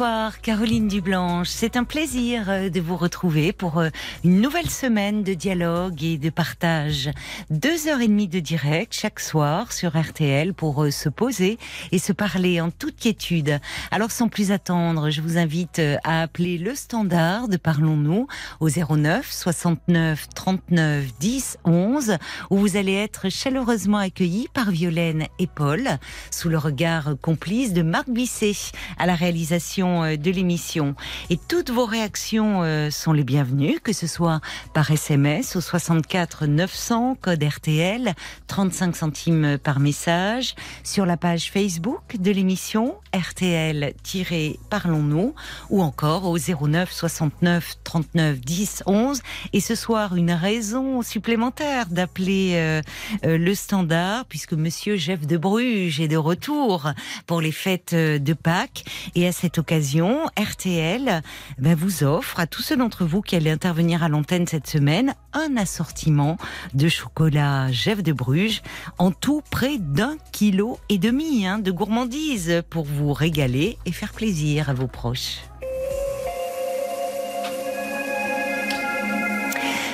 Bonsoir Caroline Dublanche, c'est un plaisir euh, de vous retrouver pour euh, une nouvelle semaine de dialogue et de partage. Deux heures et demie de direct chaque soir sur RTL pour euh, se poser et se parler en toute quiétude. Alors sans plus attendre, je vous invite à appeler le standard de Parlons-nous au 09 69 39 10 11 où vous allez être chaleureusement accueillis par Violaine et Paul sous le regard complice de Marc Bisset à la réalisation euh, de l'émission. Et toutes vos réactions euh, sont les bienvenues, que ce soit par SMS au 64 900 code RTL, 35 centimes par message, sur la page Facebook de l'émission RTL-Parlons-nous, ou encore au 09 69 39 10 11. Et ce soir, une raison supplémentaire d'appeler euh, le standard, puisque Monsieur Jeff de Bruges est de retour pour les fêtes de Pâques. Et à cette occasion, RTL ben, vous offre à tous ceux d'entre vous qui allaient intervenir à l'antenne cette semaine un assortiment de chocolat Jeff de Bruges, en tout près d'un kilo et demi hein, de gourmandise pour vous régaler et faire plaisir à vos proches.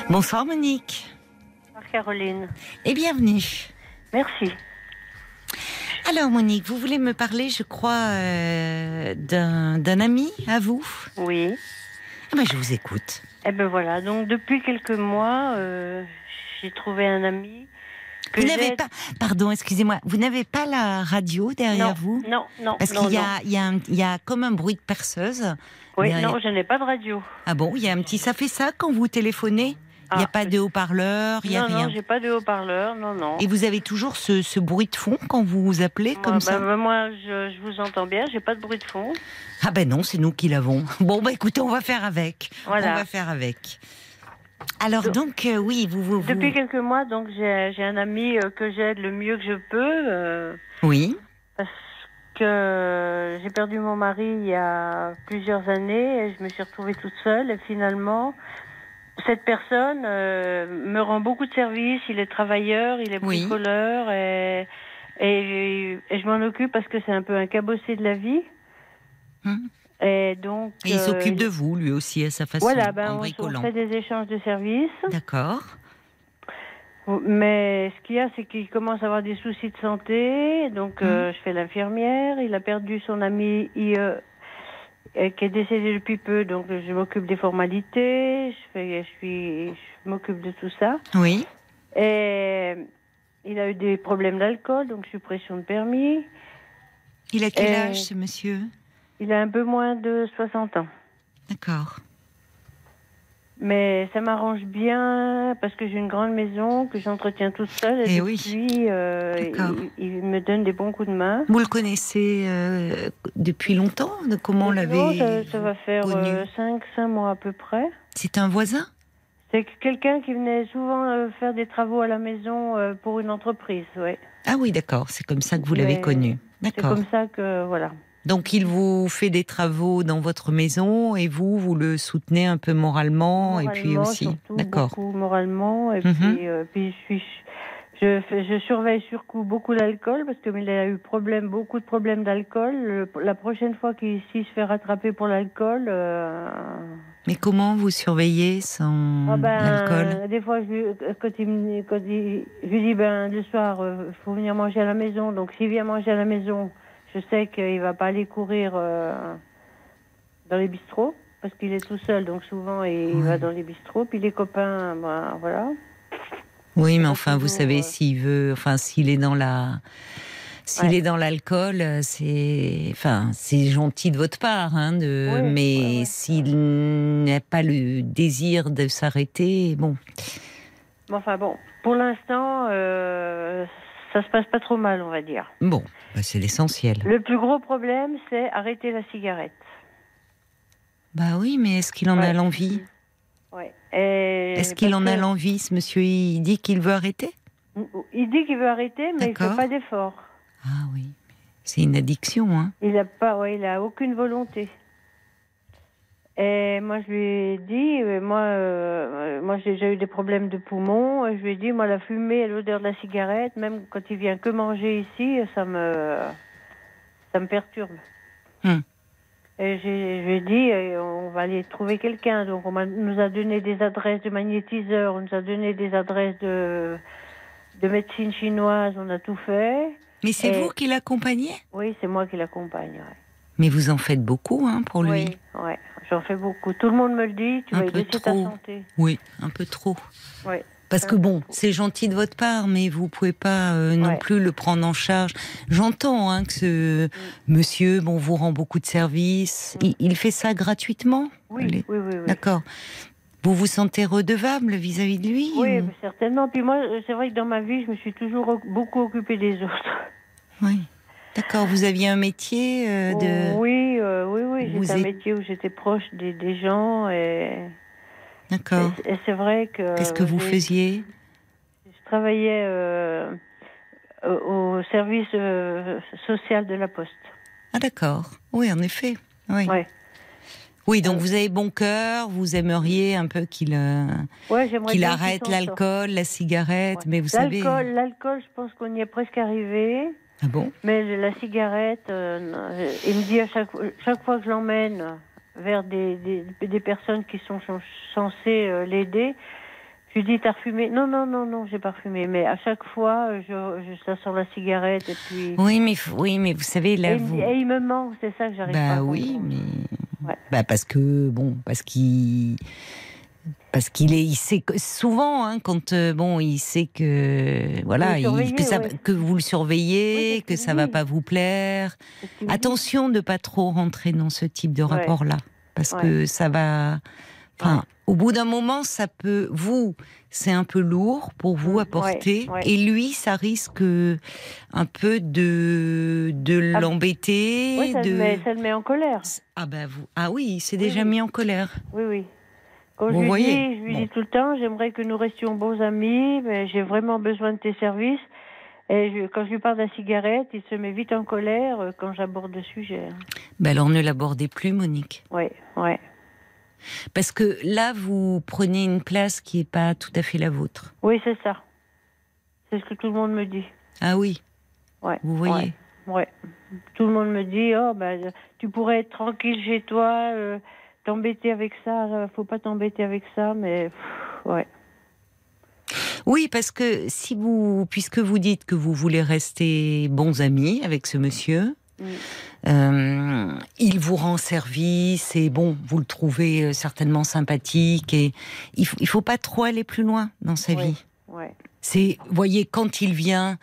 Bonsoir Monique. Bonsoir Caroline. Et bienvenue. Merci. Alors Monique, vous voulez me parler, je crois, euh, d'un ami à vous? Oui. Ah ben, je vous écoute. Eh ben voilà, donc depuis quelques mois, euh, j'ai trouvé un ami. Que Vous n'avez pas, pardon, excusez-moi, vous n'avez pas la radio derrière non, vous? Non, non, Parce qu'il y y, a y comme un bruit de perceuse. Oui, derrière. non, je n'ai pas de radio. Ah bon, il y a un petit. Ça fait ça quand vous téléphonez? Il n'y a Ah, pas de haut-parleur, il n'y a non, rien. non, j'ai pas de haut-parleur, non, non. Et vous avez toujours ce, ce bruit de fond quand vous vous appelez Moi, comme bah, ça bah, moi, je, je vous entends bien, j'ai pas de bruit de fond. Ah ben non, c'est nous qui l'avons. Bon, bah écoutez, on va faire avec. Voilà. On va faire avec. Alors Donc- donc, euh, oui, vous... vous, vous- Depuis quelques mois, donc j'ai j'ai un ami euh, que j'aide le mieux que je peux. euh, Oui, parce que j'ai perdu mon mari il y a plusieurs années et je me suis retrouvée toute seule et finalement cette personne euh, me rend beaucoup de services, il est travailleur, il est Oui. bricoleur et, et, et je m'en occupe parce que c'est un peu un cabossé de la vie. Hum. Et donc et il euh, s'occupe de vous, lui aussi, à sa façon, voilà, ben en on, fait des échanges de services. D'accord. Mais ce qu'il y a, c'est qu'il commence à avoir des soucis de santé. Donc, Mmh. euh, je fais l'infirmière. Il a perdu son ami IE, qui est décédé depuis peu. Donc, je m'occupe des formalités. Je, fais, je, suis, je m'occupe de tout ça. Oui, Et il a eu des problèmes d'alcool, donc suppression de permis. il a quel Euh, âge, ce monsieur? Il a un peu moins de 60 ans. D'accord. Mais ça m'arrange bien parce que j'ai une grande maison que j'entretiens toute seule. Et, Eh oui. euh, il, il me donne des bons coups de main. Vous le connaissez euh, depuis longtemps de Comment l'avait ça, ça va faire connu 5 mois à peu près. C'est un voisin? C'est que quelqu'un qui venait souvent euh, faire des travaux à la maison euh, pour une entreprise, ouais. Ah oui, d'accord, c'est comme ça que vous l'avez connu. C'est D'accord. comme ça que, voilà. Donc il vous fait des travaux dans votre maison et vous, vous le soutenez un peu moralement, et puis aussi. D'accord. Beaucoup moralement. Et Mhm. puis, euh, puis je suis... Je, surveille surtout beaucoup l'alcool parce qu'il a eu problème, beaucoup de problèmes d'alcool. La prochaine fois qu'il se fait rattraper pour l'alcool, euh, Mais comment vous surveillez son Ah ben, alcool Des fois, je, quand il, me- quand il- je lui dis, ben, le soir, il faut venir manger à la maison. Donc, s'il vient manger à la maison, je sais qu'il va pas aller courir euh, dans les bistrots, parce qu'il est tout seul. Donc, souvent, il Ouais. va dans les bistrots. Puis les copains, ben, voilà. Oui, mais enfin, vous savez, euh, s'il veut, enfin, s'il est dans la, s'il Ouais. est dans l'alcool, euh, c'est, enfin, c'est gentil de votre part, hein, de, Oui, mais ouais. s'il n'a pas le désir de s'arrêter, bon. Enfin, bon, pour l'instant, euh, ça se passe pas trop mal, on va dire. Bon, bah, c'est l'essentiel. Le plus gros problème, c'est arrêter la cigarette. Bah oui, mais est-ce qu'il en a l'envie Ouais. Est-ce qu'il en a l'envie, ce monsieur? Il dit qu'il veut arrêter? Il dit qu'il veut arrêter, mais il D'accord. fait pas d'effort. Ah oui. C'est une addiction, hein Il a pas, ouais, il a aucune volonté. Et moi, je lui ai dit, euh, moi, euh, moi, j'ai déjà eu des problèmes de poumons. Je lui ai dit, moi, la fumée et l'odeur de la cigarette, même quand il vient que manger ici, ça me, ça me perturbe. Hmm. Et je lui ai dit, euh, on va aller trouver quelqu'un. Donc, on nous a donné des adresses de magnétiseurs, on nous a donné des adresses de, de médecine chinoise, on a tout fait. Mais c'est Et- vous qui l'accompagnez? Oui, c'est moi qui l'accompagne. ouais. Mais vous en faites beaucoup, hein, pour lui Oui, ouais, j'en fais beaucoup. Tout le monde me le dit, tu Un vas peu laisser ta santé. Oui, un peu trop. Ouais. Parce que bon, c'est gentil de votre part, mais vous pouvez pas euh, non Ouais. plus le prendre en charge. J'entends hein, que ce monsieur, bon, vous rend beaucoup de services. Mm. Il, il fait ça gratuitement? Oui, Allez. oui, oui. Oui, D'accord. Vous vous sentez redevable vis-à-vis de lui Oui, ou- certainement. Puis moi, euh, c'est vrai que dans ma vie, je me suis toujours beaucoup occupée des autres. Oui. D'accord. Vous aviez un métier euh, de. Oui, euh, oui, oui. J'ai un êtes- métier où j'étais proche des, des gens et, D'accord. et- et c'est vrai que. Qu'est-ce que vous faisiez? Je travaillais euh, au service social de la Poste. Ah d'accord. Oui, en effet. Oui. Ouais. Oui, donc vous avez bon cœur. Vous aimeriez un peu qu'il Ouais, qu'il arrête l'alcool, la cigarette. Ouais. Mais vous savez. L'alcool, l'alcool, je pense qu'on y est presque arrivé. Ah bon? Mais la cigarette, euh, il me dit à chaque, chaque fois que je l'emmène vers des, des, des personnes qui sont censées euh, l'aider, je lui dis T'as refumé? Non, non, non, non, j'ai pas refumé. Mais à chaque fois, je, je, ça sort la cigarette et puis. Oui, mais oui, mais vous savez là et, vous. et il me ment, c'est ça que j'arrive pas à Bah oui, mais Ouais. bah parce que bon, parce qu'il parce qu'il est, il sait souvent hein, quand euh, bon, il sait que voilà, il- que, ça, ouais. que vous le surveillez, Oui, c'est que ça va pas vous plaire. C'est. Attention de pas trop rentrer dans ce type de Ouais. rapport-là, parce Ouais. que ça va. Enfin, au bout d'un moment, ça peut. Vous, c'est un peu lourd pour vous Mm, à porter, ouais, ouais. et lui, ça risque un peu de de Ah, l'embêter. Oui, ça, de... le met, ça le met en colère. Ah ben vous. Ah oui, il s'est Oui, déjà oui. mis en colère. Oui, oui. Quand Vous je lui voyez, dis, je lui bon. dis tout le temps, j'aimerais que nous restions bons amis, mais j'ai vraiment besoin de tes services. Et je- quand je lui parle de la cigarette, il se met vite en colère euh, quand j'aborde le sujet. Ben alors ne l'abordez plus, Monique, Oui, ouais. parce que là vous prenez une place qui est pas tout à fait la vôtre. Oui, c'est ça. C'est ce que tout le monde me dit. Ah oui, Ouais. vous voyez. Ouais. ouais. Tout le monde me dit, oh, ben, tu pourrais être tranquille chez toi, euh, t'embêter avec ça, euh, faut pas t'embêter avec ça, mais pff, ouais. Oui, parce que si vous, puisque vous dites que vous voulez rester bons amis avec ce monsieur, Mm. euh, il vous rend service et bon, vous le trouvez euh, certainement sympathique et il faut, il faut pas trop aller plus loin dans sa vie. Ouais. C'est, voyez, quand il vient,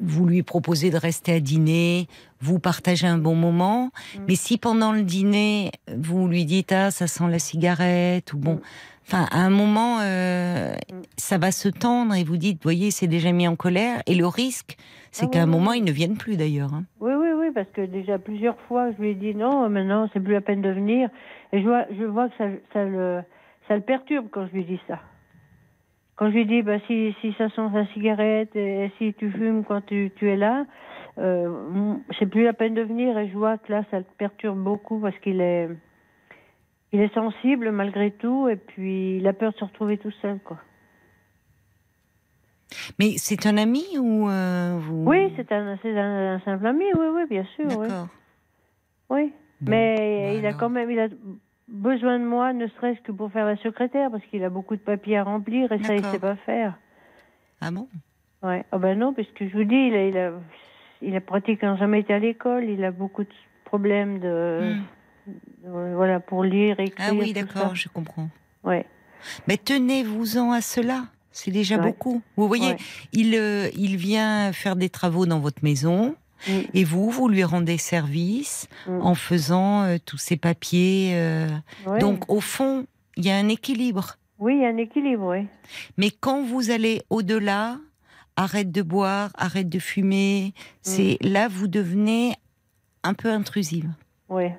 vous lui proposez de rester à dîner, vous partagez un bon moment. Mm. Mais si pendant le dîner, vous lui dites ah ça sent la cigarette ou bon, enfin à un moment euh, Mm. ça va se tendre et vous dites voyez c'est déjà mis en colère et le risque c'est Ah qu'à un oui, moment ils ne viennent plus d'ailleurs. hein. Oui, oui, oui, parce que déjà plusieurs fois, je lui ai dit non, maintenant, c'est plus la peine de venir. Et je vois, je vois que ça, ça, le, ça le perturbe quand je lui dis ça. Quand je lui dis, bah, si, si ça sent la cigarette et si tu fumes quand tu, tu es là, euh, c'est plus la peine de venir. Et je vois que là, ça le perturbe beaucoup parce qu'il est, il est sensible malgré tout et puis il a peur de se retrouver tout seul, quoi. Mais c'est un ami ou euh, vous Oui, c'est un, c'est un, un simple ami, oui, oui, bien sûr, oui. D'accord. Oui. Bon, Mais bah il a quand même il a besoin de moi, ne serait-ce que pour faire la secrétaire, parce qu'il a beaucoup de papiers à remplir et ça, il D'accord. sait pas faire. Ah bon? Ouais. Ah ben non, parce que je vous dis, il a, il a, il a pratiquement jamais été à l'école, il a beaucoup de problèmes de, Hmm. de- voilà, pour lire, écrire. Ah oui d'accord je comprends. Ouais. Mais tenez-vous-en à cela. C'est déjà Ouais. beaucoup. Vous voyez, Ouais. il, euh, il vient faire des travaux dans votre maison Mm. et vous, vous lui rendez service Mm. en faisant euh, tous ces papiers. euh. Donc, au fond, il y a un équilibre. Oui, il y a un équilibre, oui. Mais quand vous allez au-delà, arrête de boire, arrête de fumer, c'est Mm. là vous devenez un peu intrusive. Ouais.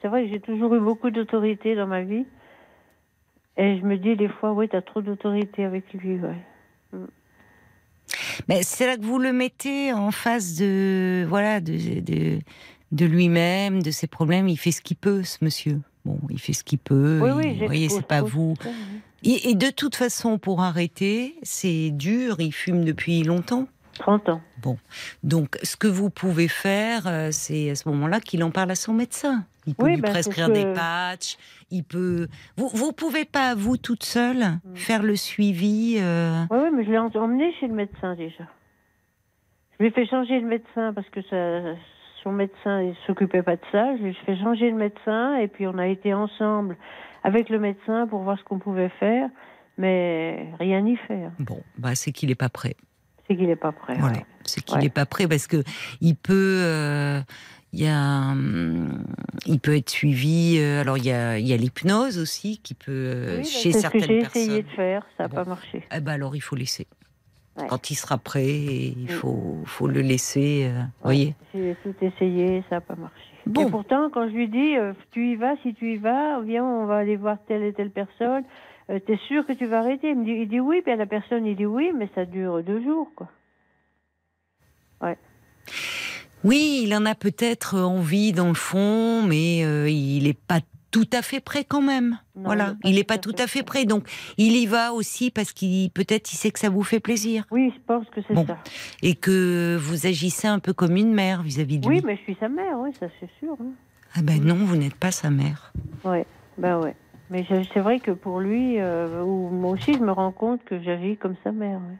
C'est vrai que j'ai toujours eu beaucoup d'autorité dans ma vie. Et je me dis des fois, oui, tu as trop d'autorité avec lui. Ouais. Mais c'est là que vous le mettez en face de voilà de, de, de lui-même, de ses problèmes. Il fait ce qu'il peut, ce monsieur. Bon, il fait ce qu'il peut. Oui, il- oui, vous voyez, c'est pas vous. Et, et de toute façon, pour arrêter, c'est dur. Il fume depuis longtemps. 30 ans. Donc, ce que vous pouvez faire, euh, c'est à ce moment-là qu'il en parle à son médecin. Il peut Oui, lui c'est prescrire des que- patchs. Il peut. Vous, vous pouvez pas vous toute seule Mm. faire le suivi. euh, Oui, oui, mais je l'ai en- emmené chez le médecin déjà. Je lui ai fait changer le médecin parce que ça, son médecin il s'occupait pas de ça. Je lui ai fait changer le médecin et puis on a été ensemble avec le médecin pour voir ce qu'on pouvait faire, mais rien n'y faire. Bon, bah c'est qu'il est pas prêt. C'est qu'il n'est pas prêt. Voilà, ouais. c'est qu'il Ouais. n'est pas prêt parce que il peut, euh, il y a, hum, il peut être suivi. euh, alors il y a, il y a l'hypnose aussi qui peut euh, Oui, bah, chez c'est ce que certaines j'ai personnes. essayé de faire, ça n'a Bon. pas marché. Eh ben alors il faut laisser. Ouais. Quand il sera prêt, il faut, faut le laisser. euh, voyez. J'ai tout essayé, ça n'a pas marché. Bon. Et pourtant, quand je lui dis, euh, tu y vas, si tu y vas, viens, on va aller voir telle et telle personne. Euh, T'es sûr que tu vas arrêter? Il, me dit, il dit oui, puis la personne, il dit oui, mais ça dure deux jours, quoi. Oui, il en a peut-être envie dans le fond, mais euh, il n'est pas tout à fait prêt quand même. Non, voilà, il n'est pas tout à fait prêt. Donc il y va aussi parce qu'il peut-être il sait que ça vous fait plaisir Oui, je pense que c'est Bon. ça. et que vous agissez un peu comme une mère vis-à-vis de lui. Oui, mais je suis sa mère, oui, ça c'est sûr. hein. Ah ben non, vous n'êtes pas sa mère. Ouais, bah ouais. Mais c'est vrai que pour lui, euh, ou moi aussi, je me rends compte que j'agis comme sa mère. ouais.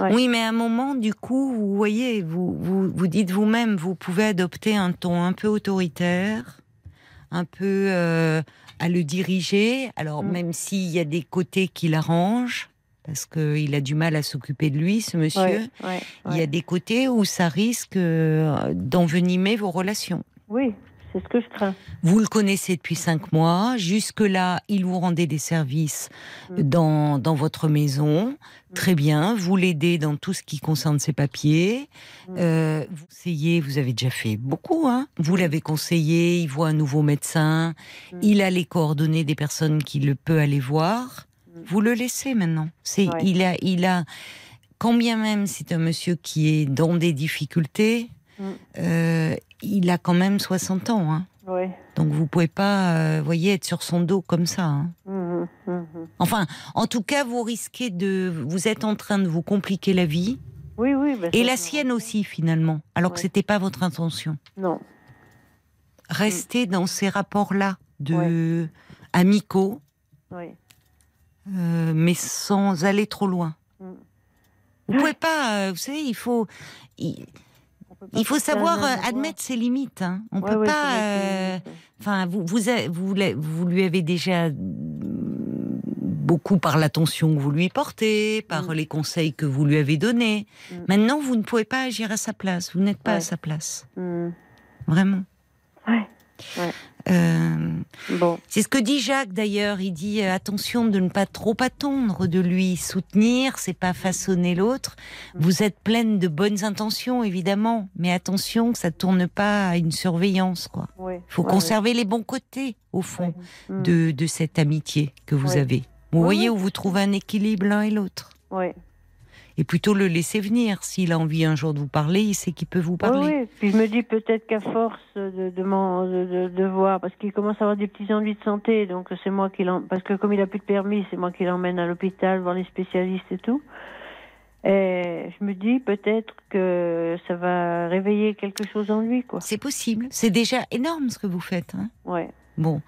Ouais. Oui, mais à un moment, du coup, vous voyez, vous vous, vous dites vous-même, vous pouvez adopter un ton un peu autoritaire, un peu euh, à le diriger. Alors Mm. même s'il y a des côtés qui l'arrangent, parce qu'il a du mal à s'occuper de lui, ce monsieur. Ouais, Il y a des côtés où ça risque euh, d'envenimer vos relations. Oui, c'est ce que je crains. Vous le connaissez depuis cinq mois. Jusque-là, il vous rendait des services Mm. dans, dans votre maison. Très bien. Vous l'aidez dans tout ce qui concerne ses papiers. Mm. Euh, vous conseillez, vous avez déjà fait beaucoup. Hein vous l'avez conseillé, il voit un nouveau médecin. Mm. Il a les coordonnées des personnes qui le peut aller voir. Mm. Vous le laissez maintenant. C'est, Ouais. il a, il a, quand bien même c'est un monsieur qui est dans des difficultés, Mm. euh, il a quand même 60 ans. Hein. Ouais. Donc vous pouvez pas, euh, voyez, être sur son dos comme ça. hein. Mhm, mhm. Enfin, en tout cas, vous risquez de, vous êtes en train de vous compliquer la vie Oui, oui. bah, et la sienne aussi finalement, alors que Ouais. c'était pas votre intention. Non. Restez dans ces rapports-là de amicaux, Oui. euh, mais sans aller trop loin. Vous pouvez pas, euh, vous savez, il faut, il, il faut savoir euh, admettre ses limites. Hein. On Ouais, peut ouais, pas. euh, Enfin, vous, vous, vous, vous lui avez déjà mm, beaucoup par l'attention que vous lui portez, par Mm. les conseils que vous lui avez donnés. Mm. Maintenant, vous ne pouvez pas agir à sa place. Vous n'êtes pas à sa place. Mhm. Vraiment. Ouais. Euh, Bon. c'est ce que dit Jacques d'ailleurs. Il dit euh, attention de ne pas trop attendre de lui. Soutenir, c'est pas façonner l'autre. Vous êtes pleine de bonnes intentions, évidemment, mais attention que ça tourne pas à une surveillance, quoi. Il faut Ouais, conserver les bons côtés, au fond. ouais. Mhm. de, de cette amitié que vous avez. Vous voyez où vous trouvez un équilibre l'un et l'autre. Et plutôt le laisser venir. S'il a envie un jour de vous parler, il sait qu'il peut vous parler. Oui, oui. Puis je me dis peut-être qu'à force de, de, voir, parce qu'il commence à avoir des petits ennuis de santé, donc c'est moi qui l'en... Parce que comme il a plus de permis, c'est moi qui l'emmène à l'hôpital, voir les spécialistes et tout. Et je me dis peut-être que ça va réveiller quelque chose en lui, quoi. C'est possible. C'est déjà énorme ce que vous faites. hein. Ouais. bon.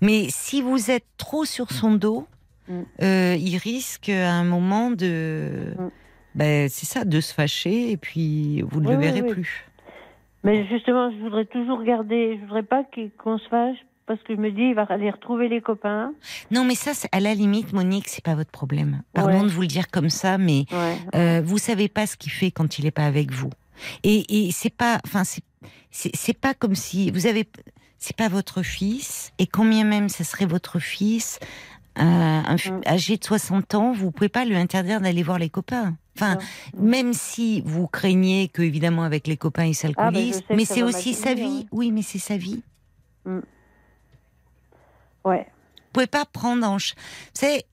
Mais si vous êtes trop sur son dos, Mm. euh, il risque à un moment de... Mm. Ben, c'est ça, de se fâcher et puis vous ne Oui, le verrez oui. plus. Mais justement, je voudrais toujours garder, je voudrais pas qu'on se fâche, parce que je me dis, il va aller retrouver les copains. Non, mais ça, à la limite, Monique, c'est pas votre problème. Pardon Ouais. de vous le dire comme ça, mais Ouais. Euh, vous savez pas ce qu'il fait quand il est pas avec vous. Et, et c'est pas, enfin c'est, pas comme si vous avez, c'est pas votre fils. Et quand bien même ça serait votre fils, euh, un Mm. âgé de 60 ans, vous pouvez pas lui interdire d'aller voir les copains. Enfin, même si vous craignez que évidemment avec les copains il Ah, ben, s'alcoolise, sais que mais c'est aussi sa vie. Oui, mais c'est sa vie. Ouais. pouvez pas prendre en... C'est,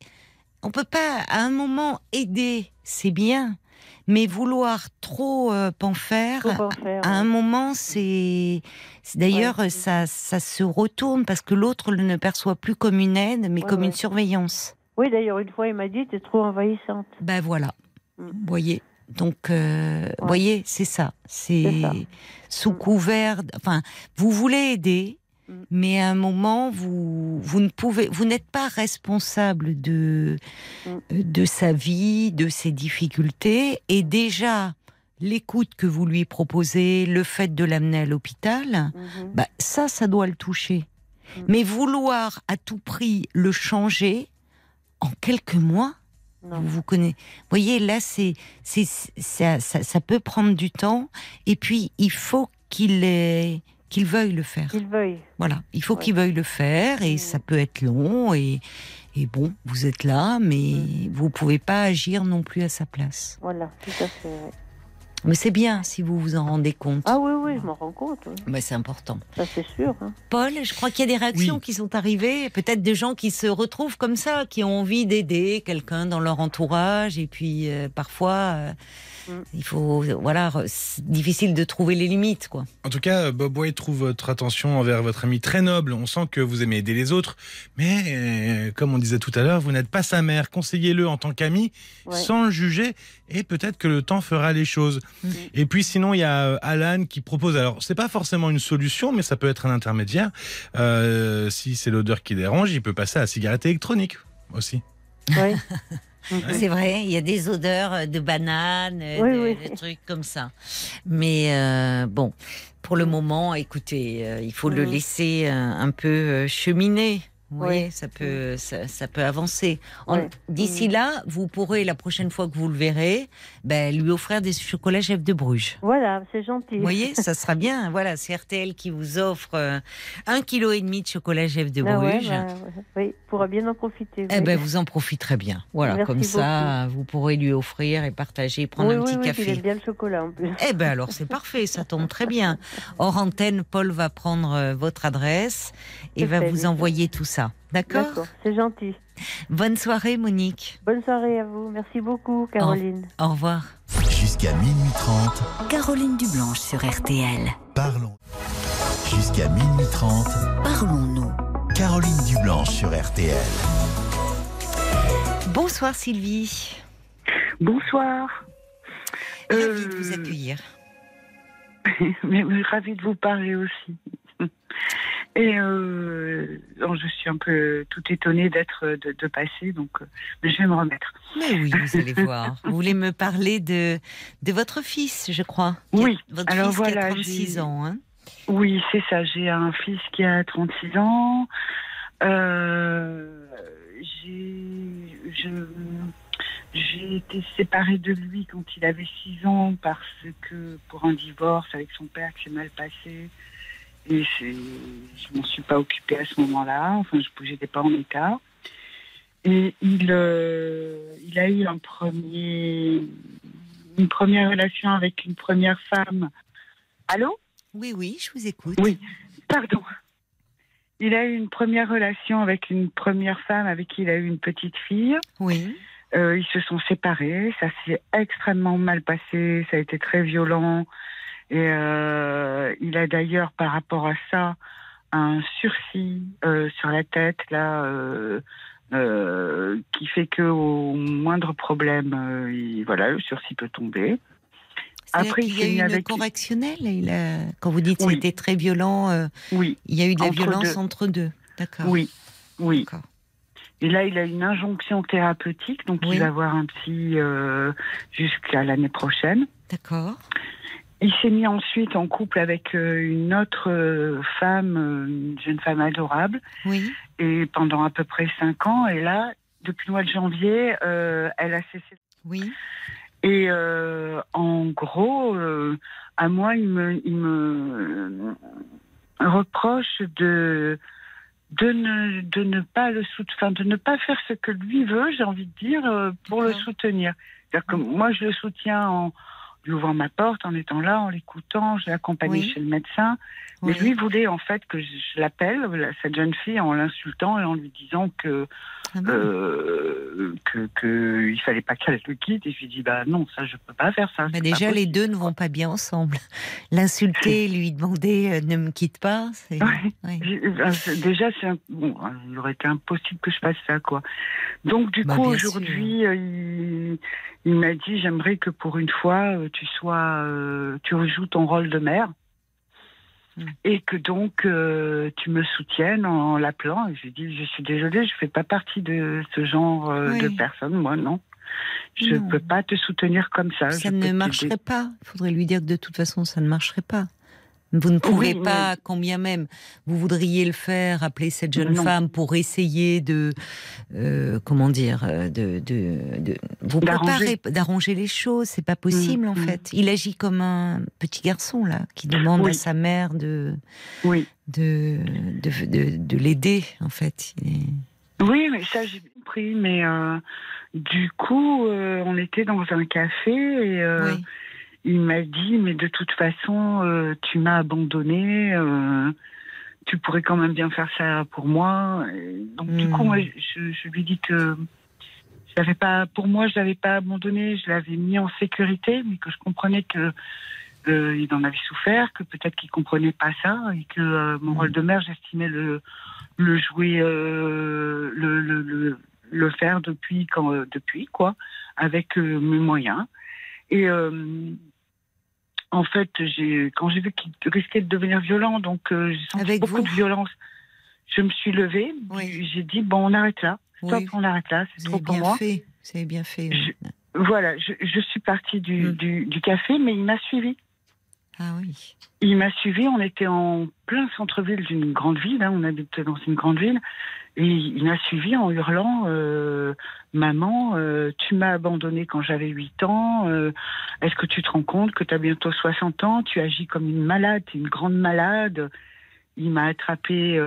on peut pas, à un moment, aider, c'est bien, mais vouloir trop euh, en faire, en à un moment, c'est. D'ailleurs, Ouais. ça, ça se retourne parce que l'autre ne perçoit plus comme une aide, mais Ouais, comme une surveillance. Oui, d'ailleurs, une fois, il m'a dit, t'es trop envahissante. Ben voilà. Mm. Vous voyez. Donc, euh, voyez, c'est ça. C'est sous Mm. couvert. Enfin, vous voulez aider, Mm. mais à un moment, vous, vous ne pouvez, vous n'êtes pas responsable de, Mm. de sa vie, de ses difficultés, et déjà l'écoute que vous lui proposez, le fait de l'amener à l'hôpital, Mhm. bah, ça, ça doit le toucher. Mm. Mais vouloir à tout prix le changer en quelques mois, Non. vous vous connaissez. Vous voyez, là, c'est, c'est, ça, ça, ça peut prendre du temps. Et puis, il faut qu'il ait- qu'il veuille le faire. Qu'il veuille. Voilà, il faut Ouais. qu'il veuille le faire et Mm. ça peut être long. Et, et bon, vous êtes là, mais Mm. vous pouvez pas agir non plus à sa place. Voilà, tout à fait. ouais. Mais c'est bien si vous vous en rendez compte. Ah oui, oui, je m'en rends compte. oui. Mais c'est important. Ça, c'est sûr. hein. Paul, je crois qu'il y a des réactions Oui. qui sont arrivées, peut-être des gens qui se retrouvent comme ça, qui ont envie d'aider quelqu'un dans leur entourage, et puis euh, parfois, euh. Il faut, voilà, c'est difficile de trouver les limites, quoi. En tout cas, Bob White trouve votre attention envers votre ami très noble. On sent que vous aimez aider les autres. Mais, euh, comme on disait tout à l'heure, vous n'êtes pas sa mère. Conseillez-le en tant qu'ami, Ouais. sans le juger. Et peut-être que le temps fera les choses. Mm. Et puis sinon, il y a euh, Alan qui propose. Alors, c'est pas forcément une solution, mais ça peut être un intermédiaire. Euh, si c'est l'odeur qui dérange, il peut passer à la cigarette électronique aussi. Ouais. C'est vrai, il y a des odeurs de bananes, Oui, de, oui. de trucs comme ça. Mais euh, bon, pour le moment, écoutez, euh, il faut le Mhm. laisser euh, un peu euh, cheminer. Oui. ça peut, ça, ça peut avancer. Ouais. D'ici Mhm. là, vous pourrez, la prochaine fois que vous le verrez, ben, lui offrir des chocolats Jeff de Bruges. Voilà, c'est gentil. Vous voyez, ça sera bien. Voilà, c'est RTL qui vous offre euh, un kilo et demi de chocolat Jeff de Ah ouais, Bruges. bah, oui, pourra bien en profiter. Eh oui. ben, vous en profiterez bien. Voilà, Merci comme ça, vous pourrez lui offrir et partager, prendre oui, un oui, petit oui, café. Il aime bien le chocolat en plus. Eh ben alors c'est parfait, ça tombe très bien. Hors antenne, Paul va prendre euh, votre adresse et va fait, vous oui. envoyer tout ça. D'accord D'accord, c'est gentil. Bonne soirée, Monique. Bonne soirée à vous. Merci beaucoup, Caroline. Au revoir. Jusqu'à minuit 30, Caroline Dublanche sur RTL. parlons. Jusqu'à minuit 30, Parlons-nous. Caroline Dublanche sur RTL. Bonsoir Sylvie. Bonsoir. Ravie de vous Euh, accueillir. mais, mais ravie de vous parler aussi. Et euh, non, je suis un peu tout étonnée d'être de, de passer, donc euh, mais je vais me remettre. Mais oui, vous allez voir. Vous voulez me parler de, de votre fils, je crois. A- Oui, Votre alors fils qui a voilà, 36 j'ai- ans. Hein Oui, c'est ça. J'ai un fils qui a 36 ans. Euh, j'ai été séparée de lui quand il avait 6 ans parce que pour un divorce avec son père qui s'est mal passé. Et je m'en suis pas occupée à ce moment-là. Enfin, je n'étais pas en état. Et il, euh, il a eu un premier, une première relation avec une première femme. Allô? Oui, oui, je vous écoute. Oui. Pardon. Il a eu une première relation avec une première femme avec qui il a eu une petite fille. Oui. Euh, ils se sont séparés. Ça s'est extrêmement mal passé. Ça a été très violent. Et euh, il a d'ailleurs, par rapport à ça, un sursis euh, sur la tête là, euh, qui fait que au moindre problème, il- voilà, le sursis peut tomber. Après, il y a eu une avec- correctionnelle. Il a... Quand vous dites Oui. c'était très violent, euh, Oui, il y a eu de la Entre violence deux. entre deux. D'accord. oui, oui. Et là, il a une injonction thérapeutique, donc Oui. il va voir un psy euh, jusqu'à l'année prochaine. D'accord. Il s'est mis ensuite en couple avec euh, une autre euh, femme, euh, une jeune femme adorable, Oui. et pendant à peu près cinq ans. Et là, depuis le mois de janvier, euh, elle a cessé. Oui. Et euh, en gros, euh, à moi, il me, il me reproche de de ne, de ne pas le sout- enfin, de ne pas faire ce que lui veut, j'ai envie de dire, pour le soutenir. C'est-à-dire que moi, je le soutiens en, ouvrant ma porte, en étant là, en l'écoutant, je l'ai accompagné Oui. chez le médecin. Mais Oui. lui voulait en fait que je, l'appelle, la- cette jeune fille, en l'insultant et en lui disant que Ah euh, que, que il fallait pas qu'elle le quitte. Et je lui dis bah non, ça je peux pas faire ça. Bah déjà, les deux ne vont pas bien ensemble. L'insulter, lui demander euh, ne me quitte pas, c'est. Ouais. ouais. Euh, c'est- Déjà, c'est un- bon, euh, il aurait été impossible que je fasse ça, quoi. Donc, du Bah, coup, aujourd'hui, euh, il, il m'a dit j'aimerais que pour une fois, tu sois, tu rejoues ton rôle de mère. Mm. Et que donc euh, tu me soutiennes en l'appelant. Et j'ai dit je suis désolée, je fais pas partie de ce genre euh, Oui. de personne, moi non. Je Non. peux pas te soutenir comme ça. Ça Je ne marcherait pas. Il faudrait lui dire que de toute façon, ça ne marcherait pas. Vous ne pouvez Oui, pas, combien même vous voudriez le faire, appeler cette jeune Non. femme pour essayer de, euh, comment dire, euh, de, de, de vous préparer, d'arranger les choses. C'est pas possible Mm, en mm. fait. Il agit comme un petit garçon là, qui demande Oui. à sa mère de, Oui. de, de, de, de l'aider en fait. Est- Oui, mais ça j'ai compris. Mais euh, du coup, euh, on était dans un café et Oui. Il m'a dit mais de toute façon, euh, tu m'as abandonné. euh, tu pourrais quand même bien faire ça pour moi. Et donc du Hmm. coup, moi, je, je lui dis que je l'avais pas, pour moi, je l'avais pas abandonné. Je l'avais mis en sécurité, mais que je comprenais que euh, il en avait souffert, que peut-être qu'il comprenait pas ça et que mon Hmm. rôle de mère, j'estimais le le jouer, le, le, le, le faire depuis quand depuis quoi, avec mes moyens. Et euh, en fait, j'ai quand j'ai vu qu'il risquait de devenir violent, donc euh, j'ai senti Avec beaucoup vous de violence. Je me suis levée, Oui. j'ai dit bon, on arrête là, stop, Oui. on arrête là, c'est trop pour bien moi. avez bien fait. Je- Voilà, je, je suis partie du, Mm. du, du café, mais il m'a suivi. Ah oui. Il m'a suivi, on était en plein centre-ville d'une grande ville, hein, on habite dans une grande ville, et il m'a suivi en hurlant euh, Maman, euh, tu m'as abandonné quand j'avais 8 ans, euh, est-ce que tu te rends compte que tu as bientôt 60 ans, tu agis comme une malade, tu es une grande malade? Il m'a attrapé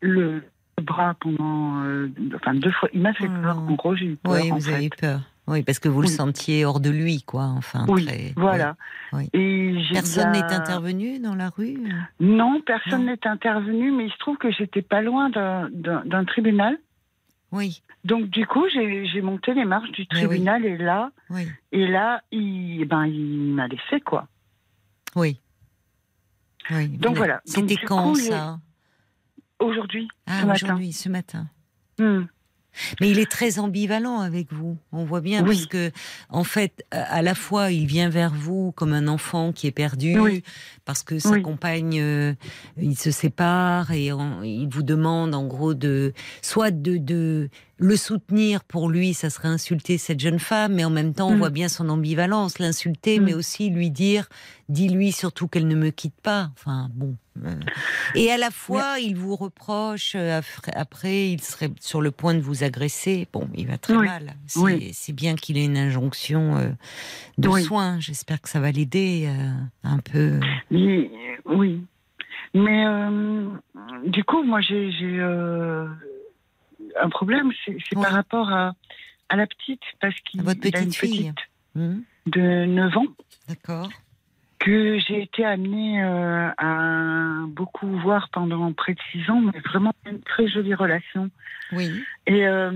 le bras pendant, enfin deux fois, il m'a fait Oh peur, en gros j'ai eu peur. Oui, vous fait. avez eu peur. Oui, parce que vous le sentiez hors de lui, quoi. Enfin, Oui, très- voilà. Oui. Et j'ai- Personne n'est intervenu dans la rue Non, personne n'est intervenu, mais il se trouve que j'étais pas loin d'un- tribunal. Oui, Donc du coup, j'ai monté les marches du oui. tribunal et là, oui, et là, il, ben, il m'a laissé quoi. oui. oui. Donc voilà. C'était quand coup, ça Aujourd'hui, Ah, ce matin. aujourd'hui, ce matin. Hmm. Mais il est très ambivalent avec vous. On voit bien Oui. parce que, en fait, à la fois, il vient vers vous comme un enfant qui est perdu, Oui. parce que sa Oui. compagne, euh, il se sépare et en- il vous demande, en gros, de soit de, de le soutenir pour lui, ça serait insulter cette jeune femme, mais en même temps, on Mm. voit bien son ambivalence, l'insulter, Mm. mais aussi lui dire, dis-lui surtout qu'elle ne me quitte pas. Enfin, bon. euh. Et à la fois, il vous reproche, euh, après- il serait sur le point de vous agresser. Bon, il va très Oui. mal. C'est Oui. bien qu'il ait une injonction euh, de Oui. soins. J'espère que ça va l'aider euh, un peu. Oui. Mais euh, du coup, moi, j'ai un problème, c'est Oui. par rapport à, à la petite, parce qu'il a une petite fille. petite Hmm, de 9 ans. D'accord. que j'ai été amenée euh, à beaucoup voir pendant près de six ans, mais vraiment une très jolie relation. Oui. Et euh,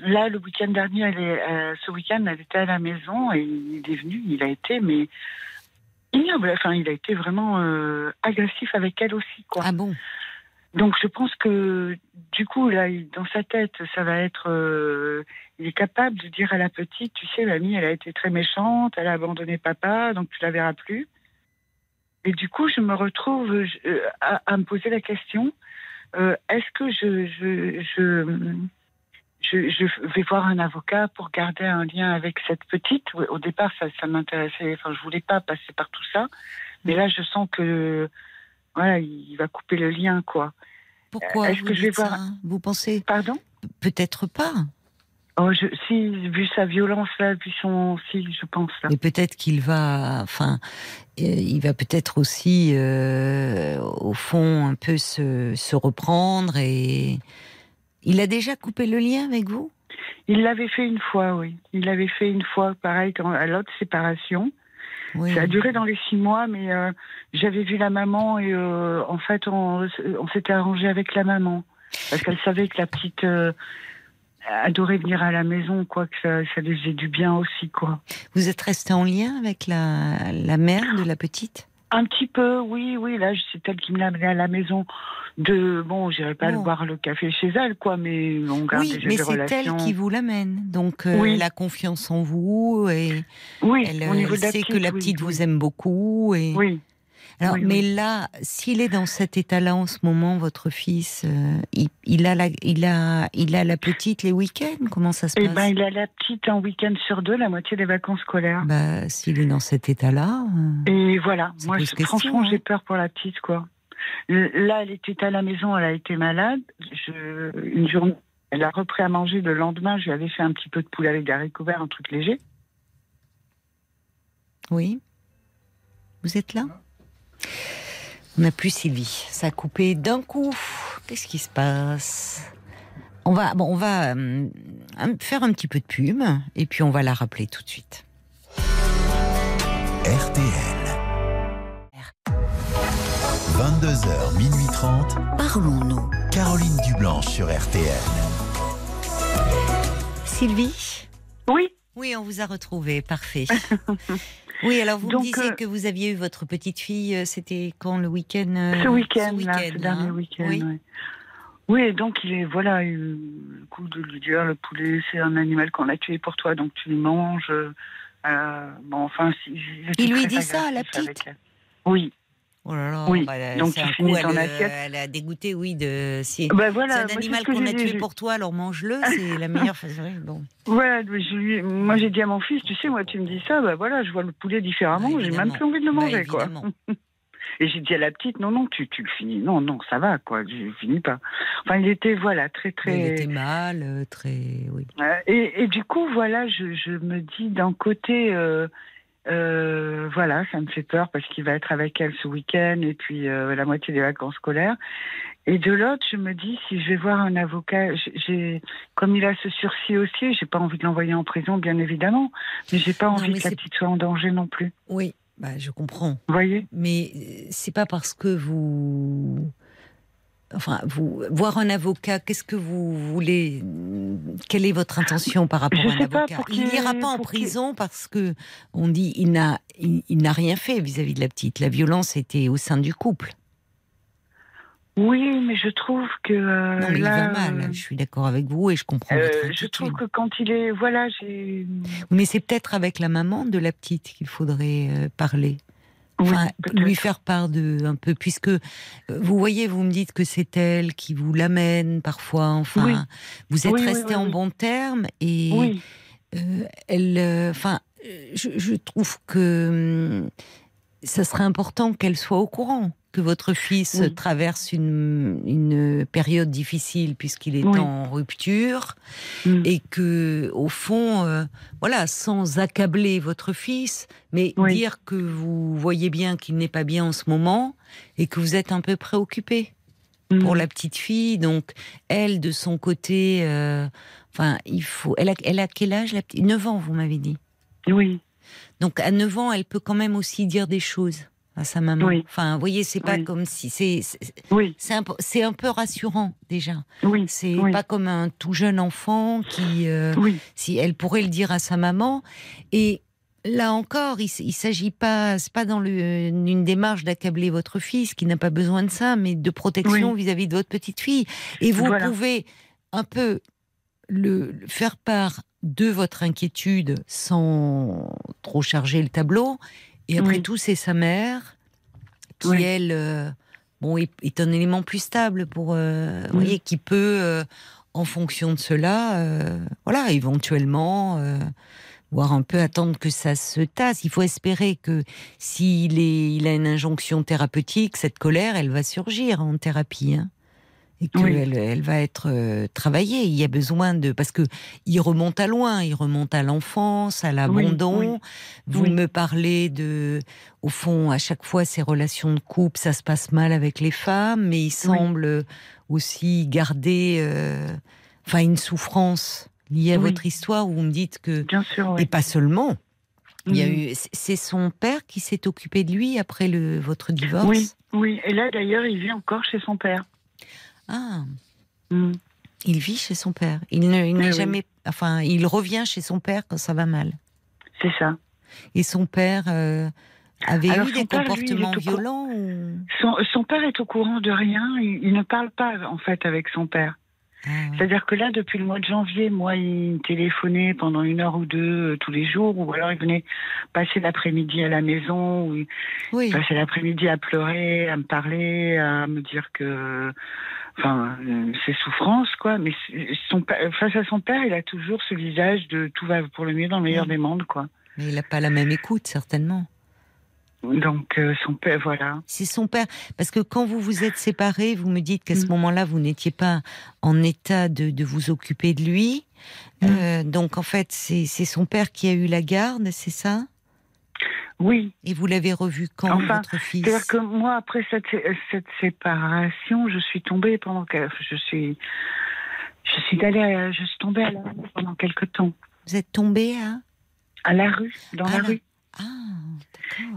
là, le week-end dernier, elle est, euh, ce week-end, elle était à la maison et il est venu, il a été, mais ignoble. Enfin, il a été vraiment agressif avec elle aussi, quoi. Ah bon? Donc je pense que du coup là dans sa tête ça va être euh, il est capable de dire à la petite tu sais mamie elle a été très méchante elle a abandonné papa donc tu la verras plus et du coup je me retrouve euh, à, à me poser la question euh, est-ce que je je, je je je vais voir un avocat pour garder un lien avec cette petite? Au départ, ça, ça m'intéressait. Enfin, je voulais pas passer par tout ça, mais là, je sens que voilà, il va couper le lien, quoi. Pourquoi Est-ce vous que je vais voir- Vous pensez Pardon Peut-être pas. Oh, je, si, vu sa violence là, vu son, si, je pense là. Mais peut-être qu'il va, enfin, euh, il va peut-être aussi, euh, au fond, un peu se, se reprendre et. Il a déjà coupé le lien avec vous? Il l'avait fait une fois, oui. Il l'avait fait une fois, pareil, quand, à l'autre séparation. Oui. Ça a duré dans les six mois, mais euh, j'avais vu la maman et euh, en fait, on, on s'était arrangé avec la maman. Parce qu'elle savait que la petite euh, adorait venir à la maison, quoi, que ça, ça lui faisait du bien aussi, quoi. Vous êtes resté en lien avec la, la mère de la petite? Un petit peu, oui, oui. Là, c'est elle qui me l'a amené à la maison. De bon, j'irai pas boire le café chez elle, quoi, mais on garde Oui, mais c'est elle qui vous l'amène. Donc, euh, Oui. elle a confiance en vous et Oui, elle, au euh, niveau elle de la sait petite, que la petite vous aime beaucoup. Et... Oui. Alors, oui, mais oui. là, s'il est dans cet état-là en ce moment, votre fils, euh, il, il a la, il a, il a la petite les week-ends? Comment ça se Eh passe? ben, il a la petite un week-end sur deux, la moitié des vacances scolaires. Bah, s'il est dans cet état-là, euh, Et voilà, moi, pose je- question, franchement, hein. j'ai peur pour la petite, quoi. Là, elle était à la maison, elle a été malade. Je, une journée, elle a repris à manger. Le lendemain, je lui avais fait un petit peu de poulet avec des haricots verts, un truc léger. oui. Vous êtes là? On n'a plus Sylvie. Ça a coupé d'un coup. Qu'est-ce qui se passe? On va, bon, on va euh, faire un petit peu de pub et puis on va la rappeler tout de suite. RTL. 22h, minuit 30. Parlons-nous. Caroline Dublanche sur RTL. Sylvie? Oui, Oui, on vous a retrouvé, parfait. Oui, alors vous Donc, me disiez euh, que vous aviez eu votre petite fille, euh, c'était quand le week-end euh, ce week-end, dernier hein week-end. Oui. ouais. Oui, donc il est voilà, le coup de lui dire le poulet, c'est un animal qu'on a tué pour toi, donc tu le manges. euh, bon, enfin, si, j'étais Il lui dit ça, la agressif avec petite. Oui. Oh là là, Oui, bah, elle- donc un finis coup, elle, euh, assiette. elle a dégoûté, oui, de c'est voilà, un animal qu'on a j'ai tué pour toi, alors mange-le, c'est la meilleure façon. Bon. Je lui- moi j'ai dit à mon fils, tu sais, moi tu me dis ça, bah voilà, je vois le poulet différemment, Bah, j'ai même plus envie de le Bah, manger, quoi. évidemment. Et j'ai dit à la petite, non, non, tu, tu le finis. Non, non, ça va, quoi, je finis pas. Enfin, il était, voilà, très, Il très. était mal, euh, très. Oui. Et, et du coup, voilà, je, je me dis d'un côté, euh, euh, voilà, ça me fait peur parce qu'il va être avec elle ce week-end et puis euh, la moitié des vacances scolaires. Et de l'autre, je me dis si je vais voir un avocat, j'ai- comme il a ce sursis aussi, j'ai pas envie de l'envoyer en prison, bien évidemment, mais j'ai pas Non, envie que la petite soit en danger non plus. Oui, bah, je comprends. Vous voyez? Mais euh, c'est pas parce que vous. Enfin, vous voir un avocat, qu'est-ce que vous voulez Quelle est votre intention par rapport Je à un avocat Il n'ira pas en prison parce que on dit il n'a il, il n'a rien fait vis-à-vis de la petite. La violence était au sein du couple. Oui, mais je trouve que euh, non, mais là, il va mal. euh, Je suis d'accord avec vous et je comprends euh, votre je trouve que quand il est, voilà, j'ai. Mais c'est peut-être avec la maman de la petite qu'il faudrait parler. Enfin, lui faire part de un peu, puisque euh, vous voyez, vous me dites que c'est elle qui vous l'amène parfois. Enfin, Oui. vous êtes Oui, resté en oui. bons termes et euh, elle, euh, enfin, euh, je, je trouve que hum, ça serait important qu'elle soit au courant que votre fils Oui. traverse une, une période difficile puisqu'il est Oui. en rupture Mm. et que au fond, euh, voilà, sans accabler votre fils, mais Oui. dire que vous voyez bien qu'il n'est pas bien en ce moment et que vous êtes un peu préoccupé pour Mm. la petite fille. Donc, elle, de son côté, euh, enfin, il faut. Elle a, elle a quel âge la petite? 9 ans, vous m'avez dit? Oui, Donc, à 9 ans, elle peut quand même aussi dire des choses à sa maman. Oui. Enfin, vous voyez, c'est pas Oui. comme si. C'est c'est- oui, c'est un, peu- c'est un peu rassurant, déjà. oui. C'est pas comme un tout jeune enfant qui. euh, si elle pourrait le dire à sa maman. Et là encore, il, il s'agit pas, c'est pas dans le- une démarche d'accabler votre fils qui n'a pas besoin de ça, mais de protection vis-à-vis de votre petite fille. Et vous Voilà. pouvez un peu le le faire part de votre inquiétude sans trop charger le tableau. Et après Oui. tout, c'est sa mère qui, Oui. elle, euh, bon, est, est un élément plus stable pour, euh, vous voyez, qui peut, euh, en fonction de cela, voilà, éventuellement, euh, voir un peu attendre que ça se tasse. Il faut espérer que s'il est, il a une injonction thérapeutique, cette colère, elle va surgir en thérapie. hein. Et qu'elle Oui. elle, va être euh, travaillée. Il y a besoin de parce que il remonte à loin, il remonte à l'enfance, à l'abandon. oui. Vous me parlez de, au fond, à chaque fois ces relations de couple, ça se passe mal avec les femmes, mais il semble aussi garder, euh, enfin, une souffrance liées à votre histoire où vous me dites que Bien sûr, et pas seulement. Il y a eu, c'est son père qui s'est occupé de lui après le votre divorce? Oui, oui. Et là, d'ailleurs, il vit encore chez son père. Ah, Mm. il vit chez son père. Il ne, il Oui, jamais, enfin, il revient chez son père quand ça va mal. C'est ça. Et son père euh, avait Alors, eu des père, comportements violents ou... Son, son père est au courant de rien. Il, il ne parle pas, en fait, avec son père. Ah, ouais. C'est-à-dire que là, depuis le mois de janvier, moi, il téléphonait pendant une heure ou deux euh, tous les jours, ou alors il venait passer l'après-midi à la maison, ou il Oui, passait l'après-midi à pleurer, à me parler, à me dire que, enfin, euh, ses souffrances, quoi. Mais son, père- face à son père, il a toujours ce visage de tout va pour le mieux dans le meilleur Mm. des mondes, quoi. mais il n'a pas la même écoute certainement. Donc euh, son père, voilà. C'est son père. Parce que quand vous vous êtes séparés, vous me dites qu'à ce Mm. moment-là, vous n'étiez pas en état de, de vous occuper de lui. Mm. Euh, donc en fait, c'est son père qui a eu la garde, c'est ça? Oui, Et vous l'avez revu quand, Enfin, votre fils C'est-à-dire que moi, après cette, cette séparation, je suis tombée pendant que je suis, je suis allée, je suis tombée à la rue pendant quelque temps, Vous êtes tombé à? À la rue, dans Ah, la rue, Ah,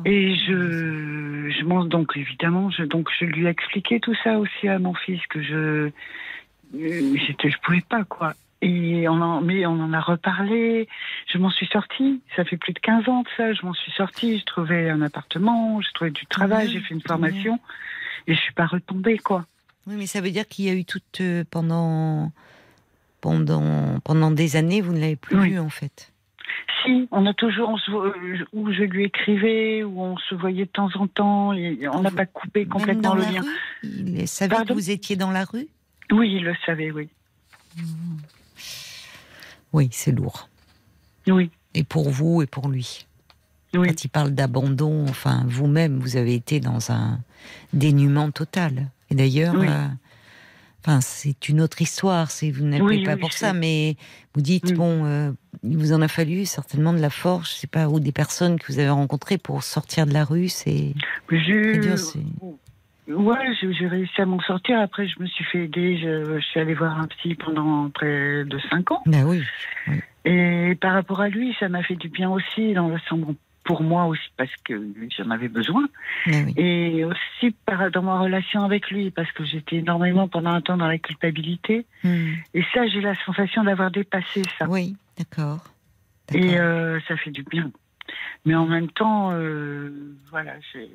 et je, je m'en donc évidemment, je donc je lui ai expliqué tout ça aussi à mon fils que je, euh, j'étais, je pouvais pas quoi. Et on en, mais on en a reparlé. Je m'en suis sortie. Ça fait plus de 15 ans de ça. Je m'en suis sortie. J'ai trouvé un appartement. J'ai trouvé du travail. mieux, J'ai fait une formation. Et je suis pas retombée, quoi. Oui, mais ça veut dire qu'il y a eu toute euh, pendant pendant pendant des années, vous ne l'avez plus Oui. vu en fait. Si, on a toujours, on se euh, où je lui écrivais, où on se voyait de temps en temps, et on n'a pas coupé Même complètement dans le lien. rue Il savait que vous étiez dans la rue? Oui, il le savait, oui. Oui, c'est lourd. Oui, Et pour vous et pour lui. oui. Quand il parle d'abandon, enfin, vous-même, vous avez été dans un dénuement total. Et d'ailleurs, Oui. euh, enfin, c'est une autre histoire. C'est vous n'appelez Oui, pas pour ça, sais. mais vous dites bon, euh, il vous en a fallu certainement de la force, je sais pas, ou des personnes que vous avez rencontrées pour sortir de la rue. C'est Je- Ouais, j'ai réussi à m'en sortir. Après, je me suis fait aider. Je, je suis allée voir un psy pendant près de cinq ans. Ben oui. Et par rapport à lui, ça m'a fait du bien aussi, dans le sens pour moi aussi, parce que j'en avais besoin. Ben oui. Et aussi par, dans ma relation avec lui, parce que j'étais énormément pendant un temps dans la culpabilité. Hmm. Et ça, j'ai la sensation d'avoir dépassé ça. Oui, d'accord. D'accord. Et euh, ça fait du bien. Mais en même temps, euh, voilà, j'ai-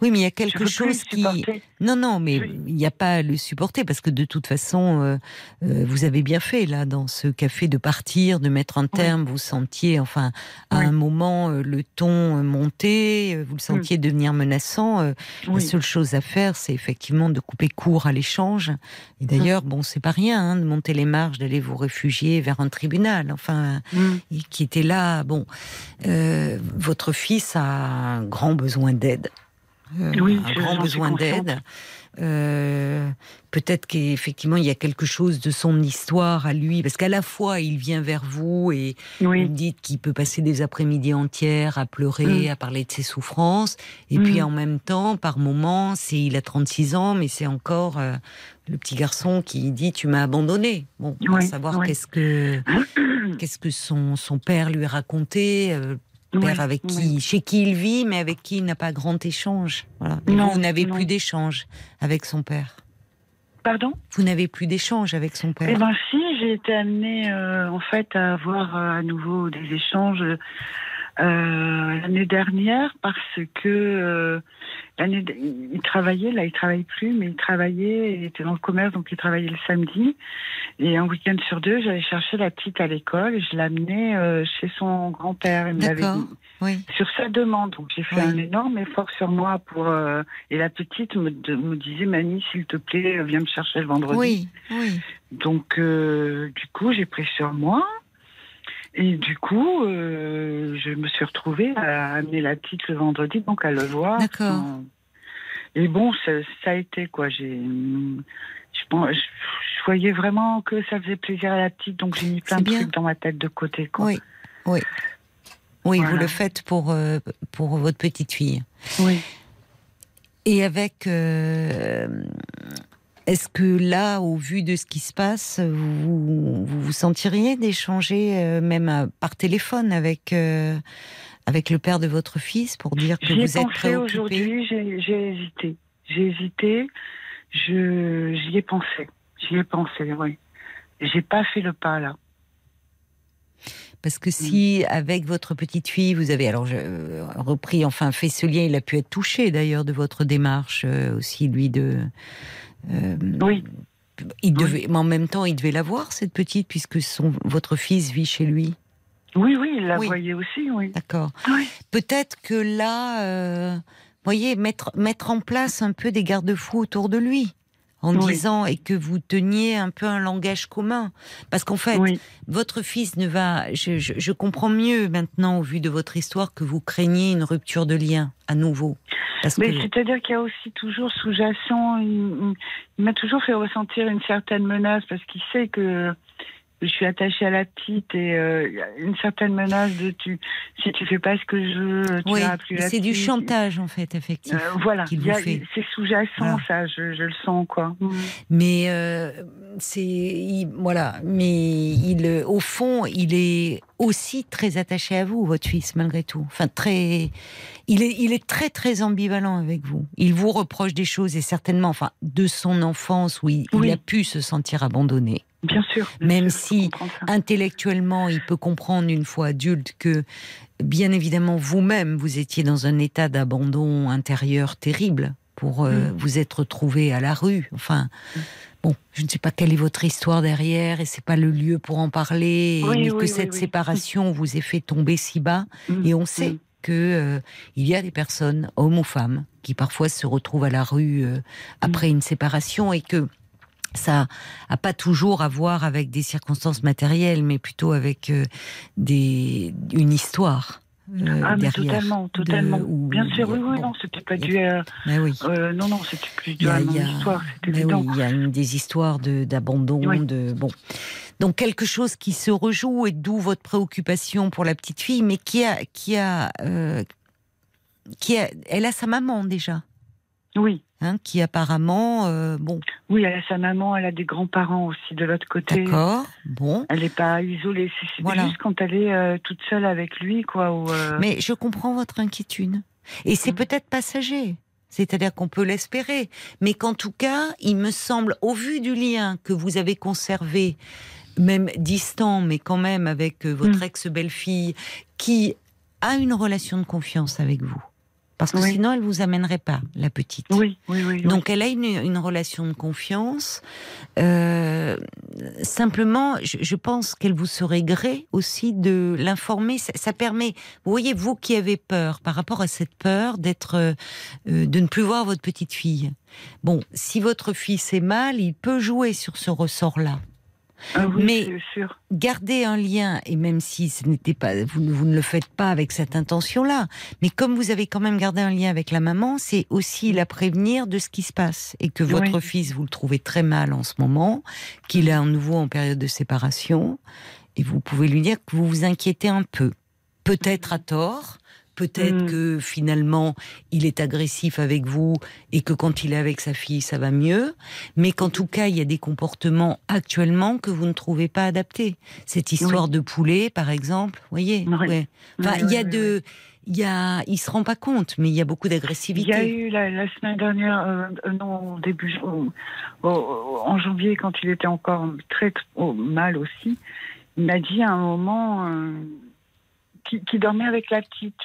oui, mais il y a quelque chose qui. Non, non, mais Oui. il n'y a pas à le supporter parce que de toute façon, euh, euh, vous avez bien fait là dans ce café de partir, de mettre un terme. Vous sentiez, enfin, à Oui. un moment euh, le ton monter, vous le sentiez devenir menaçant. La seule chose à faire, c'est effectivement de couper court à l'échange. Et d'ailleurs, bon, c'est pas rien hein, de monter les marches, d'aller vous réfugier vers un tribunal. Enfin, et qui était là. Bon, votre fils a un grand besoin d'aide. Euh, Oui, un grand besoin d'aide. Euh, Peut-être qu'effectivement il y a quelque chose de son histoire à lui, parce qu'à la fois il vient vers vous et vous Oui, dites qu'il peut passer des après-midi entières à pleurer, Mm. à parler de ses souffrances, et Mm. puis en même temps, par moments, c'est il a 36 ans, mais c'est encore euh, le petit garçon qui dit tu m'as abandonné. Bon, on va savoir oui. qu'est-ce que qu'est-ce que son, son père lui a raconté, euh, père oui, avec oui. qui, chez qui il vit, mais avec qui il n'a pas grand échange. Voilà. Non, vous n'avez plus d'échange avec son père. Pardon? Vous n'avez plus d'échange avec son Eh père. ben si, j'ai été amenée euh, en fait à avoir euh, à nouveau des échanges euh, l'année dernière parce que euh, l'année il travaillait là, il travaille plus, mais il travaillait, il était dans le commerce donc il travaillait le samedi et un week-end sur deux, j'allais chercher la petite à l'école et je l'amenais euh, chez son grand-père. Il D'accord. dit Oui. sur sa demande. Donc j'ai fait Oui. un énorme effort sur moi pour euh, et la petite me, de- me disait Mani s'il te plaît viens me chercher le vendredi. Oui, oui. Donc, euh, du coup, j'ai pris sur moi. Et du coup, euh, je me suis retrouvée à amener la petite le vendredi, donc à le voir. D'accord. Et bon, ça, ça a été quoi. J'ai, je, pense- je, je voyais vraiment que ça faisait plaisir à la petite, donc j'ai mis plein de bien. trucs dans ma tête de côté. Quoi. Oui, oui. Oui, vous le faites pour, euh, pour votre petite fille. Oui. Et avec. euh, Est-ce que là, au vu de ce qui se passe, vous vous, vous sentiriez d'échanger euh, même euh, par téléphone avec euh, avec le père de votre fils pour dire que vous êtes pensé préoccupé? aujourd'hui, j'ai hésité. J'ai hésité, je, j'y ai pensé. J'y ai pensé, oui. J'ai pas fait le pas là. Parce que si, avec votre petite fille, vous avez alors je, repris, enfin fait ce lien, il a pu être touché d'ailleurs de votre démarche euh, aussi, lui de. Euh, Oui. Il devait, mais en même temps, il devait la voir cette petite puisque son votre fils vit chez lui. Oui, oui, il la Oui. voyait aussi, oui. D'accord. Oui. Peut-être que là, euh, voyez, mettre mettre en place un peu des garde-fous autour de lui. En Oui. disant et que vous teniez un peu un langage commun, parce qu'en fait, Oui, votre fils ne va. Je, je- je comprends mieux maintenant, au vu de votre histoire, que vous craignez une rupture de lien à nouveau. Mais que c'est-à-dire qu'il y a aussi toujours sous-jacent, il m'a toujours fait ressentir une certaine menace parce qu'il sait que je suis attachée à la petite et euh, il y a une certaine menace de tu, si tu fais pas ce que je veux, tu oui, plus c'est du chantage en fait, effectivement. Euh, voilà, c'est sous-jacent Voilà. ça, je, je le sens quoi. Mm. Mais euh, c'est il- voilà, mais il, euh, au fond, il est aussi très attaché à vous, votre fils, malgré tout. Enfin, très, il est, il est très très ambivalent avec vous. Il vous reproche des choses et certainement, enfin, de son enfance où il, a pu se sentir abandonné. Bien sûr. bien Même sûr, si. Intellectuellement, il peut comprendre une fois adulte que, bien évidemment, vous-même, vous étiez dans un état d'abandon intérieur terrible pour euh, Mm. vous être retrouvé à la rue. Enfin, bon, je ne sais pas quelle est votre histoire derrière et c'est pas le lieu pour en parler, Oui, mais oui, que oui, cette séparation vous ait fait tomber si bas. Mm. Et on sait Mm. que euh, il y a des personnes, hommes ou femmes, qui parfois se retrouvent à la rue euh, après une séparation et que ça a pas toujours à voir avec des circonstances matérielles, mais plutôt avec euh, des une histoire. euh, Ah, mais totalement, de- totalement. ou- Bien sûr, oui, oui, non, c'était pas dû à. mais oui. euh, non, non, c'était plus dû à mon histoire, c'est évident. oui, il y a une, des histoires de d'abandon, Oui. de bon. Donc quelque chose qui se rejoue et d'où votre préoccupation pour la petite fille, mais qui a qui a euh, qui a, elle a sa maman déjà, Oui, hein, qui apparemment euh, bon, oui, elle a sa maman, elle a des grands-parents aussi de l'autre côté. d'accord, bon. Elle n'est pas isolée. C'est Voilà. juste quand elle est euh, toute seule avec lui, quoi. Ou, euh, Mais je comprends votre inquiétude. Et c'est Mm. peut-être passager. C'est-à-dire qu'on peut l'espérer. Mais qu'en tout cas, il me semble, au vu du lien que vous avez conservé, même distant, mais quand même avec euh, votre Mm. ex-belle-fille, qui a une relation de confiance avec vous. Parce que Oui. sinon, elle vous amènerait pas, la petite. Oui, oui, oui. oui. Donc elle a une, une relation de confiance. Euh, simplement, je, je pense qu'elle vous serait gré aussi de l'informer. Ça, ça permet, vous voyez, vous qui avez peur par rapport à cette peur d'être, euh, euh, de ne plus voir votre petite fille. Bon, si votre fils est mal, il peut jouer sur ce ressort-là. Ah oui, mais- sûr. Gardez un lien, et même si ce n'était pas, vous, ne- vous ne le faites pas avec cette intention-là, mais comme vous avez quand même gardé un lien avec la maman, c'est aussi la prévenir de ce qui se passe et que votre Oui. fils vous le trouvez très mal en ce moment, qu'il est à nouveau en période de séparation, et vous pouvez lui dire que vous vous inquiétez un peu, peut-être à tort. Peut-être Mm. que finalement il est agressif avec vous et que quand il est avec sa fille ça va mieux, mais qu'en tout cas il y a des comportements actuellement que vous ne trouvez pas adaptés. Cette histoire de poulet par exemple, voyez, Oui. ouais. Enfin, Oui, il y a de, il y a, il se rend pas compte, mais il y a beaucoup Il y a d'agressivité. eu la, la semaine dernière, euh, euh, non, début, en janvier, quand il était encore très mal aussi, il m'a dit à un moment euh, qu'il qu'il dormait avec la petite.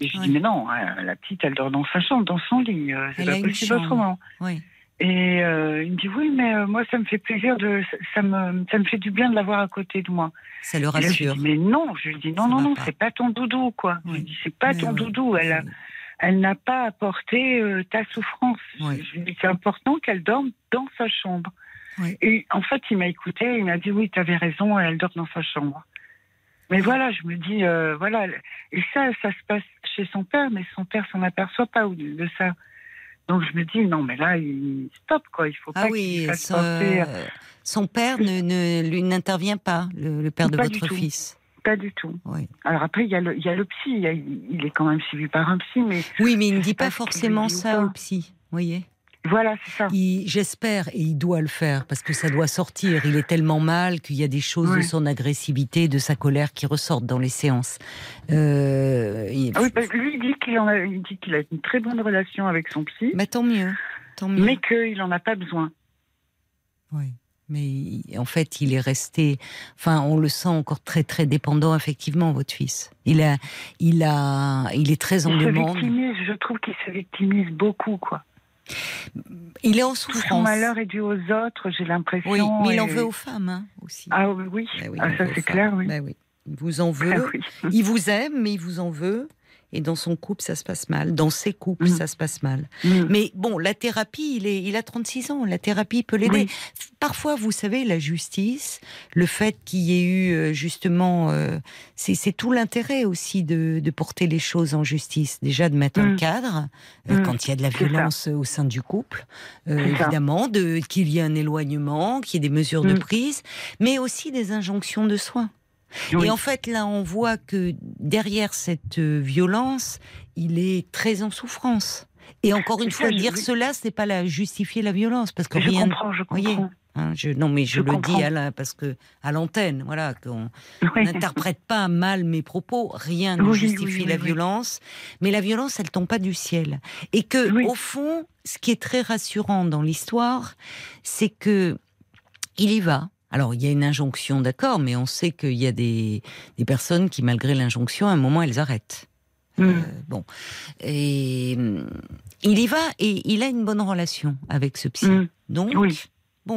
Et je Ouais. dis, mais non, hein, la petite, elle dort dans sa chambre, dans son lit. euh, C'est pas possible autrement. Oui. Et euh, il me dit, oui, mais euh, moi, ça me fait plaisir, de, ça- me, ça me fait du bien de l'avoir à côté de moi. Ça le là, je rassure. dis, mais non, je lui dis, non, Ça non, non, c'est pas ton doudou, quoi. Je Oui. lui dis, c'est pas Mais ton oui. doudou. Elle a, elle n'a pas apporté euh, ta souffrance. Oui. Je lui dis, c'est important qu'elle dorme dans sa chambre. Et en fait, il m'a écouté, il m'a dit, oui, tu avais raison, elle dort dans sa chambre. Mais voilà, je me dis, euh, voilà. Et ça, ça se passe chez son père, mais son père s'en aperçoit pas de ça. Donc je me dis, non, mais là, il stop, quoi. Il faut Ah pas oui, qu'il fasse son, père ne, ne- lui n'intervient pas, le, le père de Pas votre tout. fils. Pas du tout. Oui. Alors après, il y, a le- il y a le psy. Il, y a- il est quand même suivi par un psy, mais Oui, mais il ne dit pas forcément ça au psy, voyez. Voilà, c'est ça. J'espère, et il doit le faire, parce que ça doit sortir. Il est tellement mal qu'il y a des choses de son agressivité, de sa colère qui ressortent dans les séances. Euh, il- Ah oui, parce que lui, il dit qu'il a, il dit qu'il a une très bonne relation avec son psy, Bah, tant mieux. Tant mieux. mais qu'il n'en a pas besoin. Oui. Mais en fait, il est resté. Enfin, on le sent encore très très dépendant, effectivement, votre fils. Il a, il a, il est très en Il se demande. victimise, je trouve qu'il se victimise beaucoup, quoi. Il est en Tout son souffrance. malheur est dû aux autres, j'ai l'impression. Oui, mais il en veut aux femmes hein, aussi. Ah oui. Bah oui, Ah, ça c'est clair, oui. Bah oui. Il vous en veut. Ah oui. Il vous aime, mais il vous en veut. Et dans son couple, ça se passe mal. Dans ses couples, Mm. ça se passe mal. Mm. Mais bon, la thérapie, il, est, il a 36 ans. La thérapie peut l'aider. Oui. Parfois, vous savez, la justice, le fait qu'il y ait eu euh, justement, euh, c'est tout l'intérêt aussi de, de porter les choses en justice. Déjà de mettre un Mm. cadre euh, quand il y a de la ça. violence au sein du couple, euh, évidemment, de qu'il y ait un éloignement, qu'il y ait des mesures de prise, mais aussi des injonctions de soins. Oui. Et en fait, là, on voit que derrière cette euh, violence, il est très en souffrance. Et encore une fois, ça, je- dire oui. cela, c'est pas la justifier la violence, parce que Je rien. comprends, je voyez, comprends. hein, je, non, mais je, Je le comprends. dis à la, parce que à l'antenne, voilà, qu'on Oui. n'interprète pas mal mes propos. Rien ne justifie la violence, mais la violence, elle tombe pas du ciel. Et que, au fond, ce qui est très rassurant dans l'histoire, c'est que il y va. Alors, il y a une injonction, d'accord, mais on sait qu'il y a des, des personnes qui, malgré l'injonction, à un moment, elles arrêtent. Mm. Euh, bon. Et hum, il y va et il a une bonne relation avec ce psy. Mm. Donc, Oui. bon,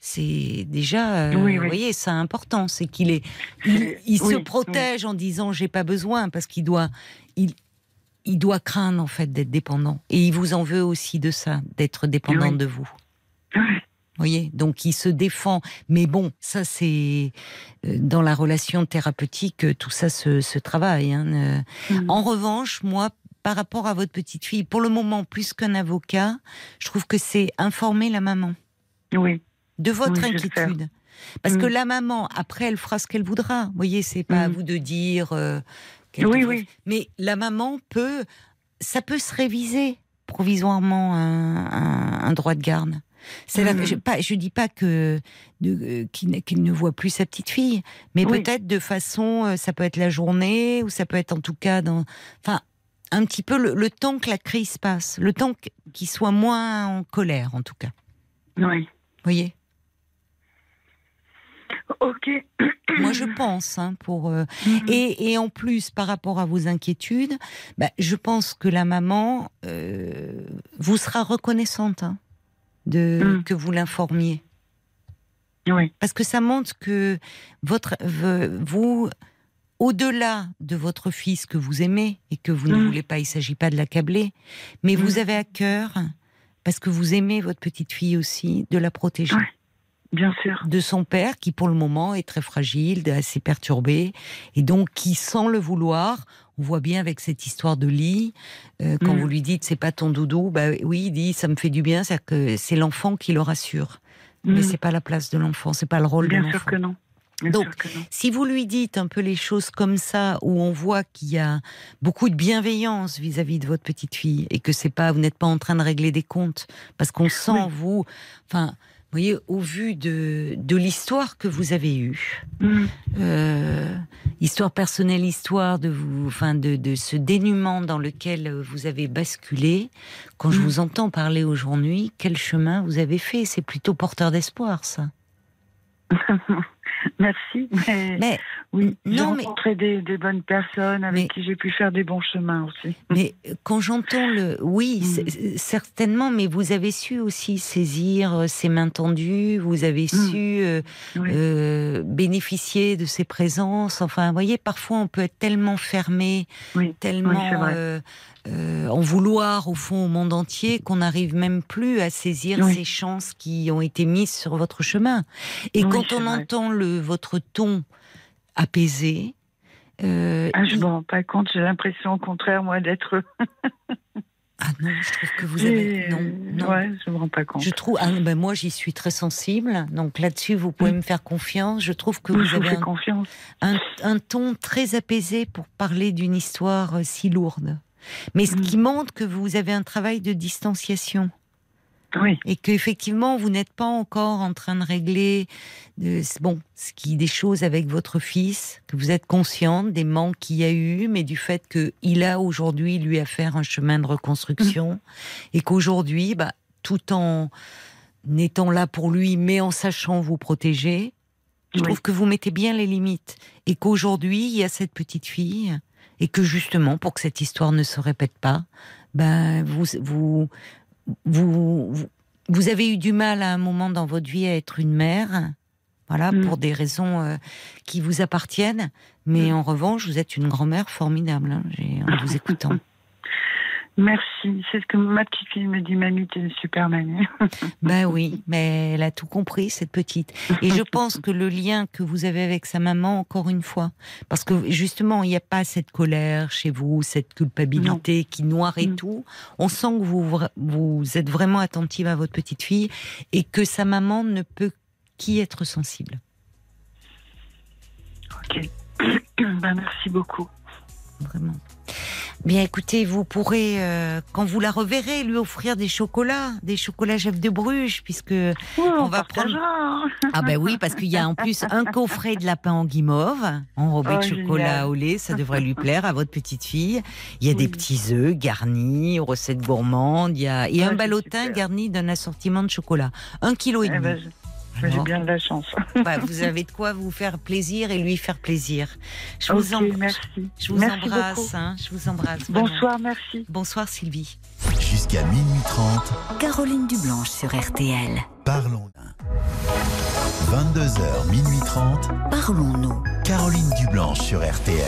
c'est déjà, euh, Oui, oui. vous voyez, c'est important, c'est qu'il est, il, il Oui, se protège en disant j'ai pas besoin parce qu'il doit, il, il doit craindre en fait d'être dépendant et il vous en veut aussi de ça, d'être dépendant de vous. Voyez, donc il se défend. Mais bon, ça c'est euh, dans la relation thérapeutique, euh, tout ça se, se travaille. hein, euh. Mm. En revanche, moi, par rapport à votre petite fille, pour le moment, plus qu'un avocat, je trouve que c'est informer la maman Oui. de votre Oui, inquiétude. Parce Mm. que la maman, après, elle fera ce qu'elle voudra. Vous voyez, c'est pas à Mm. vous de dire. euh, Oui, oui. Mais la maman peut, ça peut se réviser provisoirement un, un- un droit de garde. C'est Mhm. je, pas, je dis pas que euh, qu'il ne- voit plus sa petite fille, mais Oui. peut-être de façon, euh, ça peut être la journée ou ça peut être en tout cas dans, enfin, un petit peu le, le temps que la crise passe, le temps qu- qu'il soit moins en colère en tout cas. Oui. Vous voyez? Ok. Moi, je pense, hein, pour euh, Mhm. et, et en plus par rapport à vos inquiétudes, bah, je pense que la maman euh, vous sera reconnaissante hein, de Mm. que vous l'informiez, Oui. parce que ça montre que votre vous au-delà de votre fils que vous aimez et que vous ne Mm. voulez pas, il s'agit pas de l'accabler, mais Mm. vous avez à cœur parce que vous aimez votre petite fille aussi de la protéger Ouais. Bien sûr. de son père qui pour le moment est très fragile, assez perturbé et donc qui sans le vouloir, on voit bien avec cette histoire de lit, euh, quand Mm. vous lui dites c'est pas ton doudou, bah oui, il dit ça me fait du bien, c'est que c'est l'enfant qui le rassure, mais Mm. c'est pas la place de l'enfant, c'est pas le rôle de Bien l'enfant. sûr que non. Bien Donc, sûr que non. Si vous lui dites un peu les choses comme ça, où on voit qu'il y a beaucoup de bienveillance vis-à-vis de votre petite fille et que c'est pas, vous n'êtes pas en train de régler des comptes, parce qu'on sent Oui. vous, enfin, vous voyez, au vu de, de l'histoire que vous avez eue, Mm. euh, histoire personnelle, histoire de vous, enfin, de, de ce dénuement dans lequel vous avez basculé. Quand je Mm. vous entends parler aujourd'hui, quel chemin vous avez fait? C'est plutôt porteur d'espoir, ça. Merci. Mais, Mais oui, j'ai non, mais- rencontré des, des bonnes personnes avec Mais- qui j'ai pu faire des bons chemins aussi. Mais quand j'entends le, oui, Mm. certainement, mais vous avez su aussi saisir euh, ces mains tendues, vous avez Mm. su euh, Oui. euh, bénéficier de ces présences. Enfin, vous voyez, parfois on peut être tellement fermé, Oui. tellement Oui, euh, en vouloir au fond au monde entier qu'on n'arrive même plus à saisir ces chances qui ont été mises sur votre chemin. Et quand on vrai. entend le votre ton apaisé. euh, Ah, je il- me rends pas compte. J'ai l'impression, au contraire, moi, d'être. ah non, je trouve que vous avez non, non. Ouais, je me rends pas compte. Je trouve, ah, ben moi j'y suis très sensible, donc là-dessus vous pouvez me faire confiance. Je trouve que Oui, vous je avez un, confiance. un- un ton très apaisé pour parler d'une histoire euh, si lourde. Mais ce Mm. qui montre que vous avez un travail de distanciation. Oui. Et qu'effectivement, vous n'êtes pas encore en train de régler de, bon, ce qui, des choses avec votre fils, que vous êtes consciente des manques qu'il y a eu, mais du fait qu'il a aujourd'hui, lui, à faire un chemin de reconstruction, Mm. et qu'aujourd'hui, bah, tout en étant là pour lui, mais en sachant vous protéger, je Oui. trouve que vous mettez bien les limites. Et qu'aujourd'hui, il y a cette petite fille, et que justement, pour que cette histoire ne se répète pas, ben, vous, vous, vous avez eu du mal à un moment dans votre vie à être une mère, voilà, Mm. pour des raisons euh, qui vous appartiennent. Mais Mm. en revanche, vous êtes une grand-mère formidable, hein, en vous écoutant. Merci. C'est ce que ma petite fille me dit, mamie, t'es une super mamie. Ben oui, mais elle a tout compris, cette petite. Et je pense que le lien que vous avez avec sa maman, encore une fois, parce que justement, il n'y a pas cette colère chez vous, cette culpabilité qui noie et Mm. tout. On sent que vous, vous êtes vraiment attentive à votre petite fille et que sa maman ne peut qu'y être sensible. ok. ben, merci beaucoup. Vraiment. Bien, écoutez, vous pourrez, euh, quand vous la reverrez, lui offrir des chocolats, des chocolats Jeff de Bruges, puisque on, va partagera. Ah ben oui, parce qu'il y a en plus un coffret de lapin en guimauve, enrobé Oh, de chocolat génial. au lait, ça devrait lui plaire à votre petite fille. Il y a des petits œufs garnis, recettes gourmandes, il y a et Ah, un ballotin super. garni d'un assortiment de chocolat, un kilo et Eh demi. ben, J'ai bien de la chance. bah, vous avez de quoi vous faire plaisir et lui faire plaisir. Je vous, em- merci. je vous Merci embrasse, beaucoup. hein, je vous embrasse. vraiment. Bonsoir, merci. Bonsoir Sylvie. Jusqu'à minuit 30, Caroline Dublanche sur RTL. parlons. 22h, minuit 30, Parlons-nous. Caroline Dublanche sur RTL.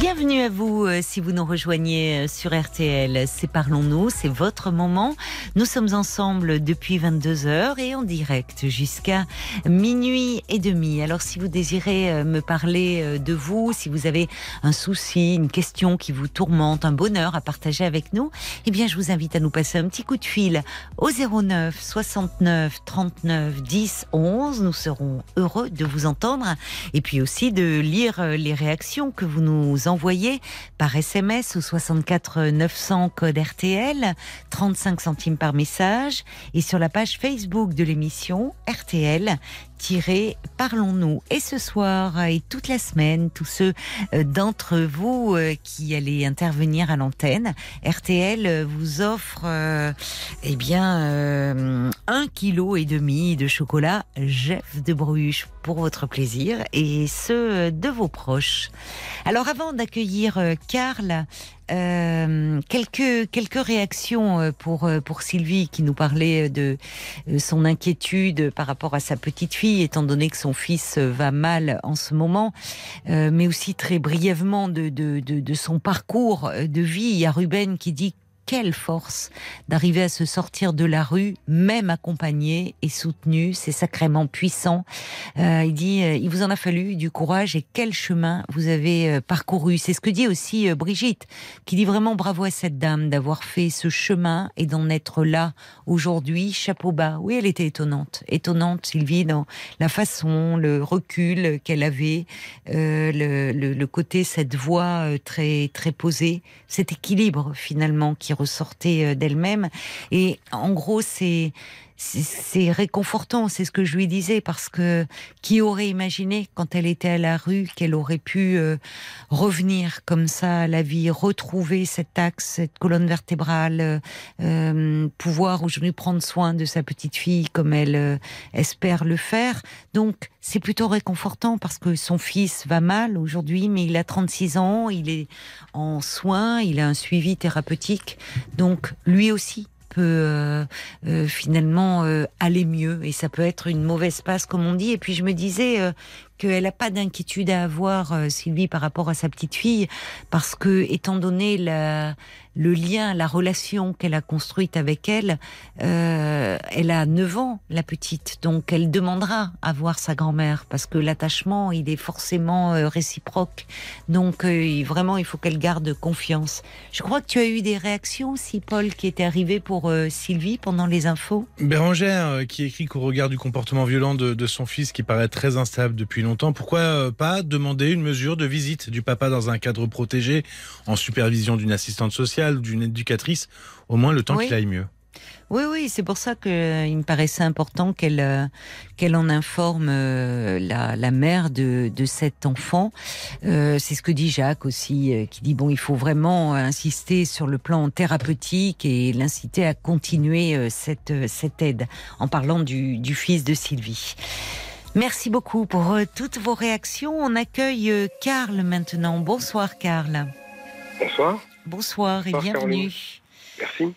Bienvenue à vous euh, si vous nous rejoignez euh, sur RTL. C'est Parlons-nous, c'est votre moment. Nous sommes ensemble depuis 22h et en direct jusqu'à minuit et demi. Alors si vous désirez euh, me parler de vous, si vous avez un souci, une question qui vous tourmente, un bonheur à partager avec nous, eh bien je vous invite à nous passer un petit coup de fil au 09 69 39 10 11. Nous serons heureux de vous entendre et puis aussi de lire les réactions que vous nous envoyez par SMS au 64 900 code RTL, 35 centimes par message et sur la page Facebook de l'émission RTL. Parlons-nous. Et ce soir euh, et toute la semaine, tous ceux euh, d'entre vous euh, qui allez intervenir à l'antenne, RTL vous offre eh bien un kilo et demi de chocolat Jeff de Bruges pour votre plaisir et ceux de vos proches. Alors avant d'accueillir Karl, euh, quelques quelques réactions euh, pour euh, pour Sylvie qui nous parlait de son inquiétude par rapport à sa petite fille, étant donné que son fils va mal en ce moment, mais aussi très brièvement de, de, de, son parcours de vie. Il y a Ruben qui dit quelle force d'arriver à se sortir de la rue, même accompagné et soutenu. C'est sacrément puissant. Euh, il dit, euh, il vous en a fallu du courage et quel chemin vous avez euh, parcouru. C'est ce que dit aussi Brigitte, qui dit vraiment bravo à cette dame d'avoir fait ce chemin et d'en être là aujourd'hui. Chapeau bas. Oui, elle était étonnante. Étonnante, Sylvie, dans la façon, le recul qu'elle avait, le, le, côté, cette voix très, très posée, cet équilibre finalement qui ressortait euh, d'elle-même. Et en gros, c'est c'est- réconfortant, c'est ce que je lui disais, parce que qui aurait imaginé, quand elle était à la rue, qu'elle aurait pu euh, revenir comme ça à la vie, retrouver cet axe, cette colonne vertébrale, euh, euh, pouvoir aujourd'hui prendre soin de sa petite fille comme elle euh, espère le faire. Donc, c'est plutôt réconfortant parce que son fils va mal aujourd'hui, mais il a 36 ans, il est en soins, il a un suivi thérapeutique. Donc, lui aussi peut euh, euh, finalement euh, aller mieux. Et ça peut être une mauvaise passe comme on dit. Et puis je me disais qu'elle n'a pas d'inquiétude à avoir Sylvie par rapport à sa petite fille. Parce que étant donné la, le lien la relation qu'elle a construite avec elle euh, elle a 9 ans la petite donc elle demandera à voir sa grand-mère parce que l'attachement il est forcément euh, réciproque donc euh, vraiment il faut qu'elle garde confiance je crois que tu as eu des réactions aussi, Paul, qui était arrivé pour Sylvie pendant les infos? Bérangère, qui écrit qu'au regard du comportement violent de, son fils, qui paraît très instable depuis longtemps. Pourquoi pas demander une mesure de visite du papa dans un cadre protégé, en supervision d'une assistante sociale? Ou d'une éducatrice, au moins le temps Oui. qu'il aille mieux. Oui, oui, c'est pour ça qu'il me paraissait important qu'elle euh, qu'elle en informe euh, la, la mère de, de cet enfant. Euh, c'est ce que dit Jacques aussi, qui dit bon, il faut vraiment insister sur le plan thérapeutique et l'inciter à continuer cette cette aide, en parlant du, du fils de Sylvie. Merci beaucoup pour toutes vos réactions. On accueille Karl maintenant. Bonsoir Karl. Bonsoir, Bonsoir et Bonsoir, bienvenue. Caroline. merci.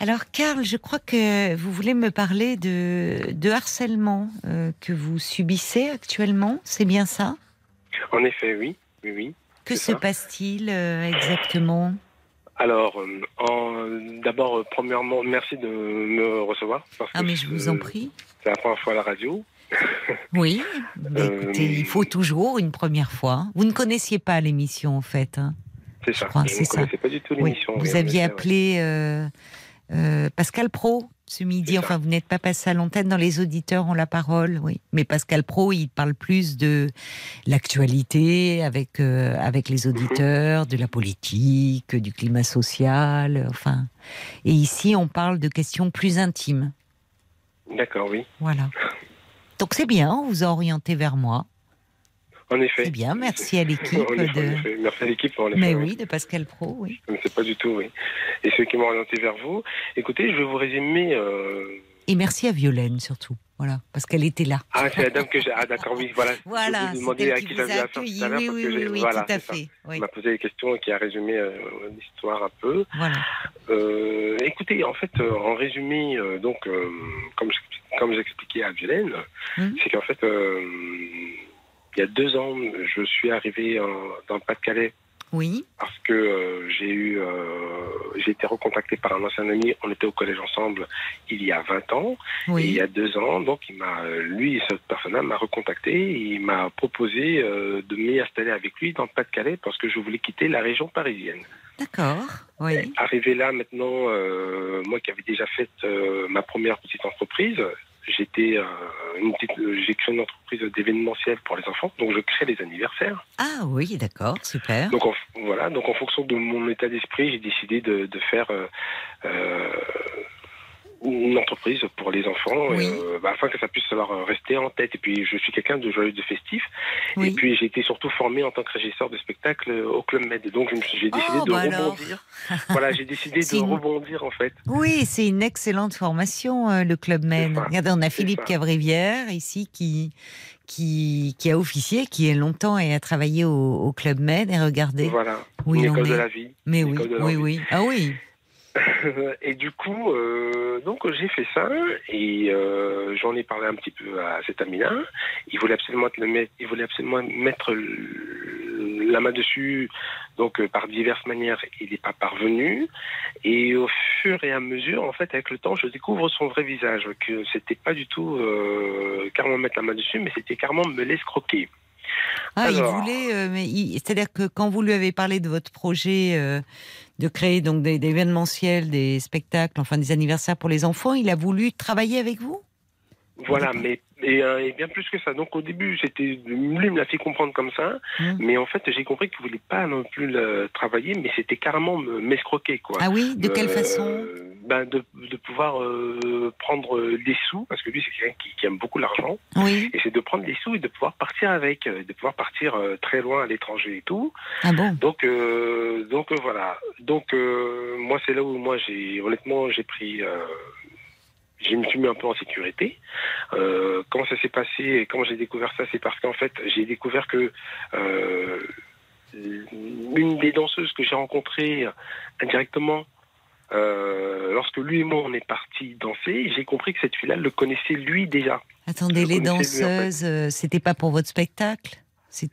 Alors, Karl, je crois que vous voulez me parler de, de harcèlement euh, que vous subissez actuellement. C'est bien ça? En effet, oui, oui, oui. Que se passe-t-il euh, exactement? Alors, euh, d'abord, premièrement, merci de me recevoir. Parce Ah, mais je vous en prie. C'est la première fois à la radio. Oui. Mais euh, écoutez, il faut toujours une première fois. Vous ne connaissiez pas l'émission, en fait. hein C'est ça. crois, je c'est ne ça. connaissais pas du tout Oui. l'émission. Vous oui, aviez ouais. appelé euh, euh, Pascal Pro ce midi. Ça. Enfin, vous n'êtes pas passé à l'antenne. Dans les auditeurs ont la parole, oui. Mais Pascal Pro, il parle plus de l'actualité avec euh, avec les auditeurs, de la politique, du climat social. Enfin, et ici, on parle de questions plus intimes. D'accord, oui. Voilà. Donc c'est bien. On vous a orienté vers moi. En effet. C'est bien. Merci à l'équipe de. Merci à l'équipe. Mais oui. de Pascal Pro, oui. Je ne sais pas du tout, oui. Et ceux qui m'ont orienté vers vous. Écoutez, je vais vous résumer. euh, Et merci à Violaine surtout. Voilà, parce qu'elle était là. Ah, c'est la dame que j'ai. Ah, d'accord, oui, voilà. Voilà, Je vous demandais à qui j'avais affaire tout à l'heure Oui, oui, que oui, j'ai- oui, voilà, tout à fait. Oui, Elle m'a posé des questions et qui a résumé euh, l'histoire un peu. voilà. Euh, écoutez, en fait, euh, en résumé, donc, comme je- comme j'expliquais à Violaine, Mhm. c'est qu'en fait, il y a deux ans, je suis arrivé en- dans le Pas-de-Calais Oui, parce que euh, j'ai eu, euh, j'ai été recontacté par un ancien ami. On était au collège ensemble il y a 20 ans. Et il y a deux ans, donc il m'a, euh, lui, cette personne-là m'a recontacté. et il m'a proposé euh, de m'y installer avec lui dans le Pas-de-Calais parce que je voulais quitter la région parisienne. D'accord. Oui. Arrivé là maintenant, euh, moi qui avais déjà fait euh, ma première petite entreprise, j'étais euh, j'ai créé une entreprise d'événementiel pour les enfants, donc je crée les anniversaires. Ah oui, d'accord, super. Donc en, voilà, donc en fonction de mon état d'esprit, j'ai décidé de, de faire euh, euh, une entreprise pour les enfants, Oui. euh, bah, afin que ça puisse leur rester en tête. Et puis je suis quelqu'un de joyeux, de festif. Et Oui. puis j'ai été surtout formé en tant que régisseur de spectacle au Club Med. Donc j'ai décidé Oh, de bah rebondir. voilà, j'ai décidé de une- rebondir en fait. Oui, c'est une excellente formation, euh, le Club ça. Regardez, on a Philippe ça. Cavrivière ici qui, qui, qui a officié, qui est longtemps et a travaillé au, au Club Med. Et regardez Voilà, école de la vie. Mais oui, oui, oui. Ah oui. Et du coup, euh, donc j'ai fait ça et euh, j'en ai parlé un petit peu à cet ami-là. Il voulait absolument le mettre, il voulait absolument mettre la main dessus. Donc euh, par diverses manières, il n'est pas parvenu. Et au fur et à mesure, en fait, avec le temps, je découvre son vrai visage. Que c'était pas du tout euh, carrément mettre la main dessus, mais c'était carrément me l'escroquer. Ah, Alors. il voulait, euh, mais il- c'est-à-dire que quand vous lui avez parlé de votre projet euh, de créer donc des, événementiels, des spectacles, enfin des anniversaires pour les enfants, il a voulu travailler avec vous? Voilà, mais et, euh, et bien plus que ça. Donc au début, c'était lui me l'a fait comprendre comme ça, Hmm. mais en fait, j'ai compris qu'il voulait pas non plus le travailler, mais c'était carrément me- m'escroquer quoi. Ah oui, de quelle Euh, façon? ben de, de pouvoir euh, prendre des sous, parce que lui c'est quelqu'un qui, qui aime beaucoup l'argent, Oui. et c'est de prendre des sous et de pouvoir partir avec, euh, de pouvoir partir euh, très loin à l'étranger et tout. Ah bon? Donc euh, donc voilà. Donc euh, moi c'est là où moi j'ai honnêtement j'ai pris euh, je me suis mis un peu en sécurité. Euh, comment ça s'est passé et comment j'ai découvert ça C'est parce qu'en fait j'ai découvert que euh, une des danseuses que j'ai rencontrées indirectement euh, lorsque lui et moi on est partis danser, j'ai compris que cette fille-là le connaissait lui déjà. Attendez, les lui, en fait. danseuses, euh, c'était pas pour votre spectacle?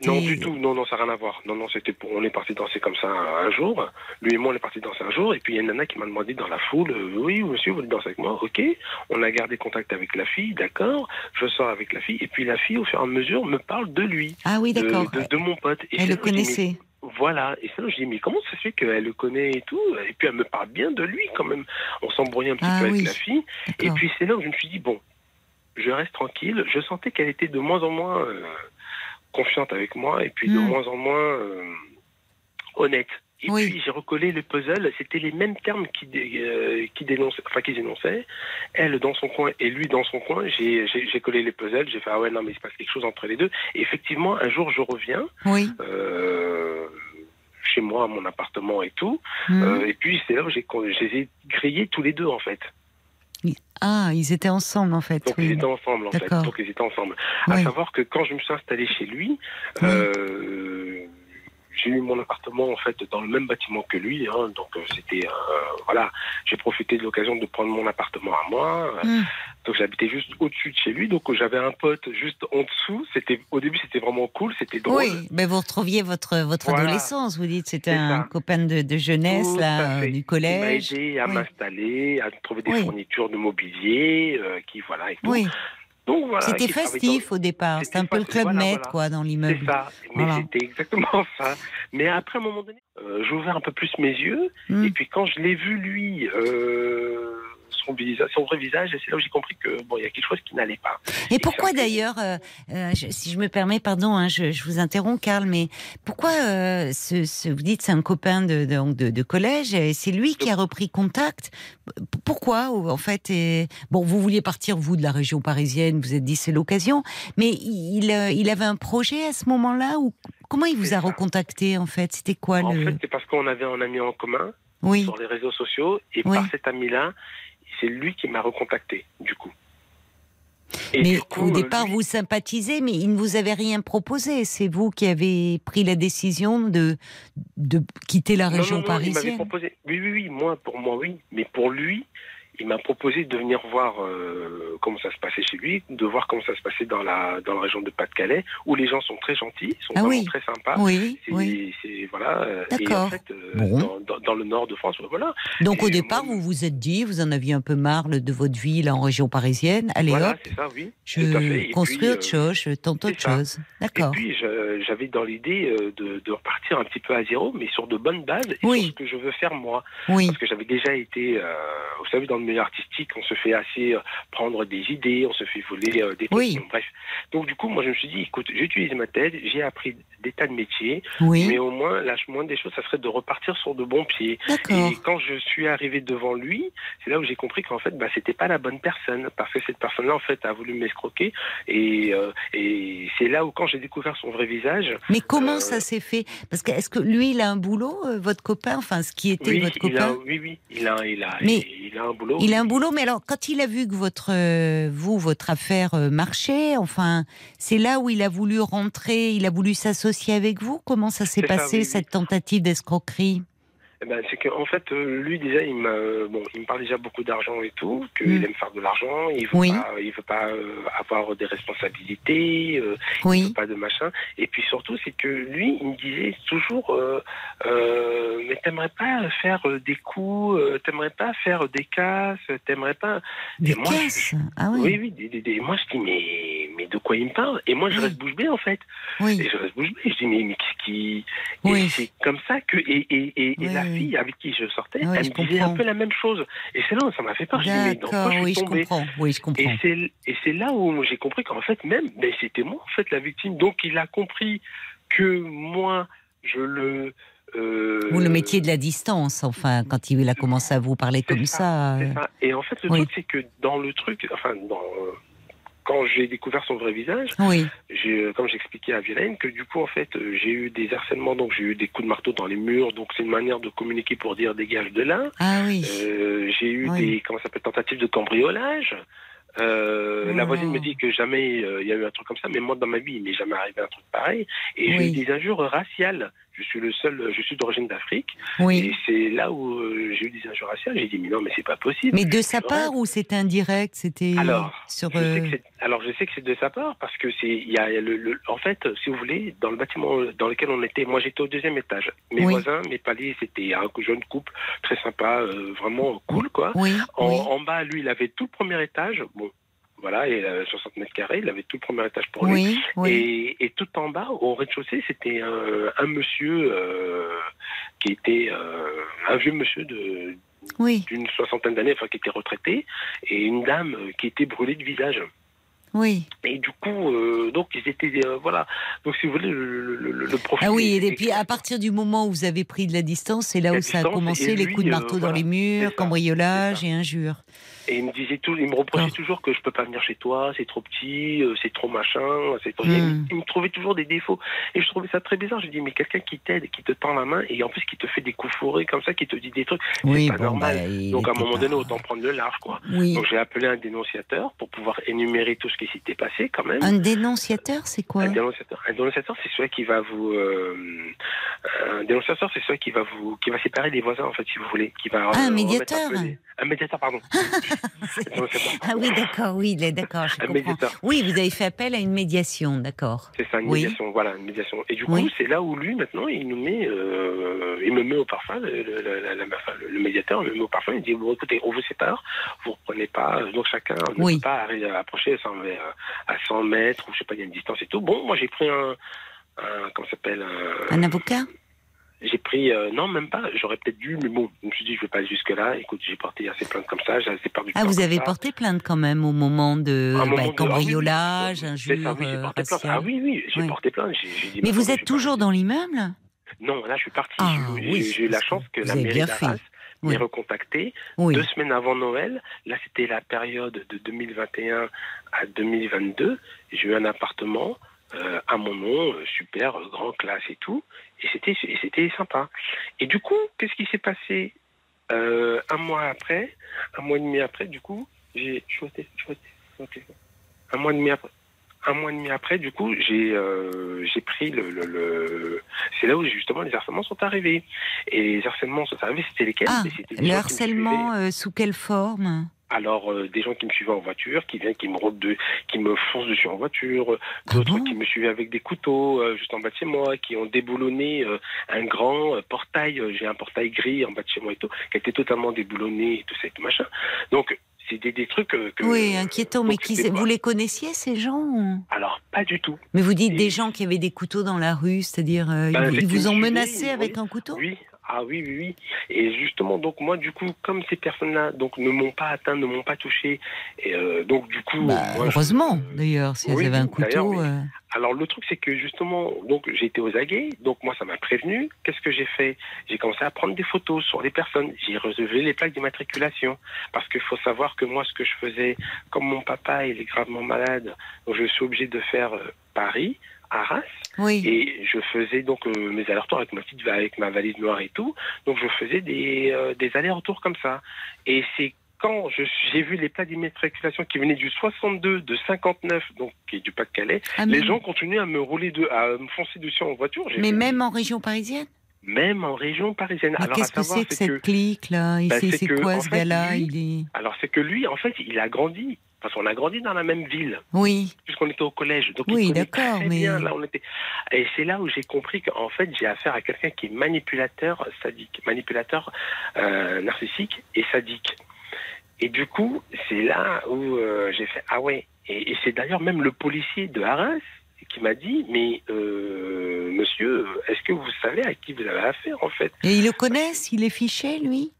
Non, du tout. Non, non, ça n'a rien à voir. Non, non, c'était pour. On est parti danser comme ça un, jour. Lui et moi, on est parti danser un jour. Et puis, il y a une nana qui m'a demandé dans la foule euh, Oui, monsieur, vous voulez danser avec moi? Ok. On a gardé contact avec la fille, d'accord. Je sors avec la fille. Et puis, la fille, au fur et à mesure, me parle de lui. Ah oui, de, d'accord. de, de mon pote. Et Elle le connaissait. Voilà. Et c'est là où je dis Mais comment ça se fait qu'elle le connaît et tout? Et puis, elle me parle bien de lui quand même. On s'embrouillait un petit Ah peu avec la fille. Et puis, c'est là où je me suis dit Bon. je reste tranquille. Je sentais qu'elle était de moins en moins euh, confiante avec moi et puis de Mm. moins en moins euh, honnête. Et Oui. puis j'ai recollé le puzzle. C'était les mêmes termes qui, dé- euh, qui dénonçaient, enfin qui énonçaient. Elle dans son coin et lui dans son coin. J'ai collé les puzzles. J'ai fait ah ouais non mais il se passe quelque chose entre les deux. Et effectivement un jour je reviens Oui. euh, chez moi à mon appartement et tout. Hmm. Et puis c'est là où j'ai con- je les ai grillés tous les deux en fait. Ah, ils étaient ensemble en fait. Donc oui. ils étaient ensemble en fait. Donc ils étaient ensemble. À savoir que quand je me suis installé chez lui, Oui. euh, j'ai eu mon appartement en fait dans le même bâtiment que lui. hein. donc euh, c'était euh, voilà, j'ai profité de l'occasion de prendre mon appartement à moi. Hmm. Donc j'habitais juste au-dessus de chez lui. Donc j'avais un pote juste en dessous. C'était au début c'était vraiment cool, c'était drôle. Oui, mais vous retrouviez votre, votre Voilà. adolescence, vous dites, c'était un ça. copain de, de jeunesse, Tout là, du collège. m'a aidé à Oui. m'installer, à trouver des Oui. fournitures de mobilier, euh, qui voilà et tout. Oui, Donc voilà. c'était festif au départ, C'était un peu le club voilà, med, voilà. quoi, dans l'immeuble. C'est ça, mais c'était exactement ça. Mais après, à un moment donné, euh, j'ai ouvert un peu plus mes yeux, Hmm. et puis quand je l'ai vu, lui, euh, son, visage, son vrai visage, et c'est là où j'ai compris que bon, il y a quelque chose qui n'allait pas. Et pourquoi ça, d'ailleurs, euh, euh, si je me permets, pardon, hein, je, je vous interromps, Karl, mais pourquoi euh, ce, ce- vous dites c'est un copain de, de, de- de collège et c'est lui qui a repris contact? Pourquoi ou- en fait et, Bon, vous vouliez partir vous de la région parisienne, vous êtes dit c'est l'occasion, mais il, il avait un projet à ce moment-là ou comment il vous a recontacté en fait? C'était quoi En le fait, c'est parce qu'on avait un ami en commun Oui, sur les réseaux sociaux, et Oui. par cet ami-là, c'est lui qui m'a recontacté, du coup. Et mais coup, au euh, départ lui- vous sympathisez, mais il ne vous avait rien proposé. C'est vous qui avez pris la décision de de quitter la Non, région non, non, m'avait parisienne. proposé. Oui, oui, oui, moi, pour moi, oui. Mais pour lui, il m'a proposé de venir voir euh, comment ça se passait chez lui, de voir comment ça se passait dans la, dans la région de Pas-de-Calais, où les gens sont très gentils, sont Ah vraiment oui. très sympas. Oui, C'est, oui. voilà. euh, Et D'accord. en fait, euh, Bon. dans, dans- dans le nord de France, voilà. Donc au Et départ, moi, vous vous êtes dit, vous en aviez un peu marre de votre vie là en région parisienne. Allez voilà, hop, c'est ça, oui. je. Et construis puis, autre chose, je tente autre ça. chose. Et D'accord. puis, je- j'avais dans l'idée de, de repartir un petit peu à zéro, mais sur de bonnes bases et sur ce que je veux faire moi. Oui, Parce que j'avais déjà été, euh, vous savez, dans le artistique, on se fait assez euh, prendre des idées, on se fait voler euh, des trucs. Oui. Bref. Donc du coup, moi, je me suis dit, écoute, j'utilise ma tête, j'ai appris des tas de métiers, oui, mais au moins, la moindre des choses, ça serait de repartir sur de bons pieds. Et quand je suis arrivé devant lui, c'est là où j'ai compris qu'en fait, bah, c'était pas la bonne personne, parce que cette personne-là, en fait, a voulu m'escroquer. Et, euh, et c'est là où, quand j'ai découvert son vrai visage, Mais comment euh, ça s'est fait? Parce que est-ce que lui, il a un boulot, euh, votre copain, enfin ce qui était oui, votre a, copain? oui, oui, il a, il a, Mais il, a un boulot. Il a un boulot, mais alors quand il a vu que votre, euh, vous, votre affaire marchait, enfin, c'est là où il a voulu rentrer, il a voulu s'associer avec vous. Comment ça s'est ça, passé oui. cette tentative d'escroquerie? Eh ben, c'est qu'en fait, euh, lui déjà, il me, bon, il me parle déjà beaucoup d'argent et tout, qu'il Mm. aime faire de l'argent, il veut Oui. pas, il veut pas euh, avoir des responsabilités, euh, il Oui, veut pas de machin. Et puis surtout, c'est que lui, il me disait toujours, euh, euh, mais t'aimerais pas faire euh, des coups, euh, t'aimerais pas faire des casses, t'aimerais pas. des Et moi, caisses? Ah oui, Oui, oui. des- des- des- Moi, je dis mais, mais de quoi il me parle? Et moi, je reste bouche bée en fait. oui, Et je reste bouche bée. Je dis mais, mais qu'est-ce qui Oui. C'est comme ça que et, et. Fille avec qui je sortais, Oui, elle je me disait un peu la même chose. Et c'est là où ça m'a fait peur. Je dis mais dans quoi d'accord, je suis oui, je comprends, oui, je Et comprends. c'est et c'est là où j'ai compris qu'en fait même, ben, c'était moi en fait la victime. Donc il a compris que moi je le euh, Vous le mettiez de la distance, enfin, quand il a commencé à vous parler comme ça. euh, ça. Et en fait le oui. truc c'est que dans le truc, enfin dans euh, quand j'ai découvert son vrai visage, Oui, j'ai, euh, comme j'expliquais à Violaine, que du coup, en fait, euh, j'ai eu des harcèlements, donc j'ai eu des coups de marteau dans les murs, donc c'est une manière de communiquer pour dire dégage de là. ah oui, Euh, j'ai eu Oui. des, comment ça s'appelle, tentatives de cambriolage. Euh, Oh la voisine me dit que jamais euh, il y a eu un truc comme ça, mais moi dans ma vie il m'est jamais arrivé un truc pareil. Et j'ai eu des injures raciales. Je suis le seul, je suis d'origine d'Afrique, oui. et c'est là où euh, j'ai eu des injures raciales. J'ai dit mais non mais c'est pas possible. Mais de sa C'est part ou c'était indirect? C'était Alors, sur. je sais euh, que c'est- alors je sais que c'est de sa part parce que c'est il y a le, le- en fait si vous voulez dans le bâtiment dans lequel on était moi j'étais au deuxième étage mes Oui. voisins mes paliers c'était un jeune couple très sympa euh, vraiment cool quoi Oui, en, en bas lui il avait tout le premier étage bon voilà il avait 60 mètres carrés il avait tout le premier étage pour lui Oui, et, et tout en bas, au rez-de-chaussée, c'était un, un monsieur euh, qui était euh, un vieux monsieur de Oui. d'une soixantaine d'années, enfin qui était retraité, et une dame qui était brûlée de visage. Oui. Et du coup, euh, donc ils étaient, euh, voilà. Donc si vous voulez, le, le, le, le profil. Ah oui, et puis à partir du moment où vous avez pris de la distance, c'est là où ça a commencé les coups de euh, marteau dans les c'est murs, cambriolage c'est et injures. Et il me disait tout, il me reprochait toujours que je peux pas venir chez toi, c'est trop petit, c'est trop machin, c'est trop. Hmm. Il me trouvait toujours des défauts. Et je trouvais ça très bizarre. Je dis mais quelqu'un qui t'aide, qui te tend la main et en plus qui te fait des coups fourrés comme ça, qui te dit des trucs, Oui, pas bon, normal. bah, Donc à un moment pas- donné, autant prendre le large, quoi. Oui. Donc j'ai appelé un dénonciateur pour pouvoir énumérer tout ce qui quand même. Un dénonciateur, c'est quoi Un dénonciateur, un dénonciateur, c'est celui qui va vous. euh, un dénonciateur, c'est celui qui va vous, qui va séparer les voisins en fait, si vous voulez, qui va. Ah, un euh, remettre médiateur. Un médiateur, pardon. Ah oui, d'accord, oui, d'accord. Oui, vous avez fait appel à une médiation, d'accord. C'est ça, une Oui. médiation, voilà, une médiation. Et du coup, Oui. c'est là où lui, maintenant, il nous met, euh, il me met au parfum, le, le, la- médiateur me met au parfum, il dit, bon, écoutez, on vous sépare, vous reprenez pas, euh, donc chacun ne Oui. peut pas approcher à 100, euh, à 100 mètres, ou je sais pas, il y a une distance et tout. Bon, moi, j'ai pris un, un comment ça s'appelle, un, Un avocat? J'ai pris, euh, non, même pas, j'aurais peut-être dû, mais bon, je me suis dit, je vais pas aller jusque-là, écoute, j'ai porté assez plaintes comme ça, j'ai assez perdu Ah, vous avez porté plainte quand même au moment de bah, moment cambriolage, ah oui, oui, ça, j'ai porté plainte. raciale. Ah oui, oui, j'ai Oui. porté plainte. j'ai- j'ai dit, Mais bah, vous êtes toujours dans l'immeuble? Non, là, je suis parti. Ah, J'ai- oui, j'ai eu la chance que la mairie d'Arras Oui. m'ait recontacté Oui. deux semaines avant Noël. Là, c'était la période de 2021 à 2022. J'ai eu un appartement euh, à mon nom, euh, super, euh, grand classe et tout. Et c'était sympa. Et du coup, qu'est-ce qui s'est passé Euh, Un mois après, un mois et demi après, du coup, j'ai... téléphone. Un mois et demi après. Un mois et demi après, du coup, j'ai euh, j'ai pris le, le, le- C'est là où justement les harcèlements sont arrivés. Et les harcèlements sont arrivés, c'était lesquels Ah, le harcèlement sous quelle forme? Alors, euh, des gens qui me suivaient en voiture, qui viennent, qui me de, qui me foncent dessus en voiture, euh, Ah d'autres bon qui me suivaient avec des couteaux euh, juste en bas de chez moi, qui ont déboulonné euh, un grand euh, portail, j'ai un portail gris en bas de chez moi et tout, qui a été totalement déboulonné et tout ça et tout machin. Donc, c'est des, des trucs que... Oui, inquiétant. Mais qui, pas- vous les connaissiez, ces gens ou- Alors, pas du tout. Mais vous dites Et- des gens qui avaient des couteaux dans la rue, c'est-à-dire euh, Ben, ils, vous- ils ont me menacé avec oui. un couteau? Oui, ah oui, oui, oui. Et justement, donc moi, du coup, comme ces personnes-là, donc ne m'ont pas atteint, ne m'ont pas touché, et euh, donc du coup, Bah, moi, je- Heureusement, d'ailleurs, si Oui, elles avaient un couteau. euh, Alors le truc c'est que justement donc j'ai été aux aguets donc moi ça m'a prévenu. Qu'est-ce que j'ai fait? J'ai commencé à prendre des photos sur les personnes. J'ai relevé les plaques d'immatriculation. Parce qu'il faut savoir que moi ce que je faisais comme mon papa il est gravement malade donc je suis obligé de faire euh, Paris Arras Oui. et je faisais donc euh, mes allers-retours avec ma petite avec ma valise noire et tout donc je faisais des euh, des allers-retours comme ça et c'est quand je- j'ai vu les plaques d'immatriculation qui venaient du 62, de 59, donc qui est du Pas-de-Calais, Ah, les gens continuaient à me rouler de, à me foncer dessus en voiture. Mais même en région parisienne? Même en région parisienne. Mais alors, qu'est-ce que c'est que cette clique-là Il Bah, c'est quoi ce gars-là? lui- Il est. alors c'est que lui, en fait, il a grandi. Parce qu'on a grandi dans la même ville, Oui. puisqu'on était au collège. Donc Oui, d'accord, mais- bien. Là, on était... Et c'est là où j'ai compris qu'en fait, j'ai affaire à quelqu'un qui est manipulateur sadique, manipulateur euh, narcissique et sadique. Et du coup, c'est là où euh, j'ai fait ah ouais. Et, et c'est d'ailleurs même le policier de Arras qui m'a dit mais euh, monsieur, est-ce que vous savez à qui vous avez affaire en fait? Et ils le connaissent? Il est fiché, lui?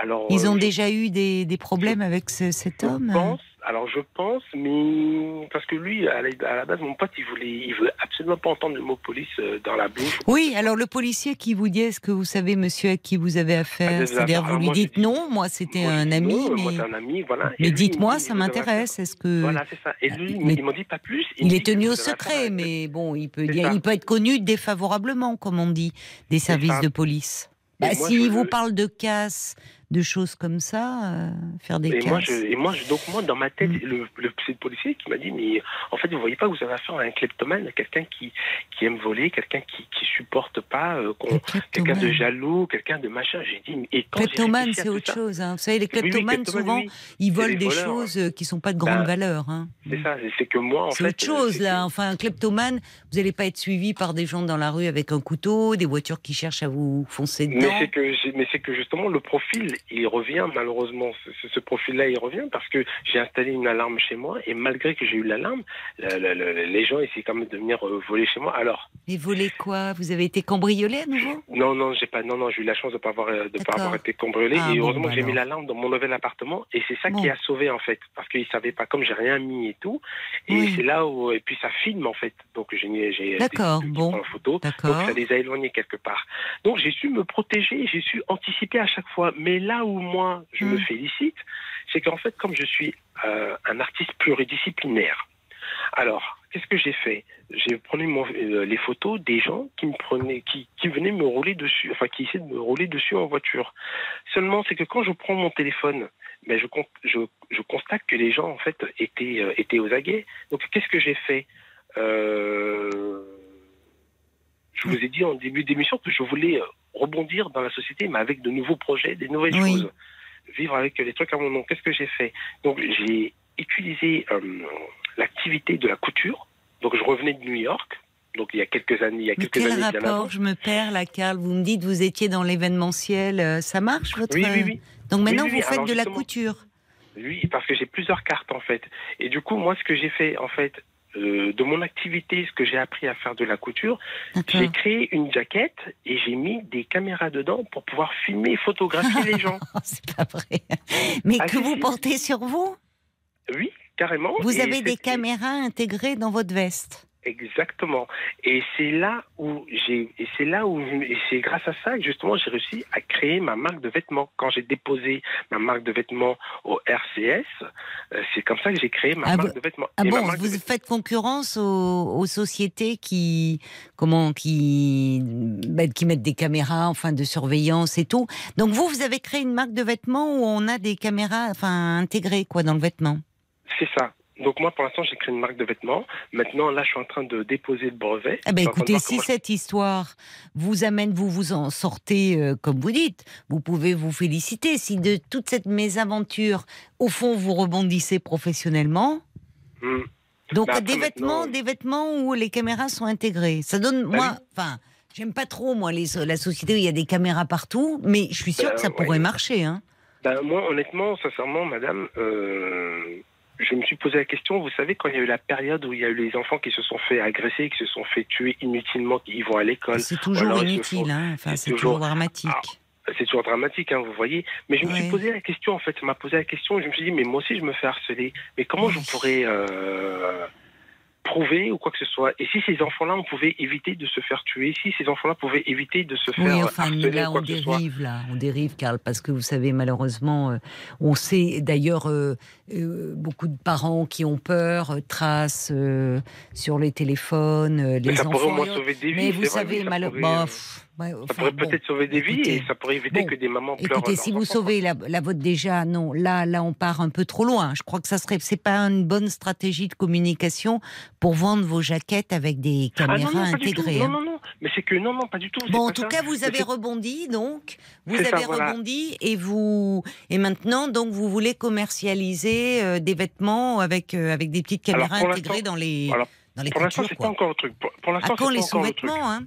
Alors Ils ont je- déjà eu des, des problèmes avec ce- cet Je homme? pense, alors je pense, mais parce que lui, à la, base, mon pote, il voulait, il veut absolument pas entendre le mot police euh, dans la bouche. Oui, alors le policier qui vous dit est-ce que vous savez, monsieur, à qui vous avez Ah, affaire des C'est-à-dire, vous lui dites non, moi c'était un ami, non, mais, Moi, un ami, voilà. Mais dites-moi, dit, ça m'intéresse. Est-ce que. Voilà, c'est ça. Et lui, Mais- il m'en dit pas plus. Il est tenu au secret, mais bon, il peut C'est dire, ça. il peut être connu défavorablement, comme on dit, des services de police. Bah, S'il vous parle de casse, de choses comme ça, euh, faire des Et moi, je, et moi, je, donc moi, dans ma tête, Mm. le, le, c'est le policier qui m'a dit, mais en fait, vous voyez pas, vous avez affaire à un kleptomane, à quelqu'un qui, qui aime voler, quelqu'un qui, qui supporte pas, euh, quelqu'un de jaloux, quelqu'un de machin. J'ai dit, mais et quand Kleptomane, c'est autre ça- chose. hein. Vous savez, les Oui, oui, kleptomanes, kleptomane, souvent, oui. ils C'est volent des voleurs. choses euh, qui sont pas de grande Bah, valeur. hein. C'est ça, c'est que moi, en C'est fait. autre chose, c'est là. que- Enfin, un kleptomane, vous n'allez pas être suivi par des gens dans la rue avec un couteau, des voitures qui cherchent à vous foncer Mais dedans. c'est que, mais c'est que justement, le profil il revient malheureusement. Ce, ce profil-là, il revient parce que j'ai installé une alarme chez moi et malgré que j'ai eu l'alarme, la- la- la- les gens essaient quand même de venir euh, voler chez moi. Alors, Et voler quoi? Vous avez été cambriolé à nouveau? Non, non, j'ai pas, non, non, j'ai eu la chance de pas avoir, euh, de pas avoir été cambriolé Ah, et bon, heureusement bah j'ai mis l'alarme dans mon nouvel appartement et c'est ça Bon. qui a sauvé en fait parce qu'ils savaient pas comme j'ai rien mis et tout et Oui. c'est là où et puis ça filme en fait donc j'ai j'ai D'accord, bon. en photo donc ça les a éloignés quelque part donc j'ai su me protéger j'ai su anticiper à chaque fois mais là où moi je me Mm. félicite c'est qu'en fait comme je suis euh, un artiste pluridisciplinaire alors, qu'est-ce que j'ai fait? J'ai pris mon- euh, les photos des gens qui me prenaient, qui, qui venaient me rouler dessus, enfin qui essaient de me rouler dessus en voiture. Seulement, c'est que quand je prends mon téléphone, ben je, je, je constate que les gens en fait étaient euh, étaient aux aguets. Donc, qu'est-ce que j'ai fait? Euh, Je vous ai dit en début d'émission que je voulais rebondir dans la société, mais avec de nouveaux projets, des nouvelles Oui. choses. Vivre avec les trucs à mon nom. Qu'est-ce que j'ai fait? Donc, j'ai utilisé euh, l'activité de la couture. Donc, je revenais de New York. Donc, il y a quelques années, il y a Mais quelques quel années rapport? Je me perds là, Karl. Vous me dites vous étiez dans l'événementiel. euh, Ça marche votre Oui, oui, oui. Donc maintenant Oui, oui, oui. vous faites Alors, de la couture. Oui, parce que j'ai plusieurs cartes en fait. Et du coup, moi, ce que j'ai fait en fait, euh, de mon activité, ce que j'ai appris à faire de la couture, j'ai créé une jaquette et j'ai mis des caméras dedans pour pouvoir filmer et photographier les gens. C'est pas vrai. Mais Ah, que vous portez sur vous? Oui, carrément. Vous Et avez des caméras intégrées dans votre veste. Exactement. Et c'est là où j'ai, et c'est là où, c'est grâce à ça que justement j'ai réussi à créer ma marque de vêtements. Quand j'ai déposé ma marque de vêtements au RCS, euh, c'est comme ça que j'ai créé ma Ah marque bon- de vêtements. Ah bon, vous vêtements- faites concurrence aux, aux sociétés qui, comment, qui, ben, qui mettent des caméras, enfin, de surveillance et tout. Donc vous, vous avez créé une marque de vêtements où on a des caméras, enfin, intégrées quoi dans le vêtement? C'est ça. Donc moi, pour l'instant, j'ai créé une marque de vêtements. Maintenant, là, je suis en train de déposer le brevet. Eh ben, écoutez, si je- cette histoire vous amène, vous vous en sortez, euh, comme vous dites, vous pouvez vous féliciter. Si de toute cette mésaventure, au fond, vous rebondissez professionnellement, Hmm. Donc après, des vêtements, maintenant- des vêtements où les caméras sont intégrées. Ça donne Bah moi, enfin, j'aime pas trop moi les, la société où il y a des caméras partout, mais je suis sûre Bah, que ça ouais. pourrait marcher. Hein. Ben, moi, honnêtement, sincèrement, madame, euh, je me suis posé la question, vous savez, quand il y a eu la période où il y a eu les enfants qui se sont fait agresser, qui se sont fait tuer inutilement, qui vont à l'école, C'est toujours inutile, font- hein. enfin, c'est toujours toujours- dramatique. Ah, c'est toujours dramatique, hein, vous voyez. Mais je me Ouais. suis posé la question, en fait, ça m'a posé la question, je me suis dit, mais moi aussi, je me fais harceler. Mais comment je pourrais euh, prouver ou quoi que ce soit Et si ces enfants-là, on pouvait éviter de se faire tuer Si ces enfants-là pouvaient éviter de se faire Oui, enfin, harceler là, quoi on que ce soit dérive, là, on dérive, Karl, parce que vous savez, malheureusement, euh, on sait d'ailleurs euh, euh, beaucoup de parents qui ont peur tracent sur les téléphones euh, Mais les ça pourrait au enfants. moins sauver des vies. Mais vous vrai, savez, malheureusement, pourrait, ouais, Ça enfin, pourrait bon. peut-être sauver des vies et ça pourrait éviter bon, que des mamans pleurent. Écoutez, leurs si vous enfants. sauvez la, la vôtre déjà, non, là, là, on part un peu trop loin. Je crois que ça serait, c'est pas une bonne stratégie de communication pour vendre vos jaquettes avec des Ah non, caméras non, intégrées. Non, hein. non, non. Mais c'est que non, non, pas du tout. Bon, en tout ça. cas, vous avez rebondi, donc vous avez ça, voilà. rebondi et vous et maintenant, donc, vous voulez commercialiser euh, des vêtements avec euh, avec des petites caméras intégrées dans les alors, dans les Pour l'instant, c'est pas encore le truc. Pour, pour l'instant, c'est pas encore le truc. sous-vêtements, hein?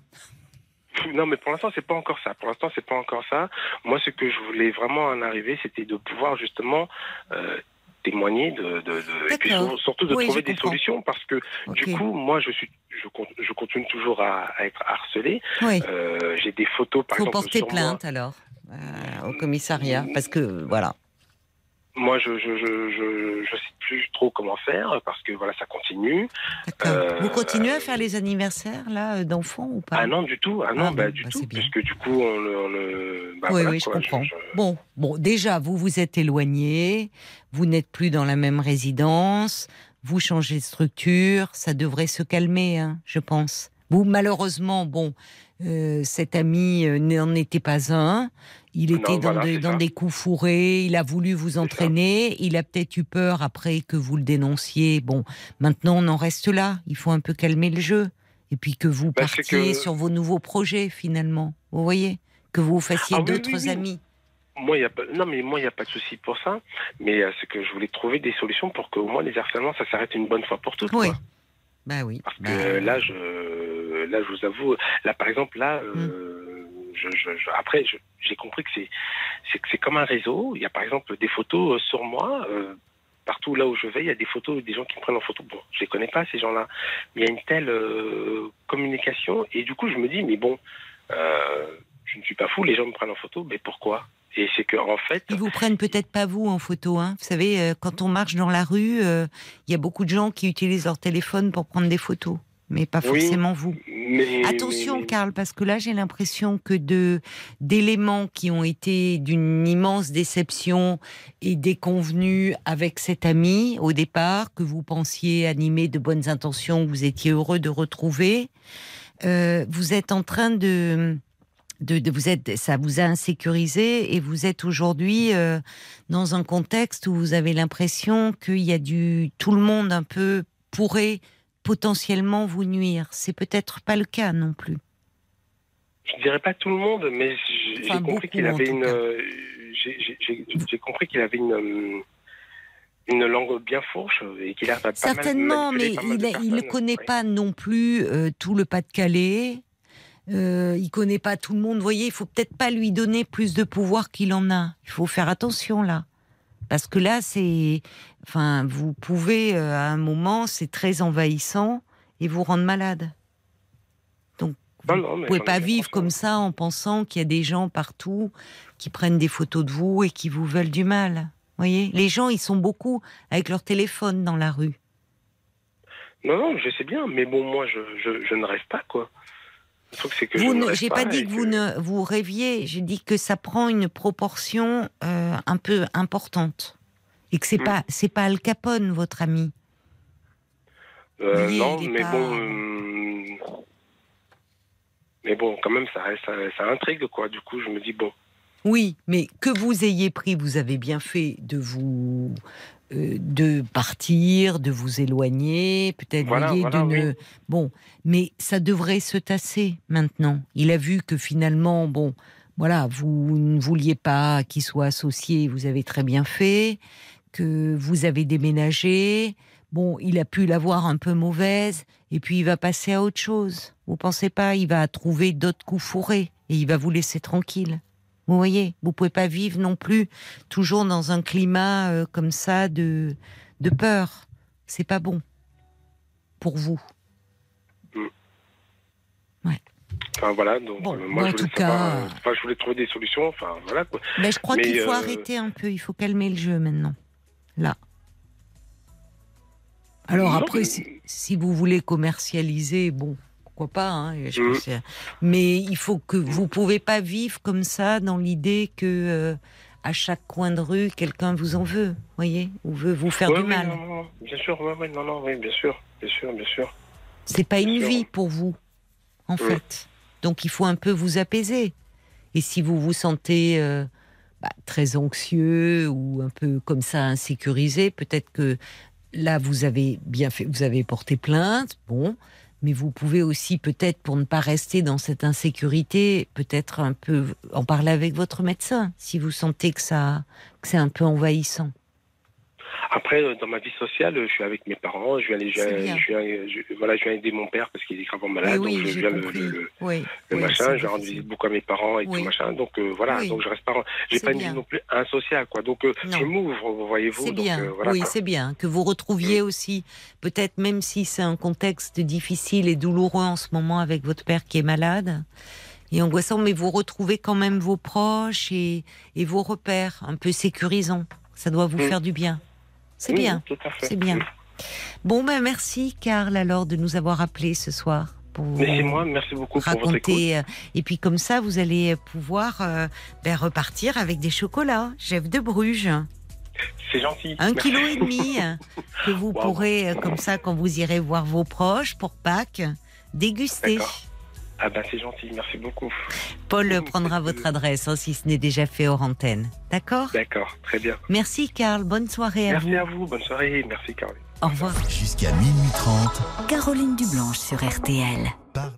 Non, mais pour l'instant, c'est pas encore ça. Pour l'instant, c'est pas encore ça. Moi, ce que je voulais vraiment en arriver, c'était de pouvoir justement euh, témoigner de, de, de- et puis surtout de Oui, trouver des comprends. solutions parce que du coup, moi, je suis, je, con- je continue toujours à, à être harcelé. oui. Euh, J'ai des photos, par faut exemple, porter sur moi. plainte alors euh, au commissariat parce que voilà. Moi, je, je, je, je, sais plus trop comment faire parce que voilà, ça continue. Euh, Vous continuez à faire les anniversaires là euh, d'enfants ou pas? Ah non, du tout. Ah non, Ah bah, bon, du bah, tout. Puisque du coup, on le. bah, oui, voilà, oui, je comprends. je- Bon, bon, déjà, vous vous êtes éloigné, vous n'êtes plus dans la même résidence, vous changez de structure, ça devrait se calmer, hein, je pense. Vous, malheureusement, bon, euh, cet ami euh, n'en était pas un. Il Non, était dans, voilà, des, dans coups fourrés, il a voulu vous entraîner, il a peut-être eu peur après que vous le dénonciez. Bon, maintenant on en reste là, il faut un peu calmer le jeu. Et puis que vous Bah, partiez que- sur vos nouveaux projets finalement, vous voyez? Que vous fassiez Ah oui, oui, d'autres oui. amis. Moi, y a pas... Non, mais moi, il n'y a pas de souci pour ça. Mais euh, c'est que je voulais trouver des solutions pour qu'au moins les harcèlements, ça s'arrête une bonne fois pour toutes. Oui. quoi. Bah oui. Parce que Bah, euh, là, je... là, je vous avoue, là, par exemple, là, euh, je, après, j'ai compris que c'est comme un réseau. Il y a par exemple des photos euh, sur moi. euh, partout là où je vais, il y a des photos des gens qui me prennent en photo. Bon, je les connais pas ces gens-là, mais il y a une telle euh, communication et du coup, je me dis mais bon, je ne suis pas fou. Les gens me prennent en photo, mais pourquoi? Et c'est que en fait, Ils vous prennent peut-être pas vous en photo. Hein. Vous savez, quand on marche dans la rue, il y a beaucoup de gens qui utilisent leur téléphone pour prendre des photos, mais pas Oui. forcément vous. mais, Attention, mais- Karl, parce que là, j'ai l'impression que de d'éléments qui ont été d'une immense déception et déconvenus avec cet ami au départ, que vous pensiez animé de bonnes intentions, que vous étiez heureux de retrouver, euh, vous êtes en train de, de, de- vous êtes, ça vous a insécurisé et vous êtes aujourd'hui euh, dans un contexte où vous avez l'impression qu'il y a du tout le monde un peu pourrait potentiellement vous nuire. C'est peut-être pas le cas non plus. je dirais pas tout le monde, mais j'ai Enfin, j'ai compris qu'il avait une. euh, j'ai- compris qu'il avait une. euh, Une langue bien fourche et qu'il a pas mal Certainement, mais pas il ne connaît pas non plus euh, tout le Pas-de-Calais. Euh, il connaît pas tout le monde. Vous voyez, il faut peut-être pas lui donner plus de pouvoir qu'il en a. Il faut faire attention là, parce que là, c'est, enfin, vous pouvez euh, à un moment, c'est très envahissant et vous rendre malade. Donc, vous mais pouvez pas vivre comme ça en pensant qu'il y a des gens partout qui prennent des photos de vous et qui vous veulent du mal. Voyez, les gens, ils sont beaucoup avec leur téléphone dans la rue. Non, non, je sais bien, mais bon, moi, je, je, je ne rêve pas, quoi. J'ai pas dit et que vous ne vous rêviez, j'ai dit que ça prend une proportion euh, un peu importante et que c'est Hmm. pas c'est pas Al Capone votre ami. Euh, Oui, non, mais pas- bon. euh, Mais bon, quand même, ça, ça, ça intrigue, quoi. Du coup, je me dis, bon. Oui, mais que vous ayez pris, vous avez bien fait de vous euh, de partir, de vous éloigner, peut-être Voilà, voyez, voilà, d'une- oui. bon, mais ça devrait se tasser maintenant. Il a vu que finalement, bon, voilà, vous ne vouliez pas qu'il soit associé, vous avez très bien fait, que vous avez déménagé. Bon, il a pu l'avoir un peu mauvaise, et puis il va passer à autre chose. Vous pensez pas Il va trouver d'autres coups fourrés et il va vous laisser tranquille. Vous voyez, vous pouvez pas vivre non plus toujours dans un climat euh, comme ça de de peur. C'est pas bon pour vous. Enfin, voilà. Donc, Bon, euh, moi, en je tout voulais savoir, cas- euh, enfin, je voulais trouver des solutions. Enfin, voilà, quoi. Mais je crois qu'il faut euh, arrêter un peu. Il faut calmer le jeu maintenant. Là. Alors Non, après, mais- si, si vous voulez commercialiser, bon, pourquoi pas. hein, je Mhm. pense mais il faut que vous pouvez pas vivre comme ça dans l'idée que euh, à chaque coin de rue, quelqu'un vous en veut, voyez, ou veut vous faire Ouais, du mal. non, non, bien sûr, ouais, ouais, non, non, oui, bien sûr, bien sûr, bien sûr. C'est pas une sûr. vie pour vous, en Mm. fait. Donc il faut un peu vous apaiser. Et si vous vous sentez euh, bah, très anxieux ou un peu comme ça insécurisé, peut-être que là vous avez bien fait, vous avez porté plainte, bon, mais vous pouvez aussi peut-être pour ne pas rester dans cette insécurité, peut-être un peu en parler avec votre médecin si vous sentez que ça, que c'est un peu envahissant. Après, euh, dans ma vie sociale, euh, je suis avec mes parents, je viens, aller- je C'est viens, bien. je viens, je- voilà, je viens aider mon père parce qu'il est gravement malade, oui, donc je viens le, le- le- oui, le oui, machin, je rends visite beaucoup à mes parents et tout machin, donc euh, voilà, donc je reste pas, j'ai pas une vie non plus insociale, quoi, donc euh, je m'ouvre, voyez-vous, C'est bien, euh, voilà, oui, c'est bien que vous retrouviez aussi, peut-être même si c'est un contexte difficile et douloureux en ce moment avec votre père qui est malade et angoissant, mais vous retrouvez quand même vos proches et, et vos repères un peu sécurisants. Ça doit vous Mm. faire du bien. C'est Oui, bien, tout à fait. c'est bien. Bon, ben merci Karl alors de nous avoir appelés ce soir. Pour Mais moi, merci beaucoup pour votre écoute. raconter. euh, Et puis comme ça, vous allez pouvoir euh, ben, repartir avec des chocolats, Jeff de Bruges. C'est gentil. Un Merci. kilo et demi euh, que vous Wow. pourrez, euh, comme ça, quand vous irez voir vos proches pour Pâques, déguster. Ah ben c'est gentil, merci beaucoup. Paul prendra votre adresse, hein, si ce n'est déjà fait hors antenne. D'accord? D'accord, très bien. Merci Karl, bonne soirée à Merci vous. à vous, bonne soirée, merci Caroline. Au revoir. Jusqu'à minuit 30, Caroline Dublanche sur RTL. par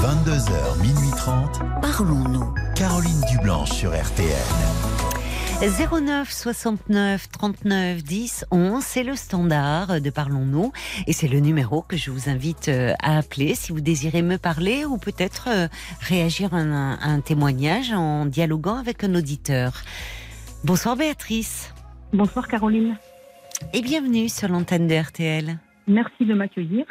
22h, minuit 30, Parlons-nous. Caroline Dublanche sur RTL. 09 69 39 10 11, c'est le standard de Parlons-nous et c'est le numéro que je vous invite euh, à appeler si vous désirez me parler ou peut-être euh, réagir à un, à un témoignage en dialoguant avec un auditeur. Bonsoir Béatrice Bonsoir Caroline. et bienvenue sur l'antenne de RTL. Merci de m'accueillir.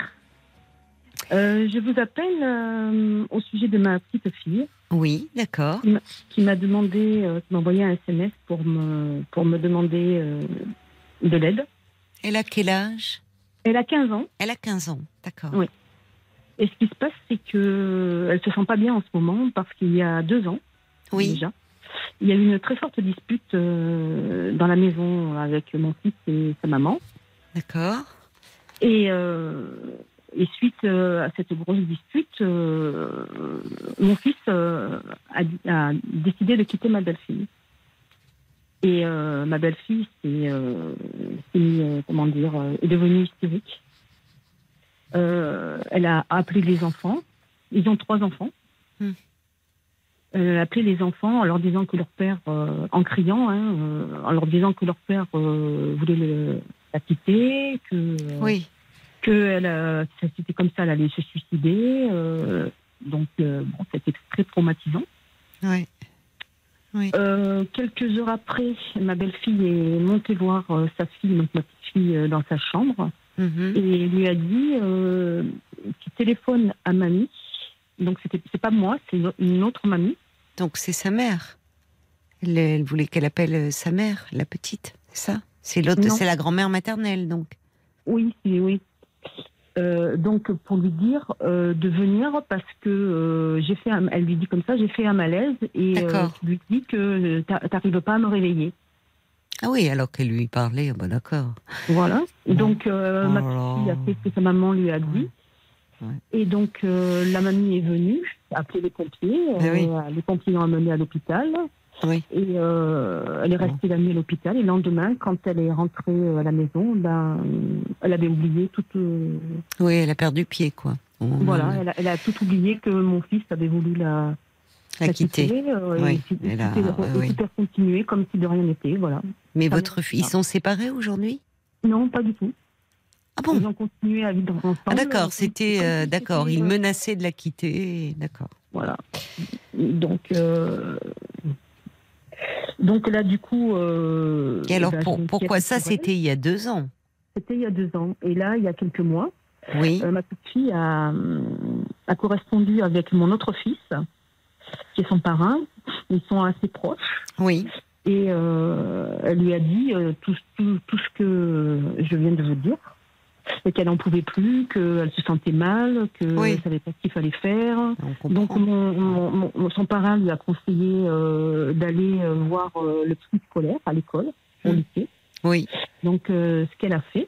Euh, je vous appelle euh, au sujet de ma petite fille Oui, d'accord. qui m'a demandé, euh, qui m'a envoyé un SMS pour me, pour me demander euh, de l'aide. Elle a quel âge? Elle a 15 ans Elle a 15 ans, d'accord. Oui. et ce qui se passe, c'est que elle se sent pas bien en ce moment parce qu'il y a deux ans Oui, déjà, il y a eu une très forte dispute euh, dans la maison avec mon fils et sa maman. d'accord. Et, et suite euh, à cette grosse dispute, euh, mon fils euh, a, a décidé de quitter ma belle-fille. Et ma belle-fille euh, comment dire, est devenue hystérique. Elle a appelé les enfants. Ils ont trois enfants. Elle a appelé les enfants en leur disant que leur père, euh, en criant, hein, euh, en leur disant que leur père voulait le, la quitter, que Oui, que elle, euh, c'était comme ça, elle allait se suicider. euh, donc, euh, bon, c'était très traumatisant. oui. Euh, quelques heures après, ma belle-fille est montée voir sa fille, donc ma petite fille, dans sa chambre, Mhm. et lui a dit qu'il téléphone à mamie. Donc, c'était, c'est pas moi, c'est une- autre mamie. Donc c'est sa mère. Elle, elle voulait qu'elle appelle sa mère, la petite, c'est ça? C'est l'autre, c'est la grand-mère maternelle, donc. Oui, oui. Euh, donc pour lui dire euh, de venir parce que euh, j'ai fait un, elle lui dit comme ça j'ai fait un malaise et tu lui dis que t'a- t'arrives pas à me réveiller. Ah oui, alors qu'elle lui parlait, ah bon d'accord. voilà. Donc Oh ma petite fille a fait ce que sa maman lui a dit. Ouais. et donc la mamie est venue appeler les pompiers Ah oui. les pompiers l'ont amenée à l'hôpital Oui. et euh, elle est restée la nuit à l'hôpital et le lendemain quand elle est rentrée euh, à la maison ben elle avait oublié toute euh, Oui, elle a perdu pied, quoi. Voilà, elle a, elle a tout oublié que mon fils avait voulu la, la quitter. quitter, euh, Oui, et, puis- et elle a- tout et oui. tout continué comme si de rien n'était, voilà. Mais Ça votre fille, ils sont séparés aujourd'hui? Non, pas du tout. Ah Ils bon ont continué à vivre ensemble. Ah d'accord, c'était d'accord. c'était, Il euh, menaçait de la quitter, d'accord. Voilà. Donc, donc là, du coup. euh, Et alors ben, pour- me suis pourquoi ça. C'était il y a deux ans. C'était il y a deux ans. Et là, il y a quelques mois, Oui. euh, ma petite fille a, a correspondu avec mon autre fils, qui est son parrain. Ils sont assez proches. Oui. Et euh, elle lui a dit tout, tout, tout ce que je viens de vous dire. Et qu'elle n'en pouvait plus, qu'elle se sentait mal, qu'elle Oui. ne savait pas ce qu'il fallait faire. On. Donc mon, mon- mon- son parrain lui a conseillé euh, d'aller euh, voir euh, le psy scolaire à l'école, au Mm. lycée. Oui. Donc euh, ce qu'elle a fait.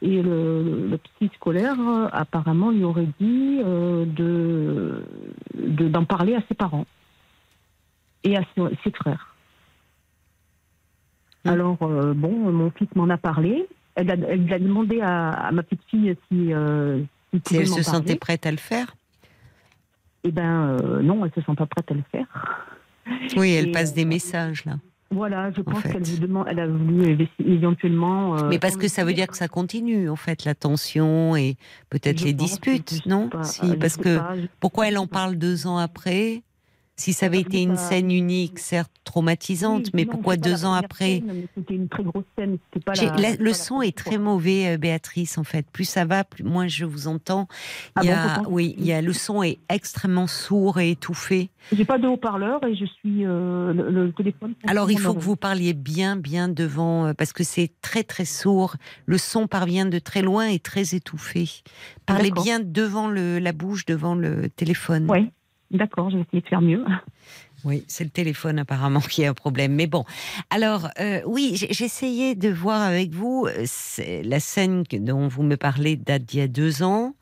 Et le, le psy scolaire, euh, apparemment, lui aurait dit euh, de de- d'en parler à ses parents et à ses, ses frères. Mm. Alors, euh, bon, mon fils m'en a parlé. Elle a, elle a demandé à, à ma petite fille si, euh, Si elle se parler. sentait prête à le faire. Eh ben euh, non, elle se sent pas prête à le faire. Oui, elle Et, passe des euh, messages là. Voilà, je pense qu'elle vous demande, elle a voulu éve- éventuellement. euh, Mais parce que ça veut dire que ça continue en fait la tension et peut-être les disputes, non? pas, Si, parce que pas, pourquoi elle en parle deux ans après? Si ça avait que été une scène unique, certes traumatisante, Oui, mais non, pourquoi deux ans après C'était une très grosse scène. c'était Pas J'ai- la, la- c'est pas le son est très mauvais, euh, Béatrice, en fait. Plus ça va, plus moins je vous entends. Ah Il y a, oui, il y a, le son est extrêmement sourd et étouffé. J'ai pas de haut-parleur et je suis euh, le, le téléphone. Alors il faut que vous parliez bien, bien devant, euh, parce que c'est très, très sourd. Le son parvient de très loin et très étouffé. Parlez bien devant le, la bouche, devant le téléphone. Ouais, d'accord, je vais essayer de faire mieux. Oui, c'est le téléphone apparemment qui a un problème. Mais bon, alors euh, oui, j'essayais de voir avec vous euh, la scène dont vous me parlez date d'il y a deux ans.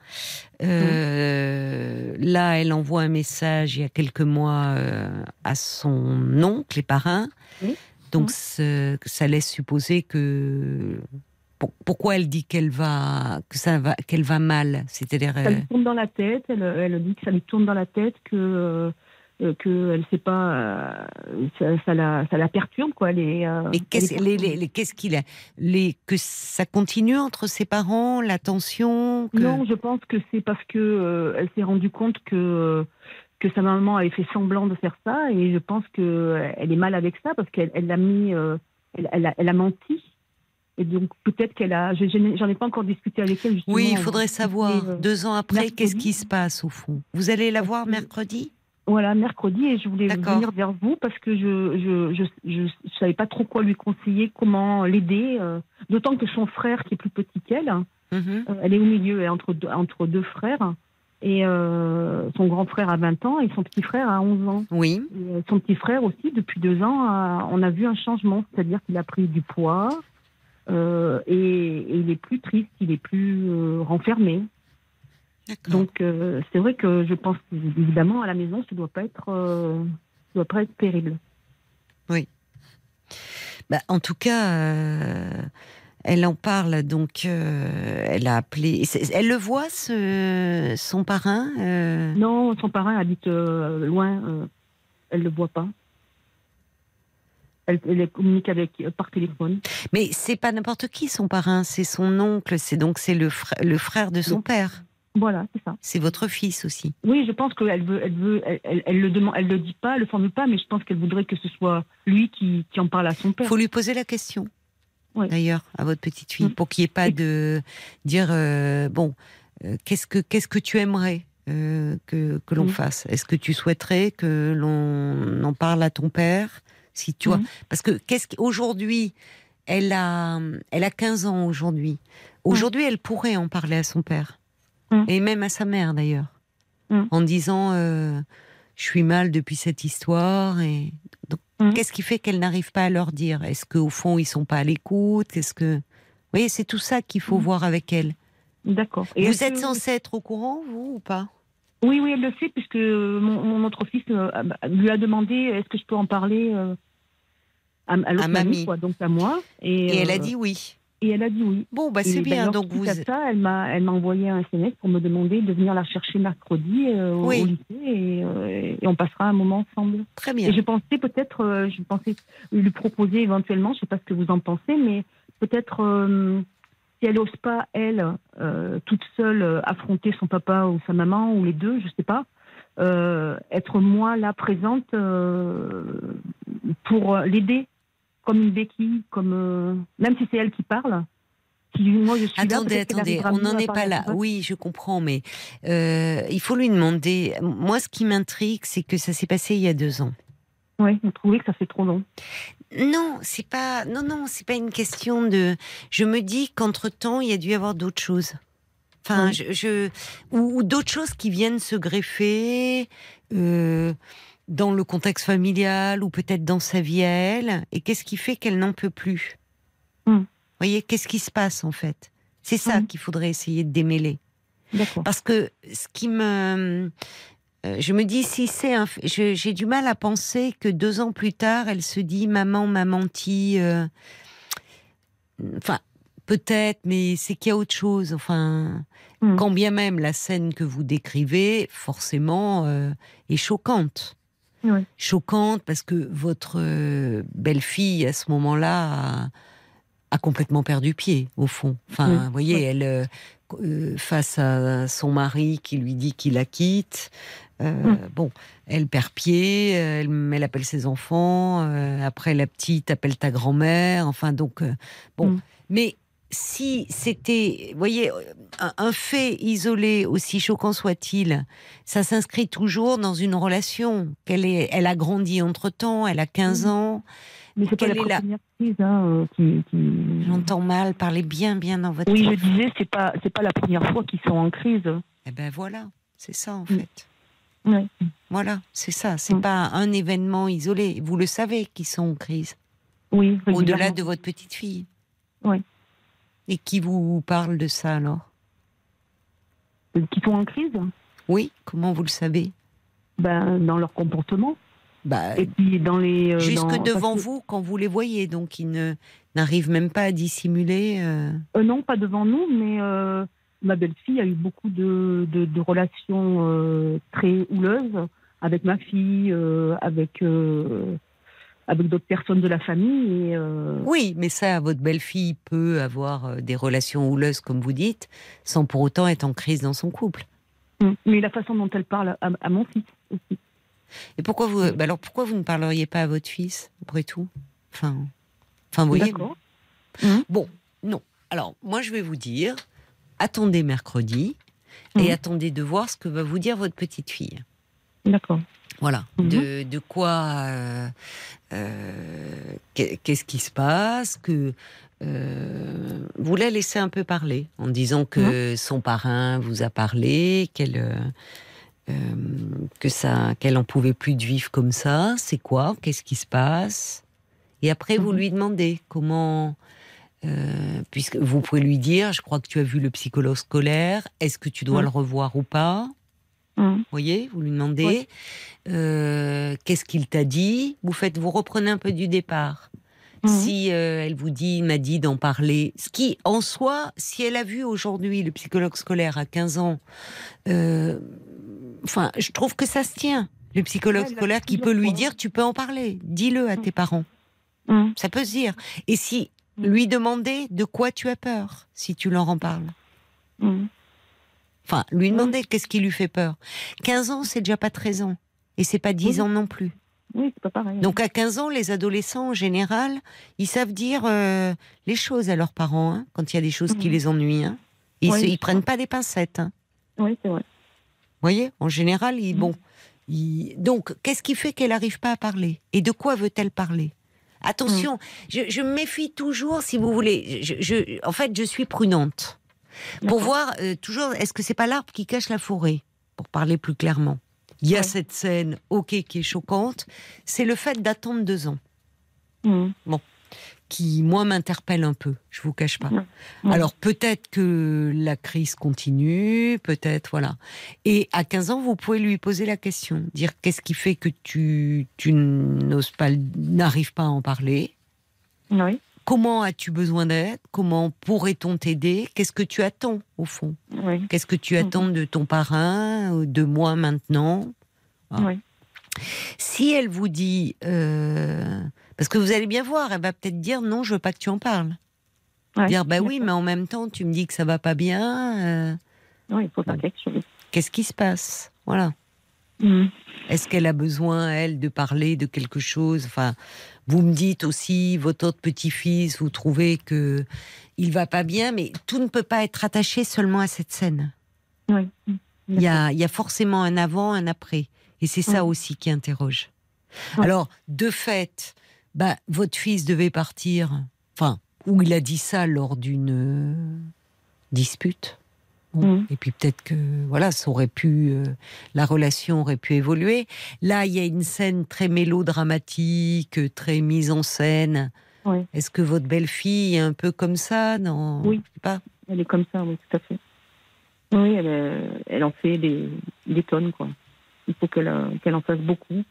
Euh, Là, elle envoie un message il y a quelques mois euh, à son oncle, les parrains. Oui. Donc ce- ça laisse supposer que pour- pourquoi elle dit qu'elle va que ça va qu'elle va mal, c'est-à-dire Ça euh, lui tourne dans la tête. Elle, elle dit que ça lui tourne dans la tête que euh, que elle sait pas, euh, ça, ça la, ça la perturbe quoi. Euh, Mais qu'est-ce elle est les, les- les- qu'est-ce qu'il a les, Que ça continue entre ses parents, la tension que- Non, je pense que c'est parce que euh, elle s'est rendue compte que que sa maman avait fait semblant de faire ça et je pense que euh, elle est mal avec ça parce qu'elle elle l'a mis, euh, elle, elle a, elle a menti et donc peut-être qu'elle a, je j'en ai pas encore discuté avec elle. Justement, Oui, il faudrait savoir. euh, Deux ans après, qu'est-ce qui se passe au fond? Vous allez la voir mercredi Voilà, mercredi et je voulais venir vers vous parce que je je, je je je savais pas trop quoi lui conseiller, comment l'aider. euh, D'autant que son frère qui est plus petit qu'elle, Mhm. Euh, elle est au milieu, elle est entre deux, entre deux frères. Et euh, son grand frère a 20 ans et son petit frère a 11 ans. Oui. Et, son petit frère aussi, depuis deux ans, a- on a vu un changement. C'est-à-dire qu'il a pris du poids euh, et, et il est plus triste, il est plus euh, renfermé. Donc euh, c'est vrai que je pense évidemment à la maison, ça doit pas être, ça doit pas être terrible. Bah, en tout cas, elle en parle, donc elle a appelé. Elle le voit, ce, son parrain Non, son parrain habite loin, elle le voit pas. Elle, elle communique avec par téléphone. Mais c'est pas n'importe qui, son parrain, c'est son oncle, c'est donc c'est le, frère- le frère de son père. Voilà, c'est ça. C'est votre fils aussi. Oui, je pense qu'elle veut, elle veut, elle, elle, elle le demande, elle le dit pas, elle le formule pas, mais je pense qu'elle voudrait que ce soit lui qui, qui en parle à son Il père. faut lui poser la question, d'ailleurs, à votre petite fille, Mm. pour qu'il n'y ait pas de dire euh, bon, euh, qu'est-ce que qu'est-ce que tu aimerais euh, que que l'on Mm. fasse? Est-ce que tu souhaiterais que l'on en parle à ton père? Si tu vois, Mhm. parce que qu'est-ce qu'aujourd'hui elle a elle a 15 ans aujourd'hui. Aujourd'hui, elle pourrait en parler à son père Mm. et même à sa mère d'ailleurs, en disant euh, je suis mal depuis cette histoire et qu'est-ce qui fait qu'elle n'arrive pas à leur dire? Est-ce qu'au fond ils sont pas à l'écoute? Est-ce que vous voyez c'est tout ça qu'il faut voir avec elle. D'accord. Et vous êtes que- censé être au courant vous ou pas? Oui, oui, elle le sait puisque mon, mon autre fils euh, lui a demandé est-ce que je peux en parler euh, à, à l'autre À mamie, quoi, donc à moi. Et, Et elle a euh, dit oui. Et elle a dit oui. Bon bah c'est bien donc vous à ça, elle m'a, elle m'a envoyé un SMS pour me demander de venir la chercher mercredi euh, au- Oui. au lycée et, euh, et on passera un moment ensemble. très bien. Et je pensais peut-être, euh, je pensais lui proposer éventuellement, je sais pas ce que vous en pensez, mais peut-être si elle n'ose pas elle toute seule affronter son papa ou sa maman ou les deux, je sais pas, être moi là présente pour l'aider comme une béquille, comme euh, même si c'est elle qui parle. Si moi je suis là, Attendez, qu'elle attendez, on n'en est pas là. Oui, je comprends, mais euh, il faut lui demander. Moi, ce qui m'intrigue, c'est que ça s'est passé il y a deux ans. Oui, vous trouvez que ça fait trop long. Non, c'est pas. Non, non, c'est pas une question de. Je me dis qu'entre temps, il y a dû y avoir d'autres choses. Enfin, Oui. je, je- ou, ou d'autres choses qui viennent se greffer euh, dans le contexte familial ou peut-être dans sa vie à elle. Et qu'est-ce qui fait qu'elle n'en peut plus? Hmm. Vous voyez, qu'est-ce qui se passe en fait? C'est ça Hmm. qu'il faudrait essayer de démêler. Parce que ce qui me. euh, Je me dis, si c'est un. J'ai du mal à penser que deux ans plus tard, elle se dit Maman m'a menti. euh, Enfin, peut-être, mais c'est qu'il y a autre chose. Enfin, Mm. quand bien même la scène que vous décrivez, forcément, euh, est choquante. Oui. Choquante parce que votre euh, belle-fille, à ce moment-là, a, a complètement perdu pied, au fond. Enfin, Oui. vous voyez, elle, euh, euh, face à son mari qui lui dit qu'il la quitte, euh, Mm. bon, elle perd pied, elle, elle appelle ses enfants, euh, après la petite appelle ta grand-mère, enfin donc, euh, bon. Mm. Mais si c'était, vous voyez, un, un fait isolé, aussi choquant soit-il, ça s'inscrit toujours dans une relation. Qu'elle est, elle a grandi entre temps, elle a 15 Mhm. ans. Mais c'est pas la la- première crise hein, euh, qui, qui- J'entends mal, parlez bien, bien dans votre. Oui, je disais, c'est pas, c'est pas la première fois qu'ils sont en crise. Eh ben voilà, c'est ça en fait. Ouais. Voilà, c'est ça. C'est Mm. pas un événement isolé. Vous le savez qu'ils sont en crise. Oui, Au-delà de votre petite fille. Oui. Et qui vous parle de ça alors Qui sont en crise Oui, comment vous le savez ben, dans leur comportement. bah, Et puis dans les. euh, Jusque dans- devant que- vous quand vous les voyez, donc ils ne n'arrivent même pas à dissimuler. euh, Euh, non, pas devant nous, mais ma belle-fille a eu beaucoup de, de, de relations très houleuses avec ma fille, avec avec d'autres personnes de la famille. Et, euh, Oui, mais ça, votre belle-fille peut avoir euh, des relations houleuses, comme vous dites, sans pour autant être en crise dans son couple. mm. Mais la façon dont elle parle à, à mon fils aussi. Et pourquoi vous, bah alors pourquoi vous ne parleriez pas à votre fils, après tout? Enfin, enfin, vous voyez. D'accord. Bon, non. Alors, moi, je vais vous dire, attendez mercredi et Mhm. attendez de voir ce que va vous dire votre petite fille. D'accord. Voilà. Mhm. De, de quoi. euh, euh, qu'est- Qu'est-ce qui se passe que euh, Vous la laissez un peu parler en disant que Mhm. son parrain vous a parlé, qu'elle. que ça, qu'elle en pouvait plus de vivre comme ça. C'est quoi? Qu'est-ce qui se passe? Et après, vous Mhm. lui demandez comment. puisque vous pouvez lui dire, je crois que tu as vu le psychologue scolaire. Est-ce que tu dois le revoir ou pas? Mm. voyez, vous lui demandez Oui. euh, qu'est-ce qu'il t'a dit? Vous faites, vous reprenez un peu du départ. Mhm. Si euh, elle vous dit, m'a dit d'en parler, ce qui en soi, si elle a vu aujourd'hui le psychologue scolaire à 15 ans, euh, enfin, je trouve que ça se tient. Le psychologue scolaire qui peut lui dire, tu peux en parler, dis-le à Mhm. tes parents. Mm. Ça peut se dire. Et si lui demander de quoi tu as peur, si tu leur en parles? Mm. Enfin, lui demander qu'est-ce qui lui fait peur. 15 ans, c'est déjà pas 13 ans. Et c'est pas 10 Oui. ans non plus. Oui, c'est pas pareil. Donc à 15 ans, les adolescents, en général, ils savent dire euh, les choses à leurs parents, hein, quand il y a des choses qui Mhm. les ennuient. hein. Ils, Oui, se- ils prennent pas des pincettes. hein. Oui, c'est vrai. Vous voyez En général, ils, Mhm. bon. ils- Donc, qu'est-ce qui fait qu'elle n'arrive pas à parler? Et de quoi veut-elle parler? Attention, je, je me méfie toujours, si vous voulez. Je, je- en fait, je suis prudente. Pour voir, euh, toujours, est-ce que c'est pas l'arbre qui cache la forêt Pour parler plus clairement? Il y a Ouais. cette scène, ok, qui est choquante. C'est le fait d'attendre deux ans Mm. qui, moi, m'interpelle un peu. Je vous cache pas. Mm. Alors peut-être que la crise continue, peut-être, voilà. Et à 15 ans, vous pouvez lui poser la question, dire qu'est-ce qui fait que tu, tu n'oses pas, n'arrives pas à en parler? Oui, Comment as-tu besoin d'aide? Comment pourrait-on t'aider? Qu'est-ce que tu attends, au fond? Oui, Qu'est-ce que tu Mhm. attends de ton parrain, ou de moi maintenant? Ah. oui. Si elle vous dit... euh, parce que vous allez bien voir, elle va peut-être dire non, je veux pas que tu en parles. Ouais. Dire bah oui, mais en même temps, tu me dis que ça va pas bien. euh, Oui, il faut faire quelque chose. Qu'est-ce qui se passe? Voilà. Mm. Est-ce qu'elle a besoin, elle, de parler de quelque chose? Enfin, vous me dites aussi, votre autre petit-fils, vous trouvez que il va pas bien, mais tout ne peut pas être attaché seulement à cette scène. Oui. Il y a, il y a forcément un avant, un après. Et c'est ça aussi qui interroge. Alors, de fait, bah, votre fils devait partir, enfin, ou il a dit ça lors d'une euh, dispute. Bon. Mhm. Et puis peut-être que voilà, ça aurait pu, euh, la relation aurait pu évoluer. Là, il y a une scène très mélodramatique, très mise en scène. Oui. Est-ce que votre belle-fille est un peu comme ça dans Oui. je sais pas? Elle est comme ça, oui, tout à fait. Oui, elle, euh, elle en fait des, des tonnes, quoi. Il faut qu'elle euh, qu'elle en fasse beaucoup.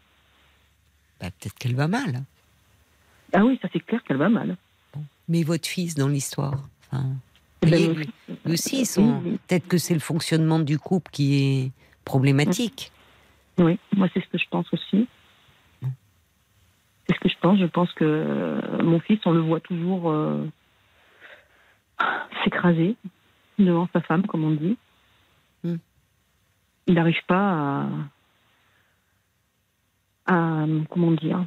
Bah, peut-être qu'elle va mal. Ah oui, ça c'est clair qu'elle va mal. Mais votre fils dans l'histoire. Enfin, lui, lui- aussi. Peut-être que c'est le fonctionnement du couple qui est problématique. Oui, moi c'est ce que je pense aussi. C'est ce que je pense. Je pense que euh, mon fils, on le voit toujours euh, s'écraser devant sa femme, comme on dit. Mm. Il n'arrive pas à, à- comment dire.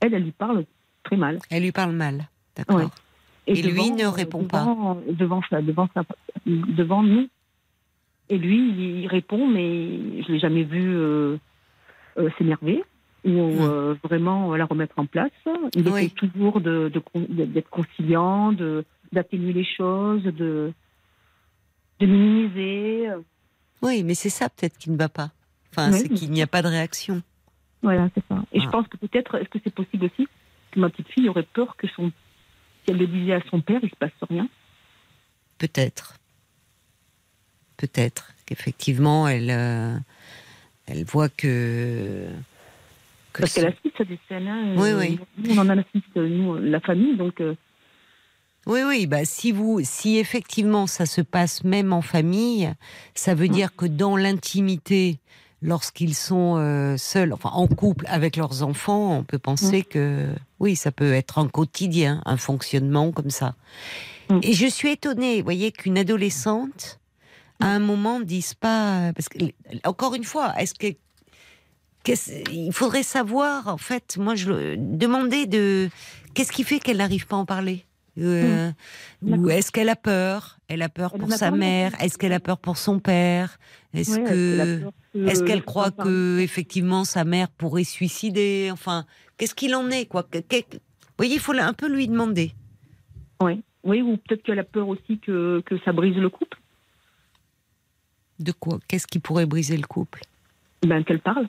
Elle, elle lui parle très mal. Elle lui parle mal. D'accord. Ouais. Et lui ne répond pas. devant, sa, devant sa, devant nous. Et lui, il, répond, mais je l'ai jamais vu euh, euh, s'énerver ou euh, vraiment la remettre en place. Il Oui. essaie toujours de, de de- d'être conciliant, d'atténuer les choses, de de minimiser. Oui, mais c'est ça peut-être qui ne va pas. Enfin, Oui. c'est qu'il n'y a pas de réaction. Voilà, c'est ça. Et Ah. je pense que peut-être, est-ce que c'est possible aussi que ma petite fille aurait peur que son, elle le disait à son père, il se passe rien. Peut-être. Peut-être qu'effectivement, elle, euh, elle voit que. que Parce son- qu'elle assiste à des scènes. hein, Oui, euh, oui. Nous, on en assiste, nous, la famille, donc. euh, Oui, oui, bah si vous, si effectivement ça se passe même en famille, ça veut Mm. dire que dans l'intimité, lorsqu'ils sont euh, seuls, enfin en couple avec leurs enfants, on peut penser que oui, ça peut être un quotidien, un fonctionnement comme ça. Mm. Et je suis étonnée, vous voyez, qu'une adolescente, à un moment, dise pas, parce que encore une fois, est-ce que il faudrait savoir, en fait, moi, je demander de qu'est-ce qui fait qu'elle n'arrive pas à en parler? Euh, ou D'accord. est-ce qu'elle a peur? Elle a peur Elle pour sa peur, mère. Est-ce qu'elle a peur pour son père? Est-ce que est-ce le qu'elle croit que effectivement sa mère pourrait suicider? Enfin, qu'est-ce qu'il en est quoi? Vous voyez, il faut un peu lui demander. Oui, oui ou peut-être qu'elle a peur aussi que, que ça brise le couple, De quoi? Qu'est-ce qui pourrait briser le couple? Ben, qu'elle parle,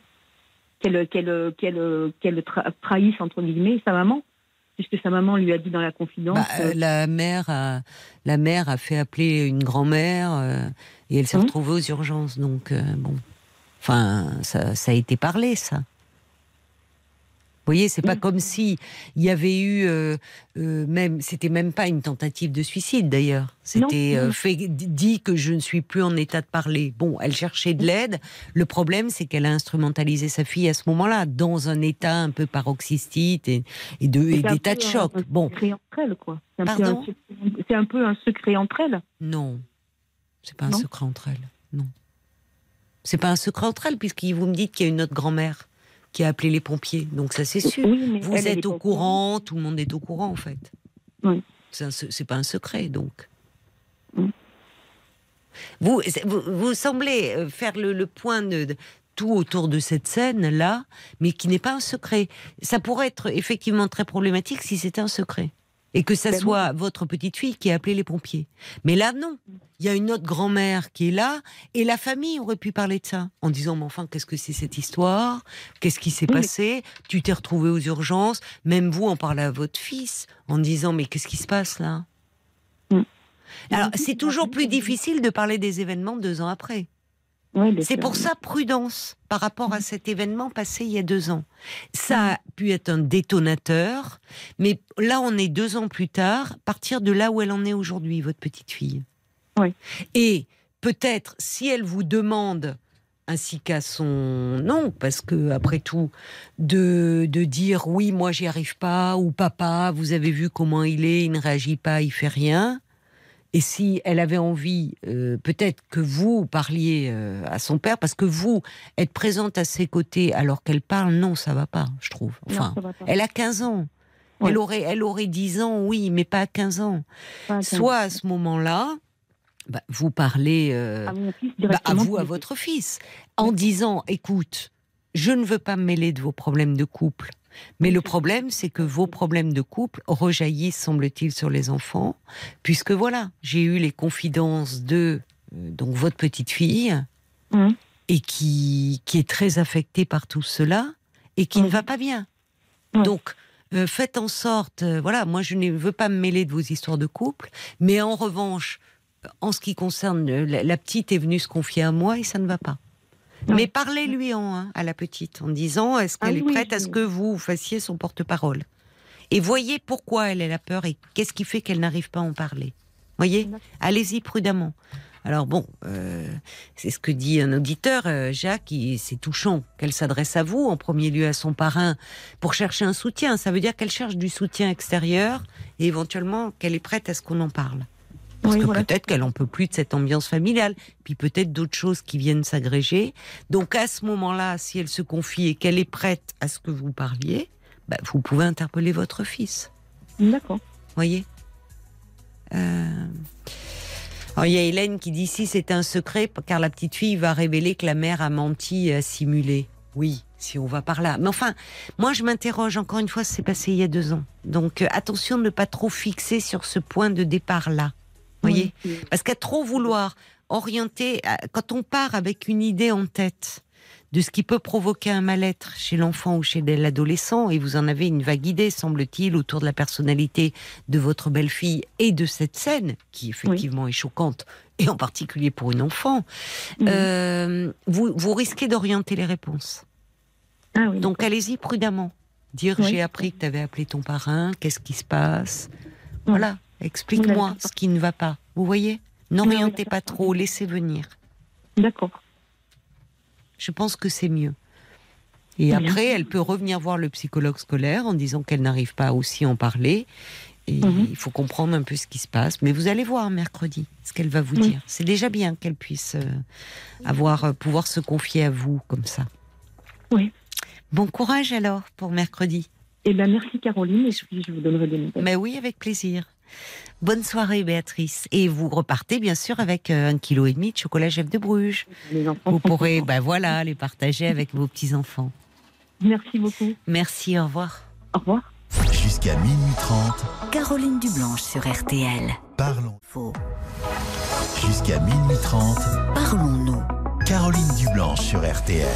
qu'elle qu'elle qu'elle qu'elle tra- trahisse, entre guillemets, sa maman, puisque sa maman lui a dit dans la confidence. Bah, euh, euh, La mère a la mère a fait appeler une grand-mère euh, et elle s'est Mhm. retrouvée aux urgences. Donc bon, enfin ça, ça a été parlé ça. Vous voyez, c'est pas Mhm. comme si il y avait eu euh, euh, même, c'était même pas une tentative de suicide d'ailleurs. C'était euh, fait dit que je ne suis plus en état de parler. Bon, elle cherchait de l'aide. Le problème, c'est qu'elle a instrumentalisé sa fille à ce moment-là, dans un état un peu paroxystite et, et de et peu de un- chocs. un Bon, secret entre elles, quoi. C'est un, peu Pardon? un, secret- c'est un peu un secret entre elles. Non, c'est pas un secret entre elles. Non, c'est pas un secret entre elles puisque vous me dites qu'il y a une autre grand-mère qui a appelé les pompiers. Donc ça c'est sûr. Oui, Vous êtes au courant, tout le monde est au courant en fait. Oui. C'est pas un secret donc. Vous, vous, vous semblez euh, faire le, le point de, de- tout autour de cette scène là, mais qui n'est pas un secret. Ça pourrait être effectivement très problématique si c'était un secret. Et que ça Ben soit votre petite fille qui a appelé les pompiers. Mais là, non. Il y a une autre grand-mère qui est là, et la famille aurait pu parler de ça, en disant, mais enfin, qu'est-ce que c'est cette histoire? Qu'est-ce qui s'est Oui, passé? Tu t'es retrouvé aux urgences, même vous en parlez à votre fils, en disant, mais qu'est-ce qui se passe là? Mm. Alors, c'est toujours plus difficile de parler des événements deux ans après. Oui, C'est pour ça prudence par rapport à cet événement passé il y a deux ans. Ça a pu être un détonateur, mais là on est deux ans plus tard, partir de là où elle en est aujourd'hui, votre petite fille. Oui. Et peut-être si elle vous demande ainsi qu'à son nom, parce que après tout, de, de dire oui, moi j'y arrive pas, ou papa, vous avez vu comment il est, il ne réagit pas, il fait rien. Et si elle avait envie, euh, peut-être que vous parliez euh, à son père, parce que vous, être présente à ses côtés alors qu'elle parle, non, ça va pas, je trouve. Enfin, elle a 15 ans. Ouais. Elle, aurait, elle aurait 10 ans, oui, mais pas à 15 ans. Soit à ce moment-là, bah, vous parlez euh, à fils bah, à vous, à votre fils, en disant, écoute, je ne veux pas me mêler de vos problèmes de couple. Mais le problème, c'est que vos problèmes de couple rejaillissent, semble-t-il, sur les enfants, puisque voilà, j'ai eu les confidences de euh, donc votre petite fille Mhm. et qui qui est très affectée par tout cela et qui ne Mhm. va pas bien. Donc euh, faites en sorte, euh, voilà, moi je ne veux pas me mêler de vos histoires de couple, mais en revanche, en ce qui concerne la, la petite est venue se confier à moi et ça ne va pas. Mais parlez-lui en hein, à la petite en disant est-ce Ah qu'elle est oui, prête à ce que vous fassiez son porte-parole? Et voyez pourquoi elle elle a peur et qu'est-ce qui fait qu'elle n'arrive pas à en parler? Voyez, allez-y prudemment. Alors bon, euh, c'est ce que dit un auditeur, euh, Jacques, c'est touchant qu'elle s'adresse à vous, en premier lieu à son parrain, pour chercher un soutien. Ça veut dire qu'elle cherche du soutien extérieur et éventuellement qu'elle est prête à ce qu'on en parle. Parce Oui, que voilà. peut-être qu'elle en peut plus de cette ambiance familiale, puis peut-être d'autres choses qui viennent s'agréger. Donc à ce moment-là, si elle se confie et qu'elle est prête à ce que vous parliez, bah, vous pouvez interpeller votre fils. D'accord. Voyez? Euh, Alors il y a Hélène qui dit si c'est un secret, car la petite fille va révéler que la mère a menti et a simulé. Oui, si on va par là. Mais enfin, moi je m'interroge encore une fois, c'est passé il y a deux ans. Donc euh, attention de ne pas trop fixer sur ce point de départ-là. Voyez Oui, parce qu'à trop vouloir orienter, quand on part avec une idée en tête de ce qui peut provoquer un mal-être chez l'enfant ou chez l'adolescent, et vous en avez une vague idée, semble-t-il, autour de la personnalité de votre belle-fille et de cette scène, qui effectivement est choquante, et en particulier pour une enfant, euh, vous, vous risquez d'orienter les réponses. Ah oui, Donc allez-y prudemment. Dire Oui. j'ai appris que tu avais appelé ton parrain, qu'est-ce qui se passe? Voilà, explique-moi ce qui ne va pas. Vous voyez N'orientez pas trop, laissez venir. D'accord. Je pense que c'est mieux. Et après, elle peut revenir voir le psychologue scolaire en disant qu'elle n'arrive pas aussi à en parler. Et Mhm. il faut comprendre un peu ce qui se passe. Mais vous allez voir mercredi ce qu'elle va vous dire. C'est déjà bien qu'elle puisse euh, avoir, euh, pouvoir se confier à vous comme ça. Oui. Bon courage alors pour mercredi. Eh ben, merci Caroline, et je vous donnerai des nouvelles. Mais oui, avec plaisir. Bonne soirée Béatrice. Et vous repartez bien sûr avec euh, un kilo et demi de chocolat chef de Bruges. Les Vous pourrez, ben voilà, les partager avec vos petits enfants. Merci beaucoup. Merci, au revoir. Au revoir. Jusqu'à minuit 30, Caroline Dublanche sur RTL. parlons. Faux. Jusqu'à minuit 30, Parlons-nous. Caroline Dublanche sur RTL.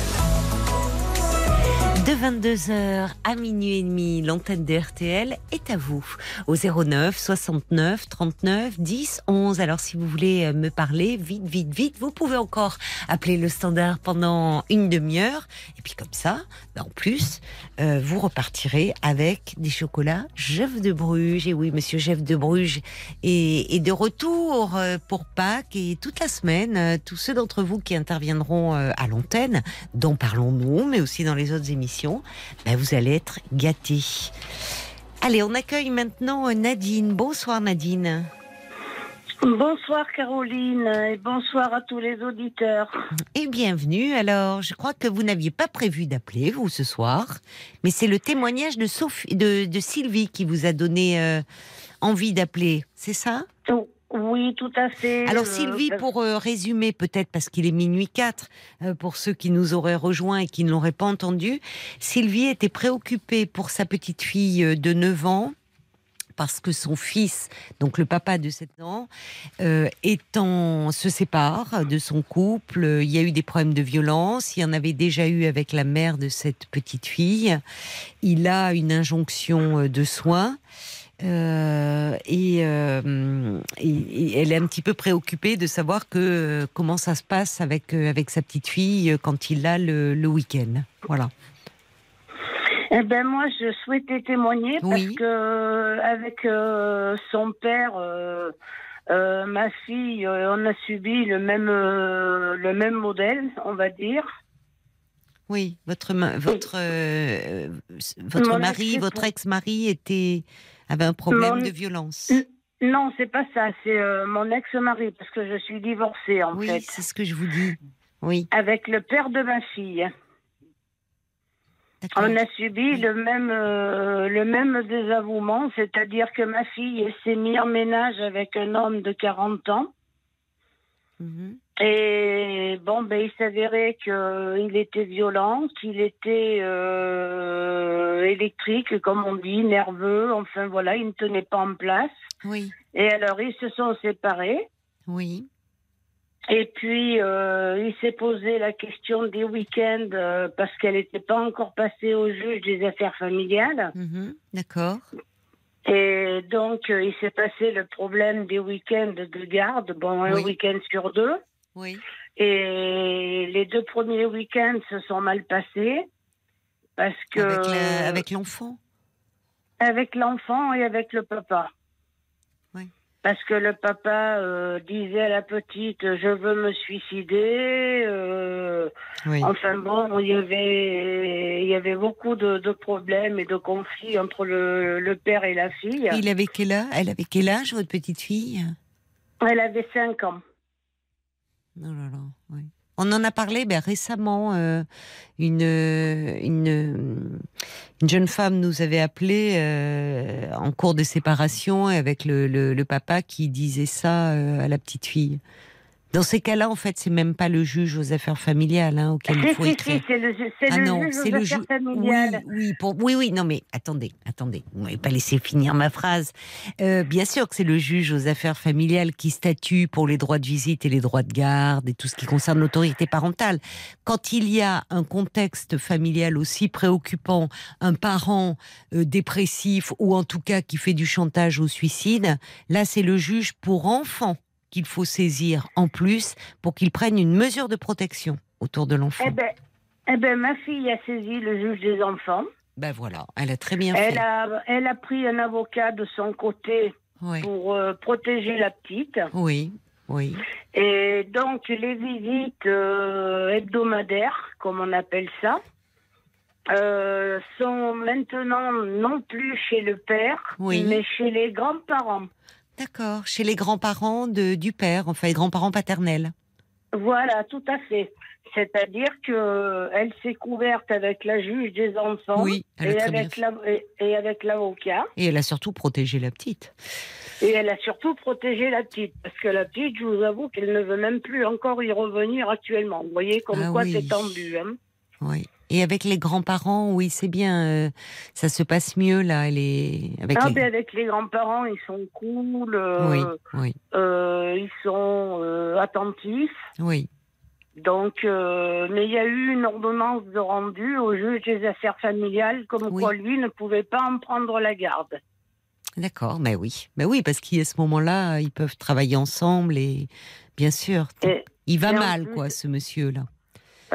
De 22h à minuit et demi, l'antenne de RTL est à vous. Au 09 69 39 10 11. Alors si vous voulez euh, me parler, vite, vite, vite, vous pouvez encore appeler le standard pendant une demi-heure. Et puis comme ça, ben, en plus, euh, vous repartirez avec des chocolats Jeff de Bruges. Et oui, monsieur Jeff de Bruges est, de retour euh, pour Pâques et toute la semaine. Tous ceux d'entre vous qui interviendront à l'antenne, dont parlons-nous, mais aussi dans les autres émissions, ben, vous allez être gâtés. Allez, on accueille maintenant euh, Nadine. Bonsoir Nadine. Bonsoir Caroline et bonsoir à tous les auditeurs. Et bienvenue. Alors, je crois que vous n'aviez pas prévu d'appeler, vous, ce soir, mais c'est le témoignage de, Sophie, de, de Sylvie qui vous a donné euh, envie d'appeler, c'est ça? Oh, Oui, tout à fait. Alors Sylvie, pour euh, résumer peut-être parce qu'il est minuit 4, euh, pour ceux qui nous auraient rejoints et qui ne l'auraient pas entendu, Sylvie était préoccupée pour sa petite fille euh, de 9 ans parce que son fils, donc le papa de 7 ans, euh, étant, se sépare de son couple. Il y a eu des problèmes de violence. Il y en avait déjà eu avec la mère de cette petite fille. Il a une injonction de soins. Euh, et, euh, et- et elle est un petit peu préoccupée de savoir que comment ça se passe avec euh, avec sa petite fille quand il l'a le, le week-end. Voilà. Eh ben moi, je souhaitais témoigner parce que avec euh, son père, ma fille, on a subi le même le même modèle, on va dire. Oui, votre votre votre Mon mari, votre ex-mari était avait un problème Mon- de violence. Non, c'est pas ça. C'est euh, mon ex-mari parce que je suis divorcée en Oui, fait c'est ce que je vous dis. Oui, avec le père de ma fille. On a subi le même euh, le même désavouement, c'est-à-dire que ma fille s'est mise en ménage avec un homme de 40 ans. Mhm. Et bon, ben, il s'avérait qu'il était violent, qu'il était euh, électrique, comme on dit, nerveux. Enfin voilà, il ne tenait pas en place. Oui, Et alors, ils se sont séparés. oui, Et puis, euh, il s'est posé la question des week-ends euh, parce qu'elle n'était pas encore passée au juge des affaires familiales. Mhm. d'accord. Et donc, euh, il s'est passé le problème des week-ends de garde, bon, un Oui. week-end sur deux. Oui, Et les deux premiers week-ends se sont mal passés parce que avec l'enfant? avec l'enfant et avec le papa. Oui. Parce que le papa euh, disait à la petite je veux me suicider. euh, Oui. Enfin bon, il y avait il y avait beaucoup de, de problèmes et de conflits entre le, le père et la fille. Il avait quel âge? Elle avait quel âge votre petite fille? Elle avait cinq ans. Oh. On en a parlé ben, récemment. euh, une, euh, euh, une jeune femme nous avait appelé en cours de séparation avec le, le, papa qui disait ça à la petite fille. Dans ces cas-là, en fait, c'est même pas le juge aux affaires familiales hein, auquel il faut écrire. c'est le, ju- Ah le non, juge aux le affaires ju- familiales. Oui, oui, pour... oui, oui, non, mais attendez, attendez, vous m'avez pas laissé finir ma phrase. Euh, bien sûr que c'est le juge aux affaires familiales qui statue pour les droits de visite et les droits de garde et tout ce qui concerne l'autorité parentale. Quand il y a un contexte familial aussi préoccupant, un parent euh, dépressif ou en tout cas qui fait du chantage au suicide, là c'est le juge pour enfants qu'il faut saisir en plus pour qu'il prenne une mesure de protection autour de l'enfant. Eh ben, eh ben, ma fille a saisi le juge des enfants. Ben voilà, elle a très bien Elle fait. a, elle a pris un avocat de son côté Oui. pour euh, protéger la petite. Oui. Oui. Et donc, les visites euh, hebdomadaires, comme on appelle ça, euh, sont maintenant non plus chez le père, Oui. mais chez les grands-parents. D'accord. Chez les grands-parents de, du père, enfin les grands-parents paternels. Voilà, tout à fait. C'est-à-dire que elle s'est couverte avec la juge des enfants Oui, et, avec la- et- et avec l'avocat. Et elle a surtout protégé la petite. Et elle a surtout protégé la petite. Parce que la petite, je vous avoue qu'elle ne veut même plus encore y revenir actuellement. Vous voyez comme Ah quoi oui. c'est tendu. Hein Oui. Et avec les grands-parents, oui, c'est bien. euh, ça se passe mieux là. Avec ah, les. ben, avec les grands-parents, ils sont cool. euh, Oui, oui, euh, ils sont attentifs. oui. Donc, mais il y a eu une ordonnance de rendu au juge des affaires familiales, comme Oui. quoi lui ne pouvait pas en prendre la garde. D'accord. Mais oui, mais oui, parce qu'à ce moment-là, ils peuvent travailler ensemble et bien sûr, Et, il va mal, plus- quoi, ce monsieur-là.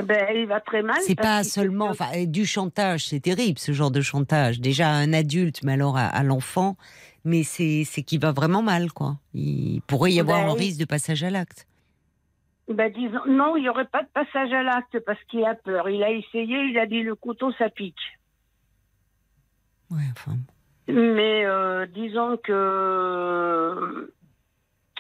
Ben, il va très mal. C'est pas seulement, enfin, du chantage, c'est terrible ce genre de chantage. Déjà à un adulte, mais alors à, à l'enfant, mais c'est qu'il va vraiment mal, quoi. Il pourrait y avoir Ben un risque de passage à l'acte. Ben, disons, non, il n'y aurait pas de passage à l'acte parce qu'il a peur. Il a essayé, il a dit le couteau, ça pique. Ouais, enfin. Mais euh, disons que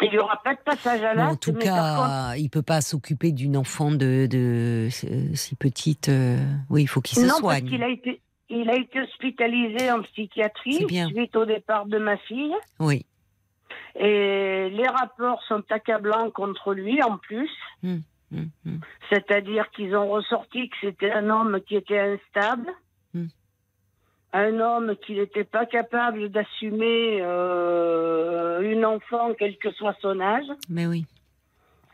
il n'y aura pas de passage à l'acte. en tout contre- cas, il peut pas s'occuper d'une enfant de, de si petite. euh, oui, il faut qu'il se non, parce soigne. qu'il a été, il a été hospitalisé en psychiatrie suite au départ de ma fille. Oui, Et les rapports sont accablants contre lui en plus. Hum, hum. C'est-à-dire qu'ils ont ressorti que c'était un homme qui était instable. Un homme qui n'était pas capable d'assumer euh, une enfant, quel que soit son âge. mais oui.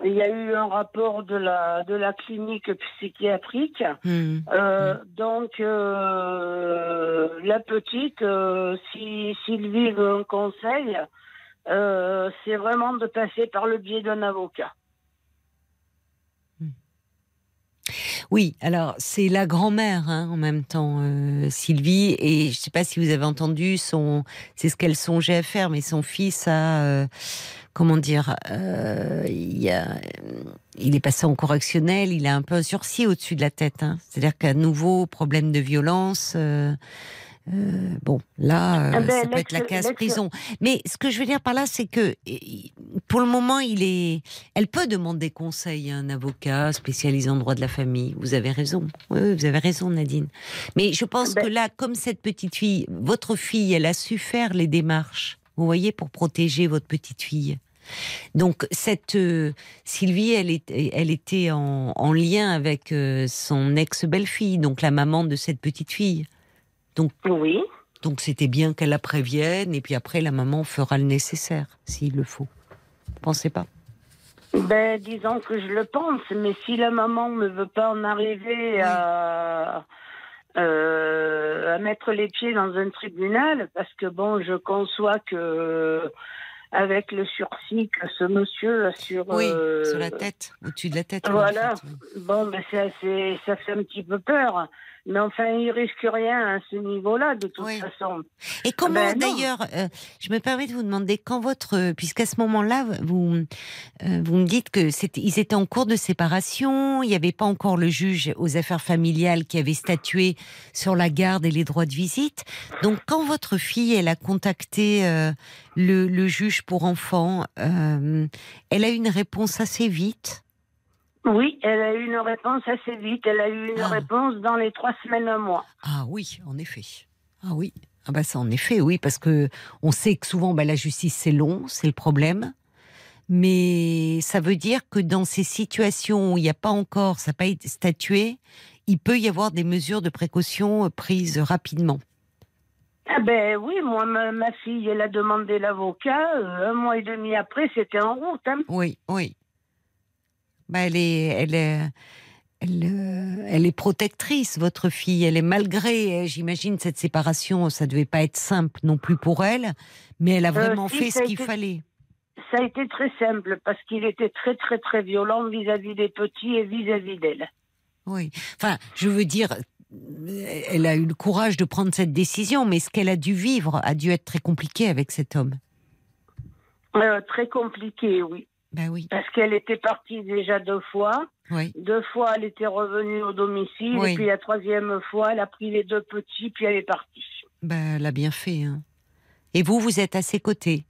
Il y a eu un rapport de la, de la clinique psychiatrique. Hum. Euh, Donc, euh, la petite, euh, si Sylvie veut un conseil, euh, c'est vraiment de passer par le biais d'un avocat. Oui, alors c'est la grand-mère hein, en même temps, euh, Sylvie, et je ne sais pas si vous avez entendu, son, c'est ce qu'elle songeait à faire, mais son fils a, euh, comment dire, euh, il, a- il est passé en correctionnel, il a un peu un sursis au-dessus de la tête, hein. c'est-à-dire qu'à nouveau problème de violence. Euh, bon, là, euh, Ah ben, ça peut être la case prison. Mais ce que je veux dire par là, c'est que pour le moment, il est, elle peut demander conseil à un avocat spécialisé en droit de la famille. Vous avez raison. Oui, oui, vous avez raison, Nadine. Mais je pense Ben- que là, comme cette petite fille, votre fille, elle a su faire les démarches. Vous voyez, pour protéger votre petite fille. Donc cette euh, Sylvie, elle, est, elle était en, en lien avec euh, son ex-belle-fille, donc la maman de cette petite fille. Oui. Donc c'était bien qu'elle la prévienne et puis après la maman fera le nécessaire s'il le faut. Pensez pas? Ben, disons que je le pense, mais si la maman ne veut pas en arriver à, euh, à mettre les pieds dans un tribunal, parce que bon, je conçois que avec le sursis que ce monsieur a sur, Oui, euh, sur la tête, au-dessus de la tête. en Voilà. fait. Bon, ben ça fait un petit peu peur. Mais enfin, il risque rien à ce niveau-là, de toute Oui. façon. Et comment Ben d'ailleurs, euh, je me permets de vous demander quand votre, puisqu'à ce moment-là vous euh, vous me dites que c'était, ils étaient en cours de séparation, il n'y avait pas encore le juge aux affaires familiales qui avait statué sur la garde et les droits de visite. Donc quand votre fille elle a contacté euh, le, le juge pour enfants, euh, elle a eu une réponse assez vite? Oui, elle a eu une réponse assez vite. Elle a eu une Ah. réponse dans les trois semaines, un mois. Ah oui, en effet. Ah oui. Ah bah ça en effet, oui, parce que on sait que souvent bah, la justice c'est long, c'est le problème. Mais ça veut dire que dans ces situations où il n'y a pas encore, ça n'a pas été statué, il peut y avoir des mesures de précaution euh, prises rapidement. Ah ben oui, moi, ma, ma fille, elle a demandé l'avocat. euh, un mois et demi après, c'était en route. hein. Oui, oui. Bah, elle est, elle est, elle, euh, elle est protectrice, votre fille. Elle est malgré, euh, j'imagine, cette séparation, ça devait pas être simple non plus pour elle, mais elle a vraiment si, fait ce qu'il été- fallait. Ça a été très simple parce qu'il était très, très, très violent vis-à-vis des petits et vis-à-vis d'elle. Oui. Enfin, je veux dire, euh, elle a eu le courage de prendre cette décision, mais ce qu'elle a dû vivre a dû être très compliqué avec cet homme. Euh, très compliqué, oui. Bah oui. Parce qu'elle était partie déjà deux fois. Oui. Deux fois, elle était revenue au domicile. Oui. Et puis la troisième fois, elle a pris les deux petits, puis elle est partie. Bah, elle a bien fait. hein. Et vous, vous êtes à ses côtés.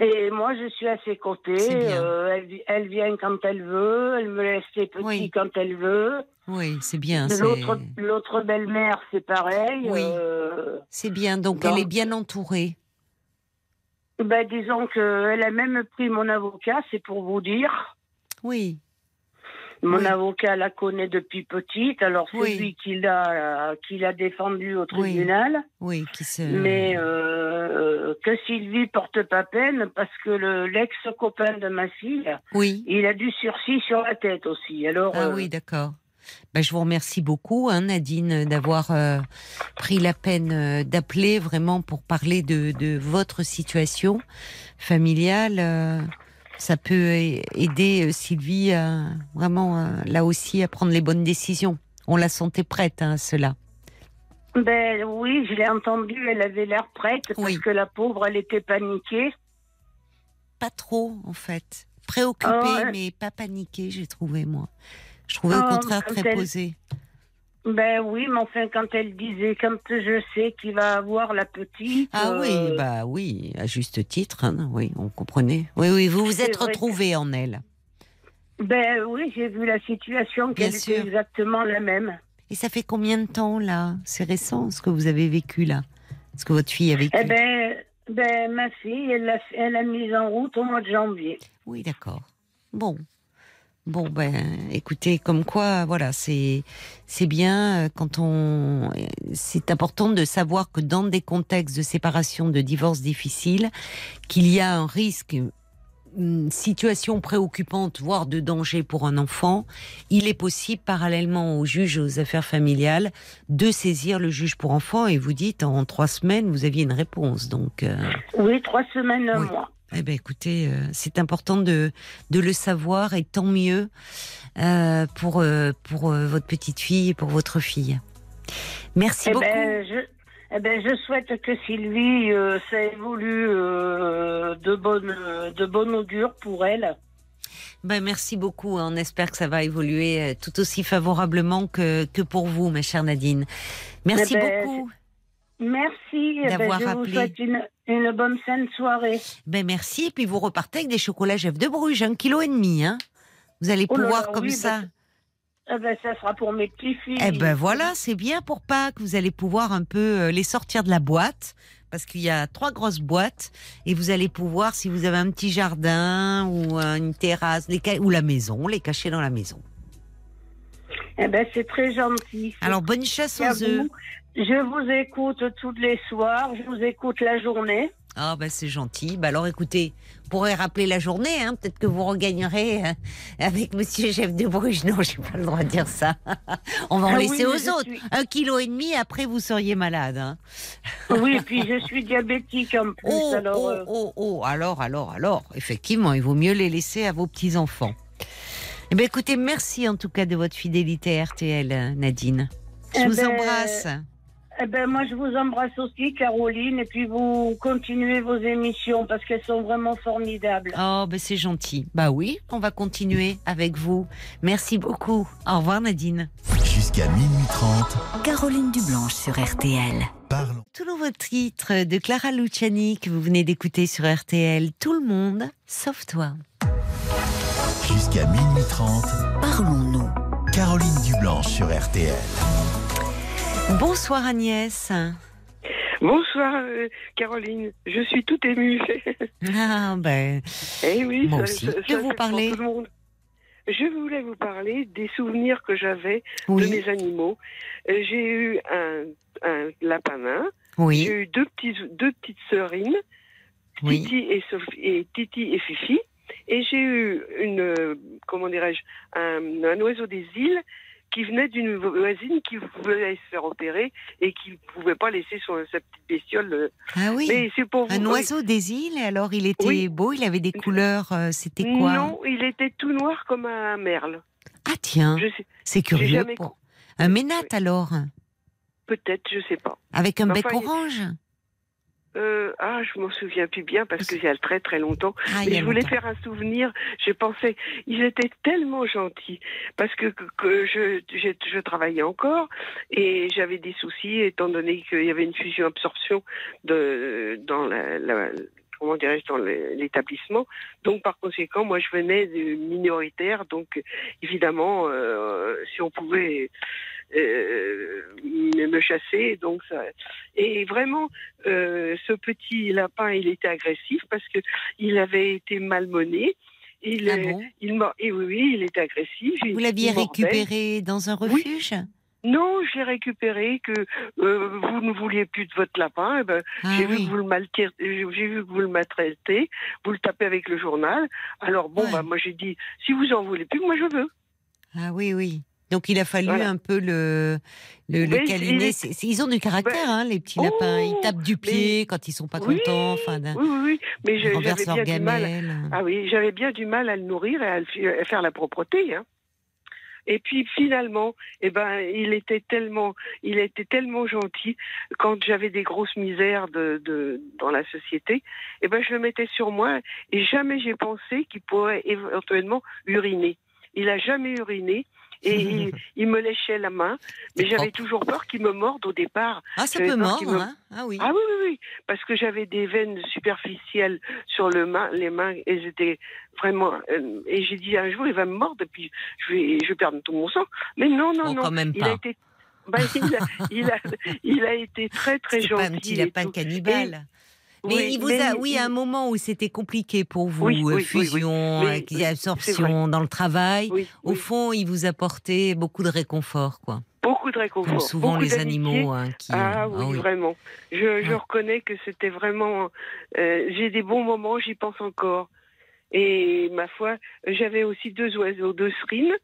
Et moi, je suis à ses côtés. Euh, elle, vi- elle vient quand elle veut. Elle me laisse ses petits Oui. quand elle veut. Oui, c'est bien. L'autre, l'autre belle-mère, c'est pareil. Oui. Euh, C'est bien. Donc, Donc- elle est bien entourée. Ben, disons qu'elle a même pris mon avocat, c'est pour vous dire. Oui. Mon Oui. avocat la connaît depuis petite, alors c'est Oui. lui qui l'a, qui l'a défendu au tribunal. Oui, qui se. Mais euh, que Sylvie porte pas peine parce que le, l'ex-copain de ma fille, Oui. il a du sursis sur la tête aussi. Alors, Ah euh, oui, d'accord. Bah, je vous remercie beaucoup, hein, Nadine, d'avoir euh, pris la peine euh, d'appeler vraiment pour parler de, de votre situation familiale. euh, ça peut aider Sylvie à, vraiment, là aussi, à prendre les bonnes décisions. On la sentait prête hein, à cela. ben oui, je l'ai entendu, elle avait l'air prête parce Oui. que la pauvre, elle était paniquée. Pas trop, en fait. Préoccupée, Ah mais pas paniquée, j'ai trouvé, moi. Je trouvais au Ah, contraire très elle- posée. Ben oui, mais enfin, quand elle disait, quand je sais qu'il va avoir la petite. Ah euh, oui, bah oui, à juste titre, hein, oui, on comprenait. Oui, oui, vous vous êtes que- retrouvée en elle. Ben oui, j'ai vu la situation, qu'elle sûr. était exactement la même. Et ça fait combien de temps là? C'est récent ce que vous avez vécu là Ce que votre fille a vécu Eh ben, ben ma fille, elle l'a elle a mis en route au mois de janvier. Oui, d'accord. Bon. Bon, ben, écoutez, comme quoi, voilà, c'est c'est bien euh, quand on. C'est important de savoir que dans des contextes de séparation, de divorce difficiles, qu'il y a un risque, une situation préoccupante, voire de danger pour un enfant, il est possible, parallèlement au juge aux affaires familiales, de saisir le juge pour enfants. Et vous dites, en trois semaines, vous aviez une réponse. Donc. euh, Oui, trois semaines, un Oui. mois. Eh ben écoutez, euh, c'est important de, de le savoir et tant mieux euh, pour, euh, pour votre petite fille et pour votre fille. Merci Eh beaucoup. ben, je, eh ben, je souhaite que Sylvie, ça évolue de bonne, de augure pour elle. Ben, merci beaucoup. hein. On espère que ça va évoluer tout aussi favorablement que, que pour vous, ma chère Nadine. Merci Eh ben, beaucoup. Merci. eh ben, D'avoir vous appelé. souhaite une, une bonne de soirée. Ben merci. Et puis vous repartez avec des chocolats Jeff de Bruges, un kilo et demi. Hein. Vous allez Oh là pouvoir là, comme oui, ça. Eh ben, ça sera pour mes petits-filles. Eh ben voilà, c'est bien pour Pâques. Vous allez pouvoir un peu euh, les sortir de la boîte. Parce qu'il y a trois grosses boîtes et vous allez pouvoir, si vous avez un petit jardin ou euh, une terrasse, les ou la maison, les cacher dans la maison. Eh ben, c'est très gentil. Alors bonne chasse aux œufs. Je vous écoute tous les soirs. Je vous écoute la journée. Ah ben c'est gentil. Bah alors écoutez, vous pourrez rappeler la journée. Hein. Peut-être que vous regagnerez euh, avec Monsieur Chef de Bruges. Non, j'ai pas le droit de dire ça. On va en Ah laisser aux autres. suis- Un kilo et demi. Après vous seriez malade. Hein. Oui, puis je suis diabétique en plus. Oh, alors, oh, euh, oh, oh, alors, alors, alors, effectivement, il vaut mieux les laisser à vos petits-enfants. Eh bien, écoutez, merci en tout cas de votre fidélité à RTL, Nadine. Je Eh vous ben, embrasse. Eh ben, moi, je vous embrasse aussi, Caroline, et puis vous continuez vos émissions parce qu'elles sont vraiment formidables. Oh, ben c'est gentil. Bah oui, on va continuer avec vous. Merci beaucoup. Au revoir, Nadine. Jusqu'à minuit 30, Caroline Dublanche sur RTL. parlons. Tout nouveau titre de Clara Luciani que vous venez d'écouter sur RTL. Tout le monde, sauf toi. Jusqu'à minuit 30, Parlons-nous. Caroline Dublanche sur RTL. Bonsoir Agnès. Bonsoir euh, Caroline, je suis toute émue. Ah ben, eh oui, Moi ça- aussi. ça- ça vous parler. tout monde. Je voulais vous parler des souvenirs que j'avais de mes animaux. Euh, J'ai eu un, un lapin oui, j'ai eu deux, petits, deux petites sœurines, oui. Titi, et Sophie, et Titi et Fifi. Et j'ai eu une, euh, comment dirais-je, un, un oiseau des îles qui venait d'une voisine qui voulait se faire opérer et qui ne pouvait pas laisser son, sa petite bestiole. euh. Ah oui. Mais c'est pour vous. Un oiseau des îles, et alors il était Oui. beau, il avait des couleurs, euh, c'était quoi? Non, il était tout noir comme un merle. Ah tiens, c'est curieux. jamais pour- Un ménate alors, peut-être, je sais pas. avec un Enfin, bec il- orange? Euh, ah, je m'en souviens plus bien parce que il y a très très longtemps. Ah, Mais je voulais longtemps. faire un souvenir. Je pensais, ils étaient tellement gentils parce que, que, que je, je, je travaillais encore et j'avais des soucis étant donné qu'il y avait une fusion-absorption de dans la, la comment dirais-je dans le- l'établissement. Donc par conséquent, moi je venais de minoritaire, donc évidemment, euh, si on pouvait euh, me me chasser, donc ça. Et vraiment, euh, ce petit lapin, il était agressif parce que il avait été malmené. Il, Ah euh, bon? il et oui, oui, il était agressif. Vous l'aviez récupéré dans un refuge? Non, j'ai récupéré que euh, vous ne vouliez plus de votre lapin. eh ben, Ah j'ai vu que vous le maltraitez, j'ai vu que vous le maltraitez, vous le tapez avec le journal. Alors bon, Ouais. bah, moi j'ai dit, si vous en voulez plus, moi je veux. Ah oui, oui. Donc il a fallu Voilà. un peu le, le, ils ont du caractère, hein, les petits lapins. Ils oh, tapent du pied quand ils sont pas Oui, contents. Enfin, Oui, oui. Mais j'avais leur bien du mal. Ah oui, j'avais bien du mal à le nourrir et à, le fi- à faire la propreté. Hein. Et puis finalement, eh ben, il était tellement, il était tellement gentil. Quand j'avais des grosses misères de, de, dans la société, eh ben, je le mettais sur moi et jamais j'ai pensé qu'il pourrait éventuellement uriner. Il a jamais uriné. Et il, il me léchait la main, mais j'avais toujours peur qu'il me morde au départ. Ah, ça peut mordre, me- hein Ah oui. Ah oui, oui, oui, parce que j'avais des veines superficielles sur le main, les mains, elles étaient vraiment. euh, et j'ai dit un jour, il va me mordre, et puis je vais, je vais perdre tout mon sang. Mais non, non, Oh, non. quand même il pas. a été. bah, il, a, il, a, il a été très très gentil. pas un petit et lapin tout. cannibale. Mais Oui, il vous a, oui, à un moment où c'était compliqué pour vous, Oui, oui, euh, oui, fusion, c'est absorption dans le travail. Au fond, il vous apportait beaucoup de réconfort, quoi. beaucoup de réconfort. Comme souvent beaucoup les animaux, hein, qui. Ah oui, vraiment. Je, je Ouais. reconnais que c'était vraiment. euh, J'ai des bons moments, j'y pense encore. Et ma foi, j'avais aussi deux oiseaux, deux srines,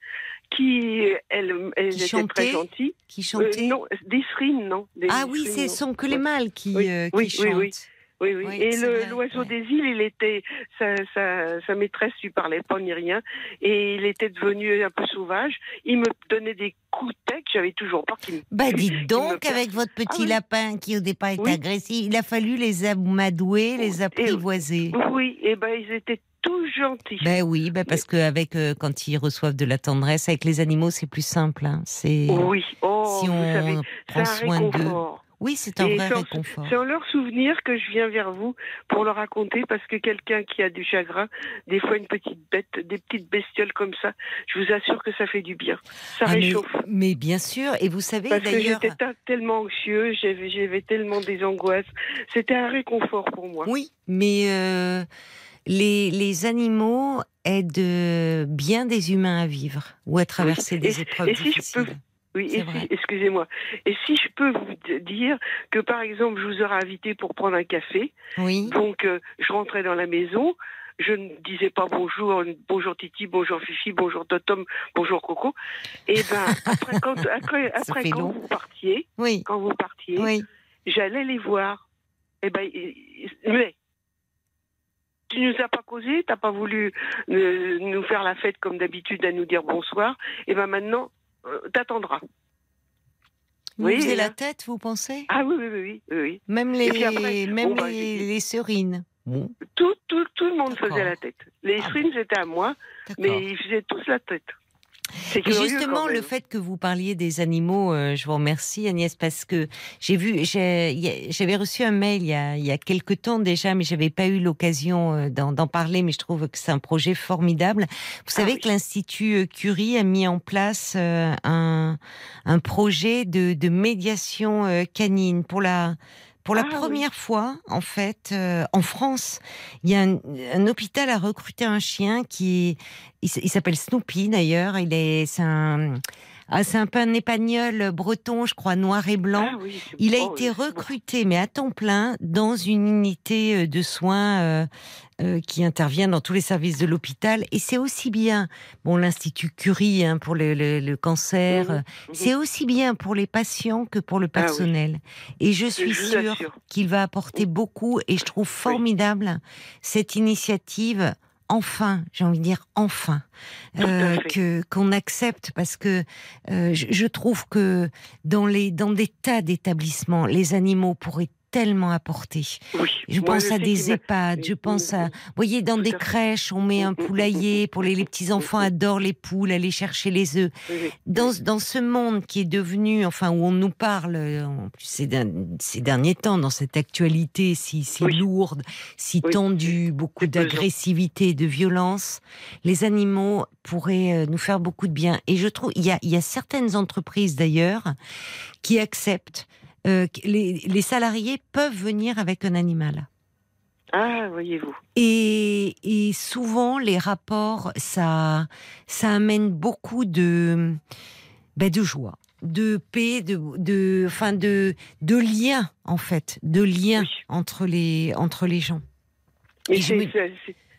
qui, elles, elles Qui étaient chantaient très gentilles. Qui Euh, chantaient. non, des srines, non. Des ah oui, ce non. sont que les mâles qui, Oui, euh, qui oui, chantent. oui. Oui, oui. Oui, et le- vrai, l'oiseau ouais. des îles, il était, sa, sa, sa maîtresse lui parlait pas ni rien, et il était devenu un peu sauvage. Il me donnait des coups de tête, j'avais toujours peur qu'il me. Bah dites me donc, avec votre petit Ah oui. lapin qui au départ était Oui. agressif, il a fallu les amadouer, les apprivoiser. Oui, et ben ils étaient tous gentils. Ben oui, ben parce que avec euh, quand ils reçoivent de la tendresse, avec les animaux c'est plus simple. hein. C'est Oui, oh, si vous on savez, prend soin d'eux. Oui, c'est un vrai réconfort. C'est en leur souvenir que je viens vers vous pour leur raconter parce que quelqu'un qui a du chagrin, des fois une petite bête, des petites bestioles comme ça, je vous assure que ça fait du bien. Ça Ah, réchauffe. mais bien sûr, et vous savez Parce que j'étais ta- tellement anxieux, j'avais tellement des angoisses. C'était un réconfort pour moi. Oui, mais euh, les, les animaux aident euh, bien des humains à vivre ou à traverser des épreuves et si je difficiles. peux- Oui, et si- excusez-moi. Et si je peux vous dire que, par exemple, je vous aurais invité pour prendre un café, Oui. donc euh, je rentrais dans la maison, je ne disais pas bonjour, bonjour Titi, bonjour Fifi, bonjour Totom, bonjour Coco. Et ben après quand, après, après quand long. vous partiez, Oui, quand vous partiez, oui. j'allais les voir. Et ben, ils- ils- mais tu nous as pas causé, t'as pas voulu euh, nous faire la fête comme d'habitude à nous dire bonsoir. Et ben maintenant, euh, t'attendras. Vous Oui, faisiez là. la tête, vous pensez? Ah oui, oui, oui, oui. Même les, après, même bon, bah, les, serines. Bon, Tout, tout, tout le monde faisait la tête. Les Ah streams étaient à moi, mais ils faisaient tous la tête. Curieux, justement, le fait que vous parliez des animaux, euh, je vous remercie Agnès parce que j'ai vu, j'avais reçu un mail il y a, il y a quelque temps déjà, mais j'avais pas eu l'occasion euh, d'en parler. Mais je trouve que c'est un projet formidable. Vous savez Ah oui. que l'Institut euh, Curie a mis en place euh, un, un projet de, de médiation euh, canine pour la pour la Ah oui. première fois, en fait, euh, en France, il y a un, un hôpital a recruté un chien qui il s'appelle Snoopy d'ailleurs. Il est, c'est un, ah, c'est un peu un épagnol breton, je crois, noir et blanc. Ah oui, Il a oh, été recruté, mais à temps plein, dans une unité euh, de soins euh, euh, qui intervient dans tous les services de l'hôpital. Et c'est aussi bien, bon, l'Institut Curie hein, pour le, le- le cancer, Mhm, euh, mhm. c'est aussi bien pour les patients que pour le Ah oui. personnel. Et je suis vous sûre qu'il va apporter beaucoup. Et je trouve formidable cette initiative. Enfin, j'ai envie de dire enfin, euh, que qu'on accepte parce que euh, je, je trouve que dans les dans des tas d'établissements, les animaux pourraient tellement apporter. Oui. Je Moi, pense je à des EHPAD, je pense à, vous voyez, dans des crèches, on met un poulailler pour les, les petits enfants adorent les poules, aller chercher les œufs. Dans, dans ce monde qui est devenu, enfin, où on nous parle, euh, en plus ces, derni- ces derniers temps, dans cette actualité si, si Oui. lourde, si Oui. tendue, beaucoup d'agressivité, de violence, les animaux pourraient euh, nous faire beaucoup de bien. Et je trouve, il y a, il y a certaines entreprises d'ailleurs qui acceptent euh, les, les salariés peuvent venir avec un animal. Ah, voyez-vous. Et, et souvent, les rapports, ça, ça amène beaucoup de, ben, de joie, de paix, de, de, enfin de, de liens en fait, de liens Oui. entre les, entre les gens. Mais me-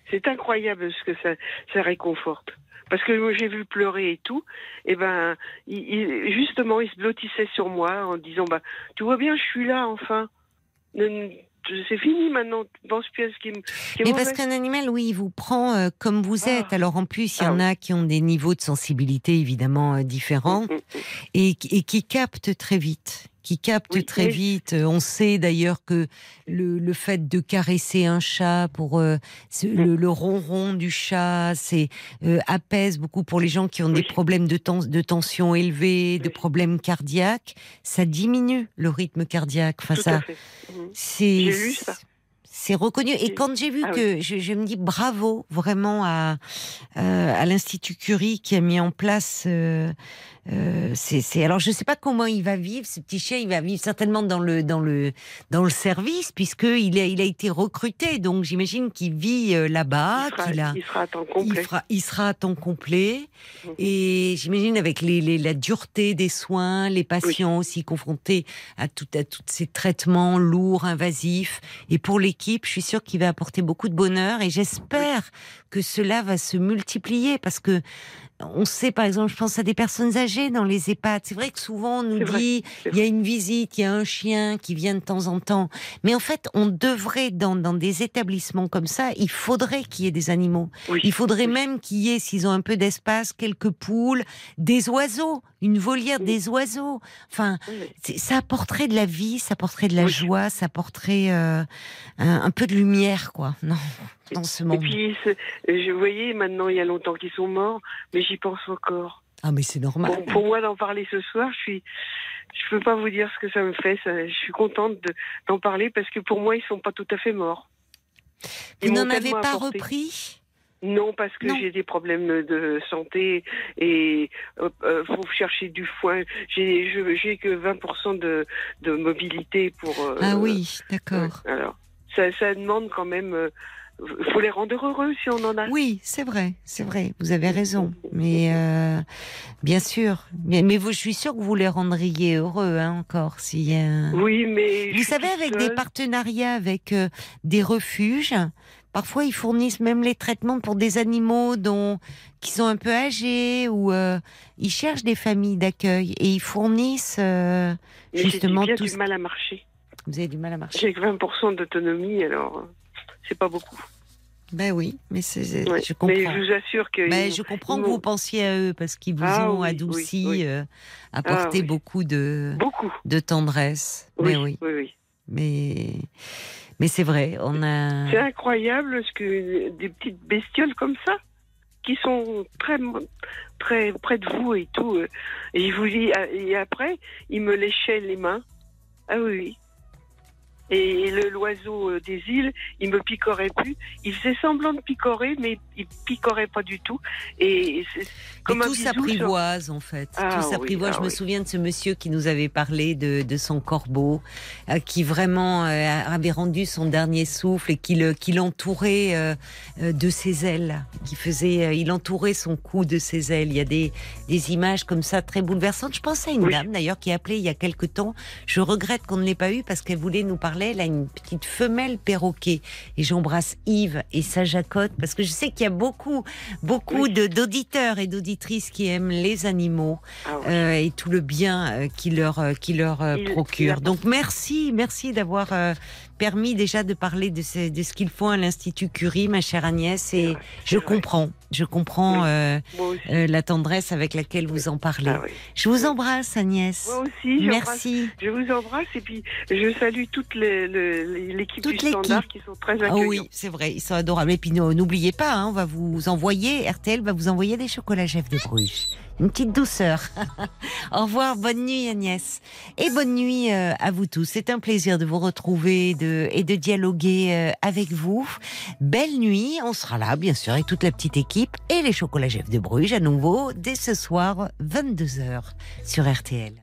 c'est incroyable ce que ça, ça réconforte. Parce que j'ai vu pleurer et tout. Et ben, il, il- justement, il se blottissait sur moi en disant bah, Tu vois bien, je suis là, enfin. C'est fini maintenant. Tu penses plus à ce qui me. Mais parce qu'un animal, oui, il vous prend euh, comme vous êtes. Ah. Alors en plus, il y Ah en a qui ont des niveaux de sensibilité évidemment euh, différents Mm, mm, mm. et qui captent très vite. Qui captent Oui, très mais- vite. Euh, On sait d'ailleurs que le, le fait de caresser un chat pour euh, ce- Mm. le, le ronron du chat, c'est euh, apaise beaucoup pour les gens qui ont des problèmes de, tens- de tension élevée, de problèmes cardiaques. Ça diminue le rythme cardiaque. Enfin, Tout ça. Mhm. c'est reconnu. Et quand j'ai vu Ah que je, je me dis bravo vraiment à euh, à l'institut Curie qui a mis en place. euh, euh, c'est c'est- alors je sais pas comment il va vivre ce petit chien. Il va vivre certainement dans le dans le dans le service puisque il a il a été recruté. Donc j'imagine qu'il vit euh, là-bas, il, il sera à temps il, complet. fera- il sera à temps complet et j'imagine avec les, les- la dureté des soins, les patients aussi confrontés à, tout, à tous ces traitements lourds, invasifs. Et pour l'équipe, je suis sûre qu'il va apporter beaucoup de bonheur et j'espère que cela va se multiplier parce que on sait, par exemple, je pense à des personnes âgées dans les EHPAD. C'est vrai que souvent on nous dit il y a une visite, il y a un chien qui vient de temps en temps. Mais en fait, on devrait, dans, dans des établissements comme ça, il faudrait qu'il y ait des animaux. Oui. Il faudrait Oui. même qu'il y ait, s'ils ont un peu d'espace, quelques poules, des oiseaux, une volière Oui. des oiseaux. Enfin, Oui, ça apporterait de la vie, ça apporterait de la Oui. joie, ça apporterait euh, un, un peu de lumière, quoi. Non, dans ce Et monde. puis, c'est- je voyais maintenant, il y a longtemps qu'ils sont morts, mais j'y pense encore. Ah, mais c'est normal. Pour, pour moi, d'en parler ce soir, je suis, je peux pas vous dire ce que ça me fait. ça- je suis contente de- d'en parler parce que pour moi, ils sont pas tout à fait morts. Ils Vous n'en avez pas apporté. repris? Non, parce que j'ai des problèmes de santé et euh, euh, faut chercher du foin. J'ai que 20% de, de mobilité pour. euh, Ah oui, d'accord. alors, ça, ça demande quand même. euh, faut les rendre heureux si on en a. Oui, c'est vrai, c'est vrai, vous avez raison. Mais euh, bien sûr, mais, mais vous, je suis sûre que vous les rendriez heureux hein, encore s'il y a. Oui, mais. Vous savez, avec des partenariats avec euh, des refuges, parfois ils fournissent même les traitements pour des animaux dont qui sont un peu âgés ou euh, ils cherchent des familles d'accueil et ils fournissent euh, Mais j'ai justement bien tout. du mal à marcher. Vous avez du mal à marcher. J'ai que 20% d'autonomie, alors euh, c'est pas beaucoup. Ben oui, mais c'est, c'est- Ouais. je Mais comprends. je vous assure que. Ben, je comprends que vous pensiez à eux parce qu'ils vous Ah ont oui, adouci, oui, oui. euh, apporté oui. beaucoup de, Beaucoup. de tendresse. Oui, Mais oui, oui, oui. mais mais c'est vrai, on a. C'est incroyable ce que des petites bestioles comme ça, qui sont très très près de vous et tout. euh, Et je vous dis, ah, et après, ils me léchaient les mains. Ah oui. Et le l'oiseau euh, des îles, il me picorait plus. Il faisait semblant de picorer, mais il picorait pas du tout. Et comme tout sur- s'apprivoise en fait. Ah tout s'apprivoise. oui, ah je me souviens de ce monsieur qui nous avait parlé de, de son corbeau, euh, qui vraiment euh, avait rendu son dernier souffle et qui le- qui l'entourait euh, de ses ailes, qui faisait, il entourait son cou de ses ailes. Il y a des, des images comme ça très bouleversantes. Je pense à une Oui. dame d'ailleurs qui a appelé il y a quelque temps. Je regrette qu'on ne l'ait pas eu parce qu'elle voulait nous parler. Elle a une petite femelle perroquet et j'embrasse Yves et sa jacotte parce que je sais qu'il y a beaucoup beaucoup Oui. de d'auditeurs et d'auditrices qui aiment les animaux Ah oui. euh, et tout le bien euh, qui leur euh, qui leur procure. Donc merci, merci d'avoir euh, permis déjà de parler de ce, de ce qu'ils font à l'Institut Curie, ma chère Agnès, et je vrai. comprends. Je comprends Oui. euh, euh, la tendresse avec laquelle vous en parlez. Ah oui. Je vous embrasse, Agnès. Moi aussi, Merci. Je vous embrasse et puis je salue toute l'équipe du Standard qui sont très Ah accueillants. oui, c'est vrai, ils sont adorables. Et puis no- n'oubliez pas, hein, on va vous envoyer, RTL va vous envoyer des chocolats Jeff de Bruges. Une petite douceur. Au revoir, bonne nuit Agnès. Et bonne nuit euh, à vous tous. C'est un plaisir de vous retrouver de, et de dialoguer avec vous. Belle nuit, on sera là bien sûr avec toute la petite équipe et les chocolats Jeff de Bruges à nouveau dès ce soir 22h sur RTL.